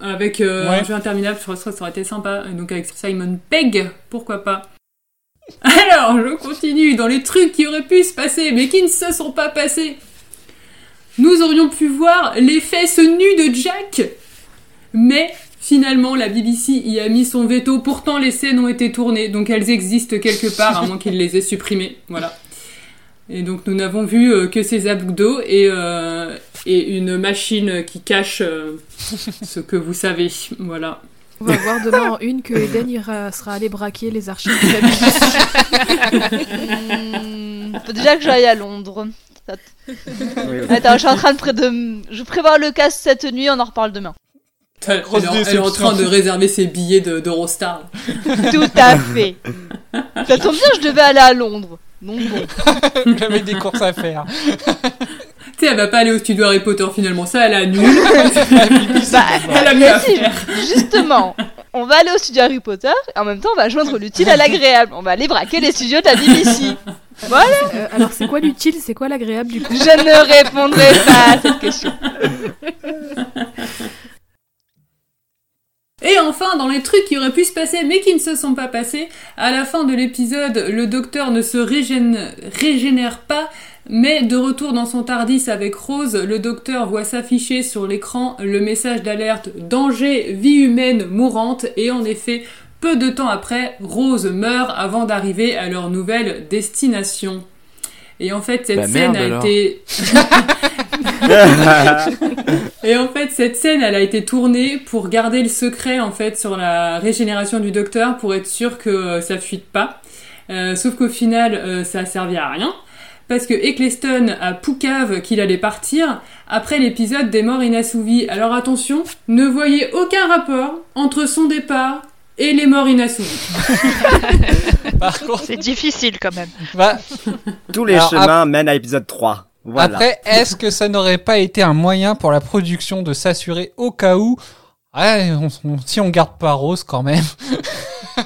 avec euh, Ouais. un jeu interminable. Je pense que ça aurait été sympa. Et donc avec Simon Pegg, pourquoi pas. *laughs* Alors, je continue dans les trucs qui auraient pu se passer, mais qui ne se sont pas passés. Nous aurions pu voir les fesses nues de Jack, mais finalement la BBC y a mis son veto. Pourtant, les scènes ont été tournées, donc elles existent quelque part, à moins qu'il les ait supprimées. Voilà. Et donc nous n'avons vu euh, que ses abdos et, euh, et une machine qui cache euh, ce que vous savez. Voilà. On va voir demain en une que Eden ira, sera allé braquer les archives de la BBC. Hmm, faut déjà que j'aille à Londres. Attends, je suis en train de, pré de... Je prévois le casse cette nuit, on en reparle demain. Elle, est en- elle est en déception. train de réserver ses billets de- d'Eurostar. *laughs* Tout à fait. Ça tombe bien, je devais aller à Londres. Donc bon. *laughs* j'avais des courses à faire. *laughs* tu sais, elle va pas aller au studio Harry Potter finalement, ça elle annule. Bah, Elle a mieux à si, faire. justement, on va aller au studio Harry Potter et en même temps on va joindre l'utile à l'agréable. On va aller braquer les studios de la BBC. Voilà. Euh, alors c'est quoi l'utile, c'est quoi l'agréable du coup? Je ne répondrai pas à cette question. Et enfin, dans les trucs qui auraient pu se passer mais qui ne se sont pas passés, à la fin de l'épisode, le docteur ne se régène- régénère pas, mais de retour dans son Tardis avec Rose, le docteur voit s'afficher sur l'écran le message d'alerte danger, vie humaine mourante, et en effet, peu de temps après, Rose meurt avant d'arriver à leur nouvelle destination. Et en fait, cette Bah scène merde, a alors. été *laughs* *laughs* et en fait, cette scène, elle a été tournée pour garder le secret, en fait, sur la régénération du docteur, pour être sûr que euh, ça fuite pas. Euh, sauf qu'au final, euh, ça a servi à rien. Parce que Eccleston a Poucave qu'il allait partir après l'épisode des morts inassouvis. Alors attention, ne voyez aucun rapport entre son départ et les morts inassouvis. *laughs* Par contre, C'est difficile quand même. bah, Tous les Alors, chemins mènent à l'épisode 3. Voilà. Après, est-ce que ça n'aurait pas été un moyen pour la production de s'assurer au cas où Ouais, on- on- si on garde pas Rose quand même. *laughs*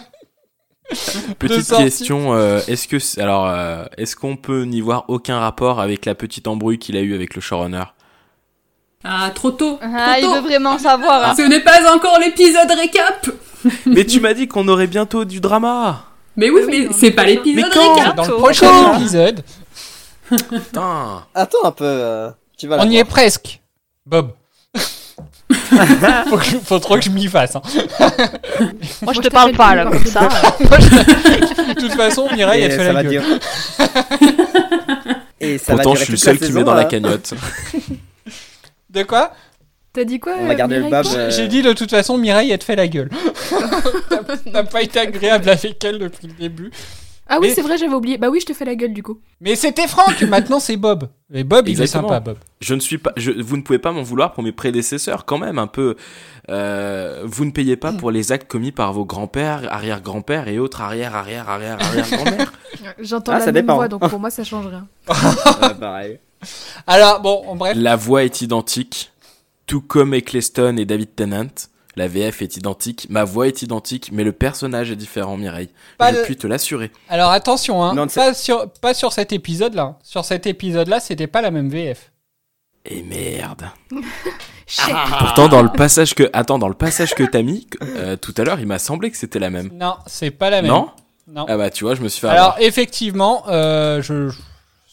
Petite question, euh, est-ce que alors euh, est-ce qu'on peut n'y voir aucun rapport avec la petite embrouille qu'il a eu avec le showrunner? Ah, trop tôt. Ah, il veut vraiment savoir. hein. Ce n'est pas encore l'épisode récap. *laughs* Mais tu m'as dit qu'on aurait bientôt du drama. Mais oui, mais c'est pas l'épisode Mais récap. Dans le prochain épisode, Putain. Attends un peu, euh, tu vas la on y voir. est presque. Bob. *laughs* faut, que je- faut trop que je m'y fasse. hein. Moi, je je te parle pas là, comme ça. *laughs* De toute façon, Mireille, Et elle fait ça la va gueule. durer. *laughs* Et ça va Pourtant, je suis le toute seul qui saison, met dans la cagnotte. De quoi? T'as dit quoi On va euh, garder le Mireille Bob. euh, J'ai dit de toute façon, Mireille, elle te fait la gueule. T'as- T'as pas été agréable avec elle depuis le début. Ah oui, Mais- c'est vrai, j'avais oublié. Bah oui, je te fais la gueule du coup. Mais c'était Franck, *laughs* maintenant c'est Bob. Et Bob, il est Exactement. sympa, Bob. Je ne suis pas. Je, vous ne pouvez pas m'en vouloir pour mes prédécesseurs, quand même, un peu. euh, vous ne payez pas pour les actes commis par vos grands-pères, arrière-grands-pères et autres arrière, arrière, arrière, arrière grand-mères. *laughs* J'entends Ah, la ça même dépend. voix, donc pour moi, ça change rien. ouais, *laughs* pareil. Alors, bon, en bref. La voix est identique, tout comme Eccleston et David Tennant. La VF est identique, ma voix est identique, mais le personnage est différent, Mireille. Pas je de- puis te l'assurer. Alors attention, hein, Non, pas, sur, pas sur cet épisode-là. Sur cet épisode-là, c'était pas la même VF. Et merde. *laughs* Chèque. Pourtant, dans le passage que, attends, dans le passage que t'as mis, euh, tout à l'heure, il m'a semblé que c'était la même. Non, c'est pas la même. Non? Non. Ah bah, tu vois, je me suis fait Alors avoir. effectivement, euh, je, je-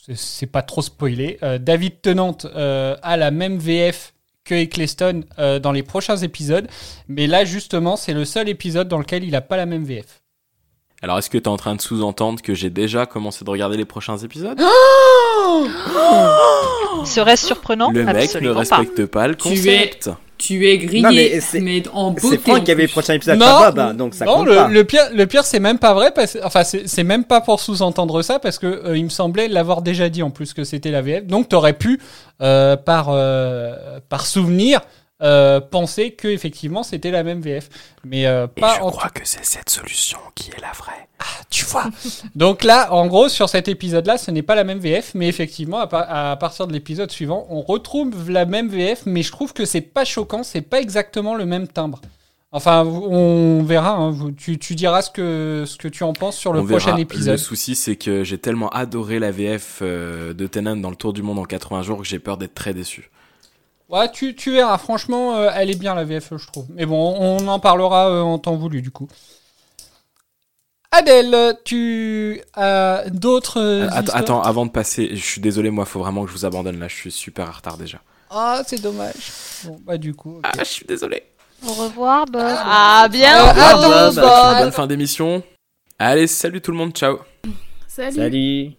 c'est- c'est pas trop spoilé. euh, David Tennant euh, a la même VF que Eccleston euh, dans les prochains épisodes, mais là justement, c'est le seul épisode dans lequel il a pas la même VF. Alors, est-ce que t'es en train de sous-entendre que j'ai déjà commencé de regarder les prochains épisodes? Serait-ce surprenant? Le mec ne Absolument respecte pas, le Tu es- concept. Tu es grillé, Non, mais, mais c'est- en beauté. C'est Franck qui avait le prochain épisode, non, pas Bob, hein, donc ça non, compte le, pas. le pire, le pire, c'est même pas vrai. Parce, enfin, c'est c'est même pas pour sous-entendre ça, parce que euh, il me semblait l'avoir déjà dit en plus que c'était la VF. Donc, t'aurais pu, euh, par euh, par souvenir, euh, penser que effectivement c'était la même VF, mais euh, Et pas je en crois que c'est cette solution qui est la vraie. tu vois. *laughs* Donc là, en gros, sur cet épisode-là, ce n'est pas la même VF, mais effectivement, à, par- à partir de l'épisode suivant, on retrouve la même VF, mais je trouve que c'est pas choquant, c'est pas exactement le même timbre. Enfin, on verra. hein, vous- tu, tu diras ce que ce que tu en penses sur le On verra. prochain Le épisode. souci, c'est que j'ai tellement adoré la VF euh, de Tennant dans le Tour du Monde en 80 jours que j'ai peur d'être très déçu. Ouais, tu, tu verras. Franchement, euh, elle est bien la VF, je trouve. Mais bon, on en parlera euh, en temps voulu du coup. Adèle, tu as d'autres euh, Attends, avant de passer, je suis désolé, moi, faut vraiment que je vous abandonne là, je suis super en retard déjà. Ah, c'est dommage. Bon, bah du coup. ok. Ah, je suis désolé. Au revoir, Bob. Ah, bien, Bob, attends, Bob. Bonne fin d'émission. Allez, salut tout le monde, ciao. Salut. Salut.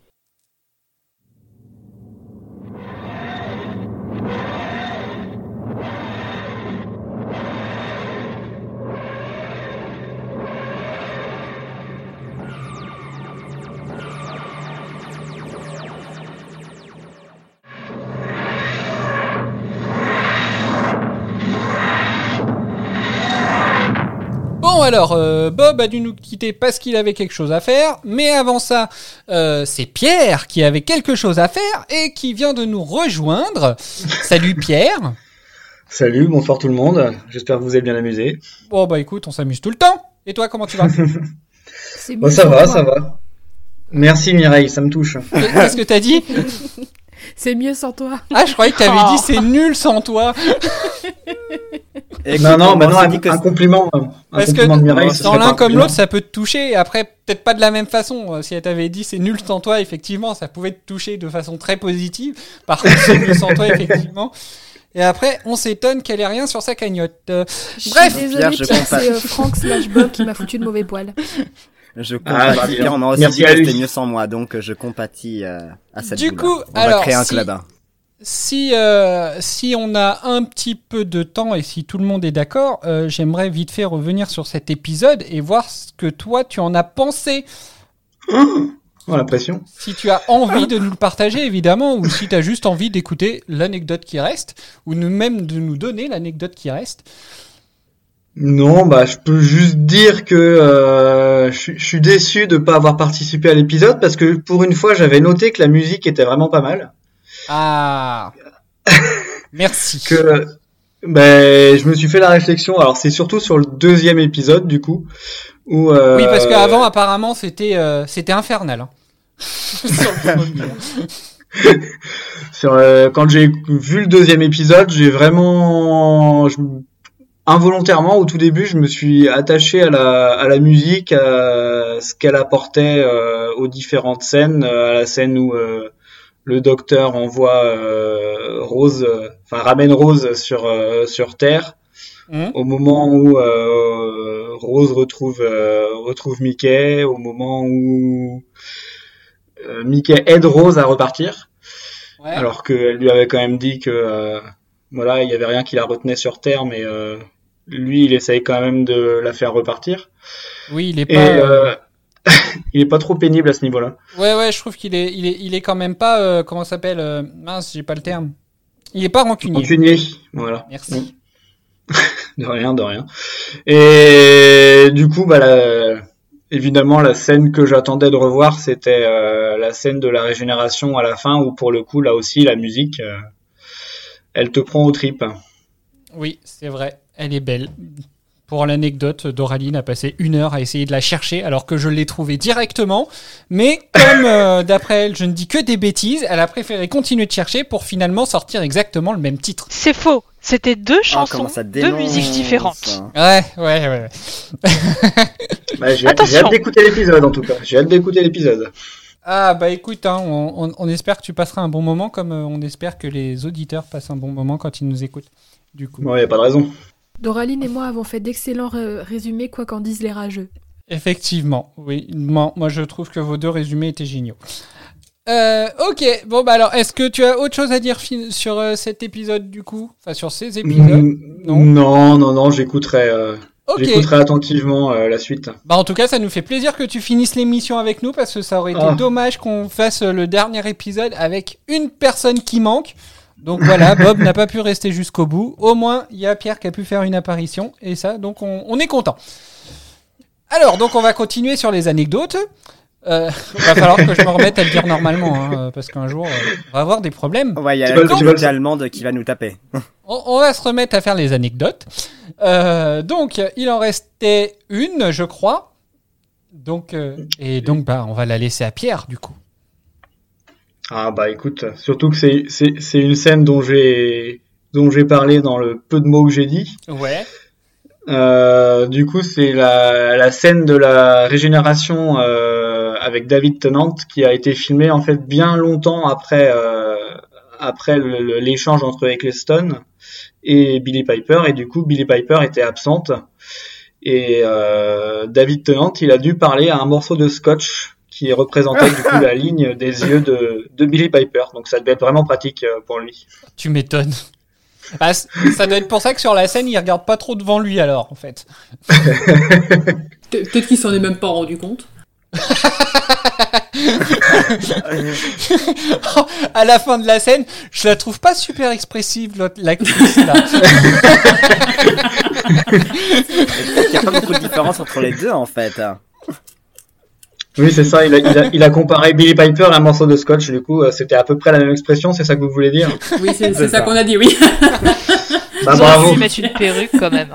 Alors, euh, Bob a dû nous quitter parce qu'il avait quelque chose à faire, mais avant ça, euh, c'est Pierre qui avait quelque chose à faire et qui vient de nous rejoindre. Salut Pierre. Salut, bonsoir tout le monde. J'espère que vous avez bien amusé. Bon bah écoute, on s'amuse tout le temps. Et toi, comment tu vas? C'est Bon, mieux ça va, ça va. Merci Mireille, ça me touche. Qu'est-ce que t'as dit? C'est mieux sans toi. Ah, je croyais que t'avais Oh. dit c'est nul sans toi. Écoute, non, non, on bah un, compliment. Un Parce que de Mireille, dans l'un comme l'autre, ça peut te toucher. Après, peut-être pas de la même façon. Euh, Si elle t'avait dit c'est nul sans toi, effectivement, ça pouvait te toucher de façon très positive. Par contre, c'est nul sans toi, *laughs* effectivement. Et après, on s'étonne qu'elle ait rien sur sa cagnotte. Euh, Je Bref. suis désolée, Pierre, je Pierre, c'est euh, Franck slash Bob qui m'a foutu de mauvais poil. *laughs* Je Ah, compatis. bah, on m'a aussi merci dit que c'était mieux sans moi, donc euh, je compatis euh, à cette Du coup, on alors, va créer un si- club. hein. Si, euh, si on a un petit peu de temps et si tout le monde est d'accord, euh, j'aimerais vite fait revenir sur cet épisode et voir ce que toi tu en as pensé. Oh, la pression. Si tu as envie de nous le partager, évidemment, ou si tu as juste envie d'écouter l'anecdote qui reste, ou nous- même de nous donner l'anecdote qui reste. Non, bah je peux juste dire que euh, je suis- je suis déçu de pas avoir participé à l'épisode parce que pour une fois j'avais noté que la musique était vraiment pas mal. Ah. *laughs* Merci. que ben je me suis fait la réflexion. Alors c'est surtout sur le deuxième épisode du coup où euh, Oui, parce qu'avant, apparemment, c'était euh, c'était infernal. hein. Sur *laughs* sur, euh, quand j'ai vu le deuxième épisode, j'ai vraiment je- involontairement au tout début, je me suis attaché à la à la musique, à ce qu'elle apportait euh, aux différentes scènes, euh, à la scène où euh, le docteur envoie euh, Rose, enfin ramène Rose sur euh, sur Terre. Mhm. Au moment où euh, Rose retrouve euh, retrouve Mickey, au moment où euh, Mickey aide Rose à repartir, Ouais. alors qu'elle lui avait quand même dit que euh, voilà, il y avait rien qui la retenait sur Terre, mais euh, lui, il essaye quand même de la faire repartir. Oui, il est Et pas. euh, *laughs* il est pas trop pénible à ce niveau-là. Ouais, ouais, je trouve qu'il est, il est, il est quand même pas. euh, comment s'appelle euh, Mince, j'ai pas le terme. Il est pas rancunier. Rancunier, voilà. Merci. *laughs* De rien, de rien. Et du coup, bah, la- évidemment, la scène que j'attendais de revoir, c'était euh, la scène de la régénération à la fin, où pour le coup, là aussi, la musique, euh, elle te prend aux tripes. Oui, c'est vrai. Elle est belle. Pour l'anecdote, Doraline a passé une heure à essayer de la chercher alors que je l'ai trouvée directement. Mais comme euh, d'après elle, je ne dis que des bêtises, elle a préféré continuer de chercher pour finalement sortir exactement le même titre. C'est faux. C'était deux chansons, comment ça deux musiques différentes. Ouais, ouais, ouais. Bah, j'ai hâte d'écouter l'épisode, en tout cas. J'ai hâte d'écouter l'épisode. Ah bah écoute, hein, on, on- on espère que tu passeras un bon moment comme euh, on espère que les auditeurs passent un bon moment quand ils nous écoutent. Du coup. Ouais, y a pas de raison. Doraline et moi avons fait d'excellents ré- résumés, quoi qu'en disent les rageux. Effectivement, oui. Moi, moi, je trouve que vos deux résumés étaient géniaux. Euh, ok, bon bah alors, est-ce que tu as autre chose à dire sur euh, cet épisode du coup? Enfin sur ces épisodes? Non, non, non, j'écouterai, euh, Ok. j'écouterai attentivement euh, la suite. Bah en tout cas, ça nous fait plaisir que tu finisses l'émission avec nous parce que ça aurait été Ah. dommage qu'on fasse euh, le dernier épisode avec une personne qui manque. Donc voilà, *laughs* Bob n'a pas pu rester jusqu'au bout. Au moins, il y a Pierre qui a pu faire une apparition et ça, donc on, on est content. Alors, donc on va continuer sur les anecdotes. Euh, *laughs* va falloir que je me remette à le dire normalement, hein, parce qu'un jour, euh, on va avoir des problèmes. Ouais, il y a la communauté allemande qui va nous taper. On, on va se remettre à faire les anecdotes. Euh, donc, il en restait une, je crois. Donc, euh, et donc, bah, on va la laisser à Pierre, du coup. Ah bah écoute, surtout que c'est c'est c'est une scène dont j'ai dont j'ai parlé dans le peu de mots que j'ai dit. Ouais. Euh, du coup, c'est la, la scène de la régénération euh, avec David Tennant qui a été filmée en fait bien longtemps après euh, après l'échange entre Eccleston et Billy Piper et du coup Billy Piper était absente et euh, David Tennant il a dû parler à un morceau de scotch qui représentait du coup *laughs* la ligne des yeux de, de Billy Piper donc ça devait être vraiment pratique euh, pour lui. Tu m'étonnes. Bah, c- ça doit être pour ça que sur la scène, il regarde pas trop devant lui, alors, en fait. Pe- *laughs* *laughs* Peut-être qu'il s'en est même pas rendu compte. *laughs* à la fin de la scène, je la trouve pas super expressive, l'actrice, là. *laughs* Il n'y a pas beaucoup de différence entre les deux en fait. Oui, c'est ça. Il a, il, a, il a comparé Billy Piper à un morceau de scotch. Du coup, euh, c'était à peu près la même expression. C'est ça que vous voulez dire? Oui, c'est ça, ça. qu'on a dit, oui. *laughs* *laughs* Bah bravo. mettre une perruque quand même.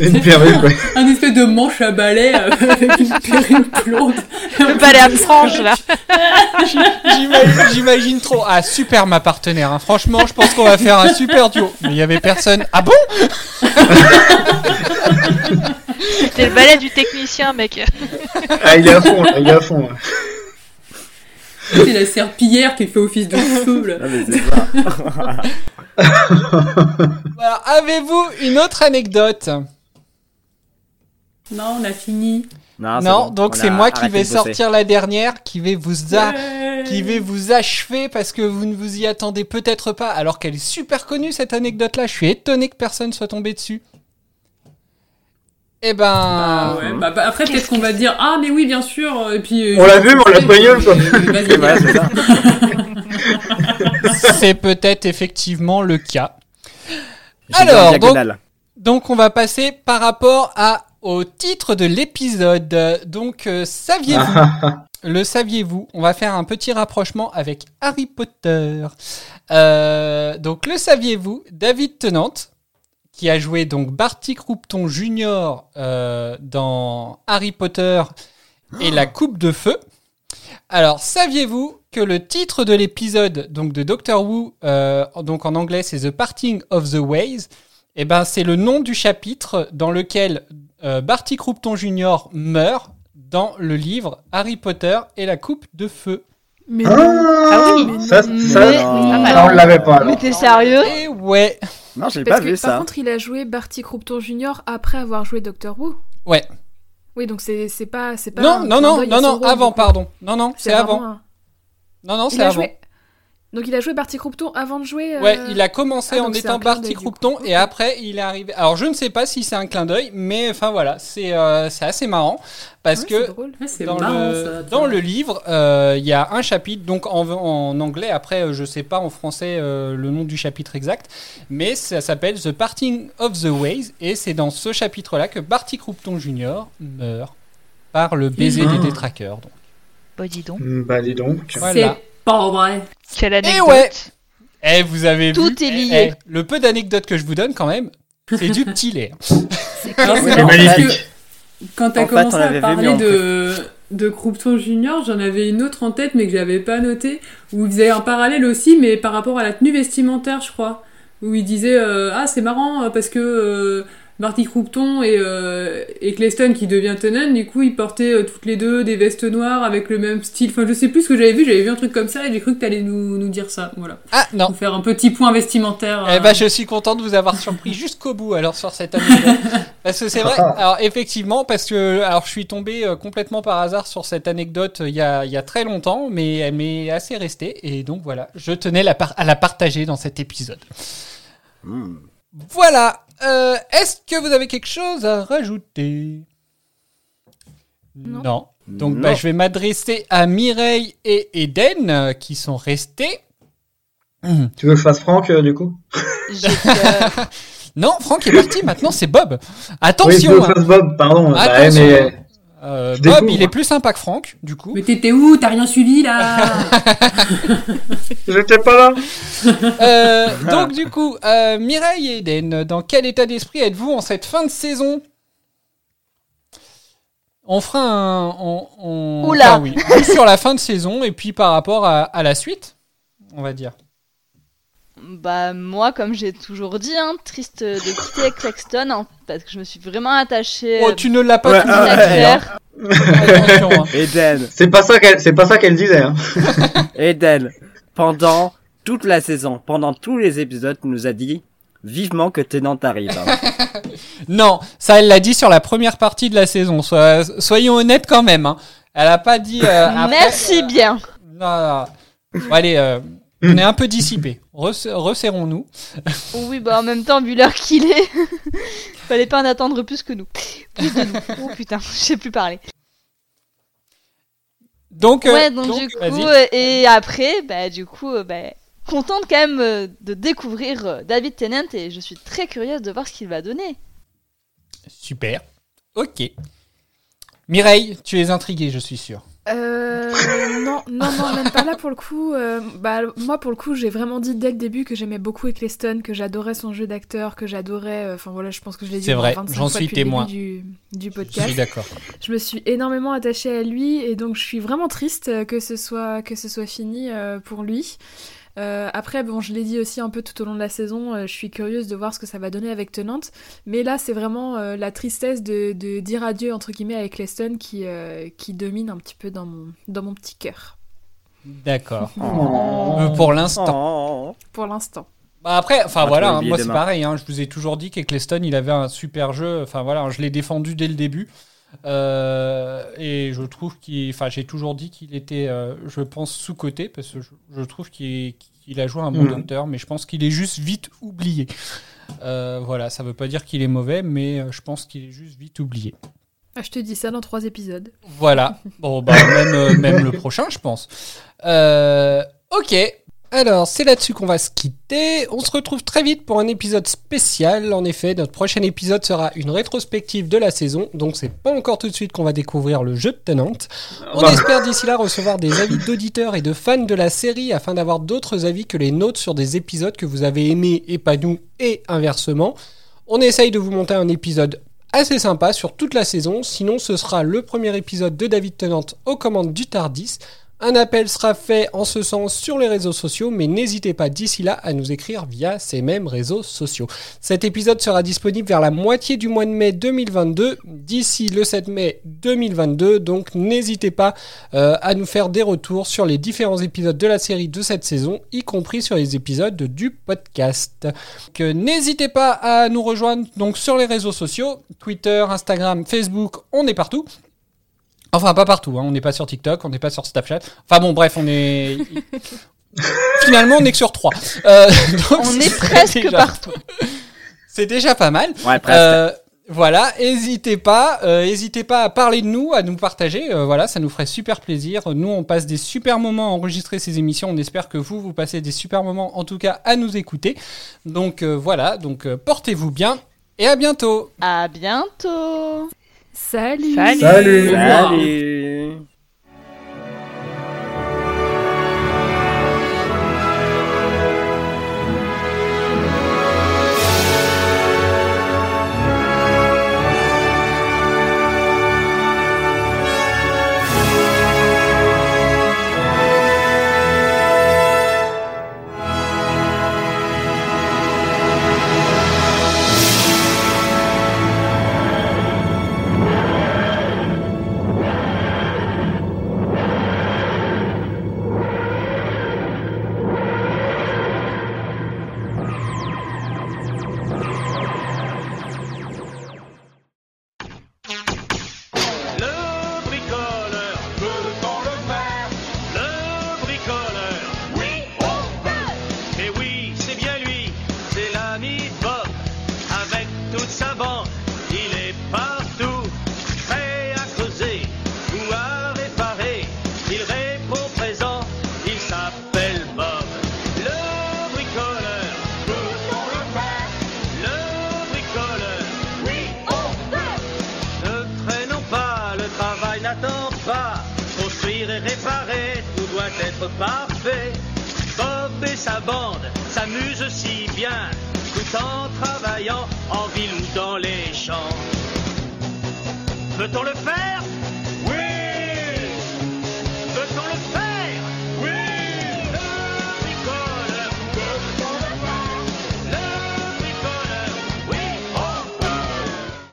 Une perruque, ouais. *laughs* Un espèce de manche à balai euh, *laughs* avec une perruque lourde. Le balai à franges là. J'imagine- J'imagine trop. Ah, super, ma partenaire. hein. Franchement, je pense qu'on va faire un super duo. Mais il y avait personne. Ah bon? C'était le balai du technicien, mec. Ah, il est à fond. Là, il est à fond. là. C'est la serpillière qui fait office de feu, là. Ah, mais c'est ça. *laughs* Voilà. Avez-vous une autre anecdote? Non, on a fini. Non, c'est Non, bon, donc on c'est moi qui vais sortir la dernière, qui vais vous a- Ouais. qui vais vous achever parce que vous ne vous y attendez peut-être pas, alors qu'elle est super connue cette anecdote-là. Je suis étonné que personne soit tombé dessus. Eh ben, Ah ouais, bah, bah, après, peut-être qu'on va dire Ah, mais oui, bien sûr. Et puis, euh, On l'a vu, mais on l'a pas gueule, *laughs* quoi. C'est ça. *laughs* c'est peut-être effectivement le cas. Alors, donc, donc on va passer par rapport à au titre de l'épisode. Donc, euh, saviez-vous *laughs* Le saviez-vous? On va faire un petit rapprochement avec Harry Potter. Euh, donc, le saviez-vous? David Tennant, qui a joué donc Barty Croupton Jr. euh, dans Harry Potter et la Coupe de Feu. Alors, saviez-vous que le titre de l'épisode donc de Doctor Who, euh, donc en anglais c'est The Parting of the Ways, eh ben c'est le nom du chapitre dans lequel euh, Barty Croupton Jr. meurt dans le livre Harry Potter et la Coupe de Feu. Mais Ah, Ah oui, ça, ça, mais- ça, on l'avait pas. alors. Mais t'es sérieux? Et ouais, Non, j'ai pas que, vu par ça. contre, il a joué Barty Croupton Jr. après avoir joué Doctor Who. ouais. Oui, donc c'est c'est pas c'est pas. Non, un non, non, non, non, avant, pardon. Non, non, c'est avant. un- Non, non, Il c'est a avant. Donc il a joué Barty Croupton avant de jouer. euh, Ouais, il a commencé ah, en étant Barty. Croupton et après il est arrivé. Alors je ne sais pas si c'est un clin d'œil, mais enfin voilà, c'est euh, c'est assez marrant parce Ouais, que dans marrant, le, ça, dans le livre, euh, il y a un chapitre, donc en, en anglais, après euh, je sais pas en français euh, le nom du chapitre exact, mais ça s'appelle The Parting of the Ways, et c'est dans ce chapitre-là que Barty Croupton Jr. meurt par le baiser des Ah. détraqueurs. donc. Bah dis donc. Bah dis donc. Voilà. Pas vrai. Quelle Et anecdote. ouais Eh, vous avez vu Tout est eh, lié. eh, Le peu d'anecdotes que je vous donne quand même, c'est du petit lait. Alors, C'est marrant C'est parce magnifique. que Quand t'as En fait, commencé on à l'avait parler en de, de Croupton Junior, j'en avais une autre en tête, mais que j'avais pas notée, où il faisait un parallèle aussi, mais par rapport à la tenue vestimentaire, je crois. Où il disait euh, Ah, c'est marrant, euh, parce que euh, Barty Croupton et, euh, et Cleston, qui devient Tennant, du coup, ils portaient euh, toutes les deux des vestes noires avec le même style. Enfin, je sais plus ce que j'avais vu, j'avais vu un truc comme ça, et j'ai cru que t'allais nous, nous dire ça. Voilà. Ah non Nous faire un petit point vestimentaire. Eh euh, ben, je suis content de vous avoir surpris *laughs* jusqu'au bout alors sur cette anecdote. *laughs* parce que c'est vrai, alors effectivement, parce que alors je suis tombé euh, complètement par hasard sur cette anecdote euh, il y a, il y a très longtemps, mais elle m'est assez restée. Et donc voilà, je tenais la par- à la partager dans cet épisode. Hmm. Voilà. Euh, Est-ce que vous avez quelque chose à rajouter? Non. Donc Non. bah, je vais m'adresser à Mireille et Eden euh, qui sont restés. Tu veux que je fasse Franck euh, du coup? *laughs* Non, Franck est parti, maintenant c'est Bob. Oui, Attention, veux que hein. je fasse Bob, pardon. Bah, Attention. mais Euh, Bob, découvre. il est plus sympa que Franck, du coup. Mais t'étais où T'as rien suivi là *laughs* j'étais pas là. Euh, donc du coup, euh, Mireille et Eden, dans quel état d'esprit êtes-vous en cette fin de saison? On fera un... On, on- Oula. enfin, oui, sur la fin de saison et puis par rapport à, à la suite, on va dire. Bah moi, comme j'ai toujours dit, hein, triste de quitter Claxton, hein, parce que je me suis vraiment attachée Oh, euh, tu ne l'as pas Ouais, tout à ouais. Attention, hein. *laughs* Eden, C'est pas ça qu'elle, c'est pas ça qu'elle disait. Hein. *laughs* Eden, pendant toute la saison, pendant tous les épisodes, nous a dit vivement que Tennant arrive. hein. *laughs* Non, ça elle l'a dit sur la première partie de la saison. Sois- soyons honnêtes quand même. hein. Elle a pas dit. euh, après- Merci bien. Non, non. Bon, allez, euh, on est un peu dissipé. Res- Resserrons-nous. Oui, bah en même temps, vu l'heure qu'il est, *laughs* fallait pas en attendre plus que nous. Plus de nous. Oh putain, *laughs* je sais plus parler. Donc, euh, ouais, donc, donc, du coup, euh, et après, bah du coup, euh, bah, contente quand même de découvrir David Tennant et je suis très curieuse de voir ce qu'il va donner. Super. Ok. Mireille, tu es intriguée, je suis sûr. Euh, non, non, non, même pas là pour le coup. euh, bah, moi, pour le coup, j'ai vraiment dit dès le début que j'aimais beaucoup Eccleston, que j'adorais son jeu d'acteur, que j'adorais. euh, Enfin voilà, je pense que je l'ai dit C'est vrai, 25 j'en suis témoin. du, du Je podcast. suis d'accord. Je me suis énormément attachée à lui et donc je suis vraiment triste que ce soit, que ce soit fini euh, pour lui. Euh, après, bon, je l'ai dit aussi un peu tout au long de la saison, euh, je suis curieuse de voir ce que ça va donner avec Tenant. Mais là, c'est vraiment euh, la tristesse de, de dire adieu, entre guillemets, avec Leston qui, euh, qui domine un petit peu dans mon, dans mon petit cœur, D'accord. Oh. *laughs* Pour l'instant. Oh. pour l'instant. Bah après, enfin voilà, hein, moi c'est pareil. hein, je vous ai toujours dit qu'Eccleston, il avait un super jeu. Enfin voilà, je l'ai défendu dès le début. Euh, et je trouve qu'il, enfin j'ai toujours dit qu'il était, euh, je pense sous côté parce que je, je trouve qu'il qu'il a joué un bon Mhm. docteur, mais je pense qu'il est juste vite oublié. Euh, voilà, ça veut pas dire qu'il est mauvais, mais je pense qu'il est juste vite oublié. Ah, je te dis ça dans trois épisodes. Voilà. Bon, bah, même, même le prochain, je pense. Euh, ok. Alors, c'est là-dessus qu'on va se quitter. On se retrouve très vite pour un épisode spécial. En effet, notre prochain épisode sera une rétrospective de la saison. Donc, c'est pas encore tout de suite qu'on va découvrir le jeu de Tenante. On Bah. espère d'ici là recevoir des avis d'auditeurs et de fans de la série afin d'avoir d'autres avis que les nôtres sur des épisodes que vous avez aimés et pas nous et inversement. On essaye de vous monter un épisode assez sympa sur toute la saison. Sinon, ce sera le premier épisode de David Tennant aux commandes du Tardis. Un appel sera fait en ce sens sur les réseaux sociaux, mais n'hésitez pas d'ici là à nous écrire via ces mêmes réseaux sociaux. Cet épisode sera disponible vers la moitié du mois de mai 2022, d'ici le 7 mai 2022, donc n'hésitez pas euh, à nous faire des retours sur les différents épisodes de la série de cette saison, y compris sur les épisodes du podcast. Euh, n'hésitez pas à nous rejoindre donc sur les réseaux sociaux, Twitter, Instagram, Facebook, on est partout. Enfin, pas partout, hein. on n'est pas sur TikTok, on n'est pas sur Snapchat. Enfin bon, bref, on est... *laughs* Finalement, on n'est que sur trois. Euh, *laughs* donc On c'est est presque déjà- partout. *laughs* C'est déjà pas mal. Ouais, presque. Euh, voilà, n'hésitez pas, euh, n'hésitez pas à parler de nous, à nous partager. euh, voilà, ça nous ferait super plaisir. Nous, on passe des super moments à enregistrer ces émissions. On espère que vous, vous passez des super moments, en tout cas, à nous écouter. Donc euh, voilà, donc euh, portez-vous bien et à bientôt. À bientôt. Salut. Salut. Salut. Salut.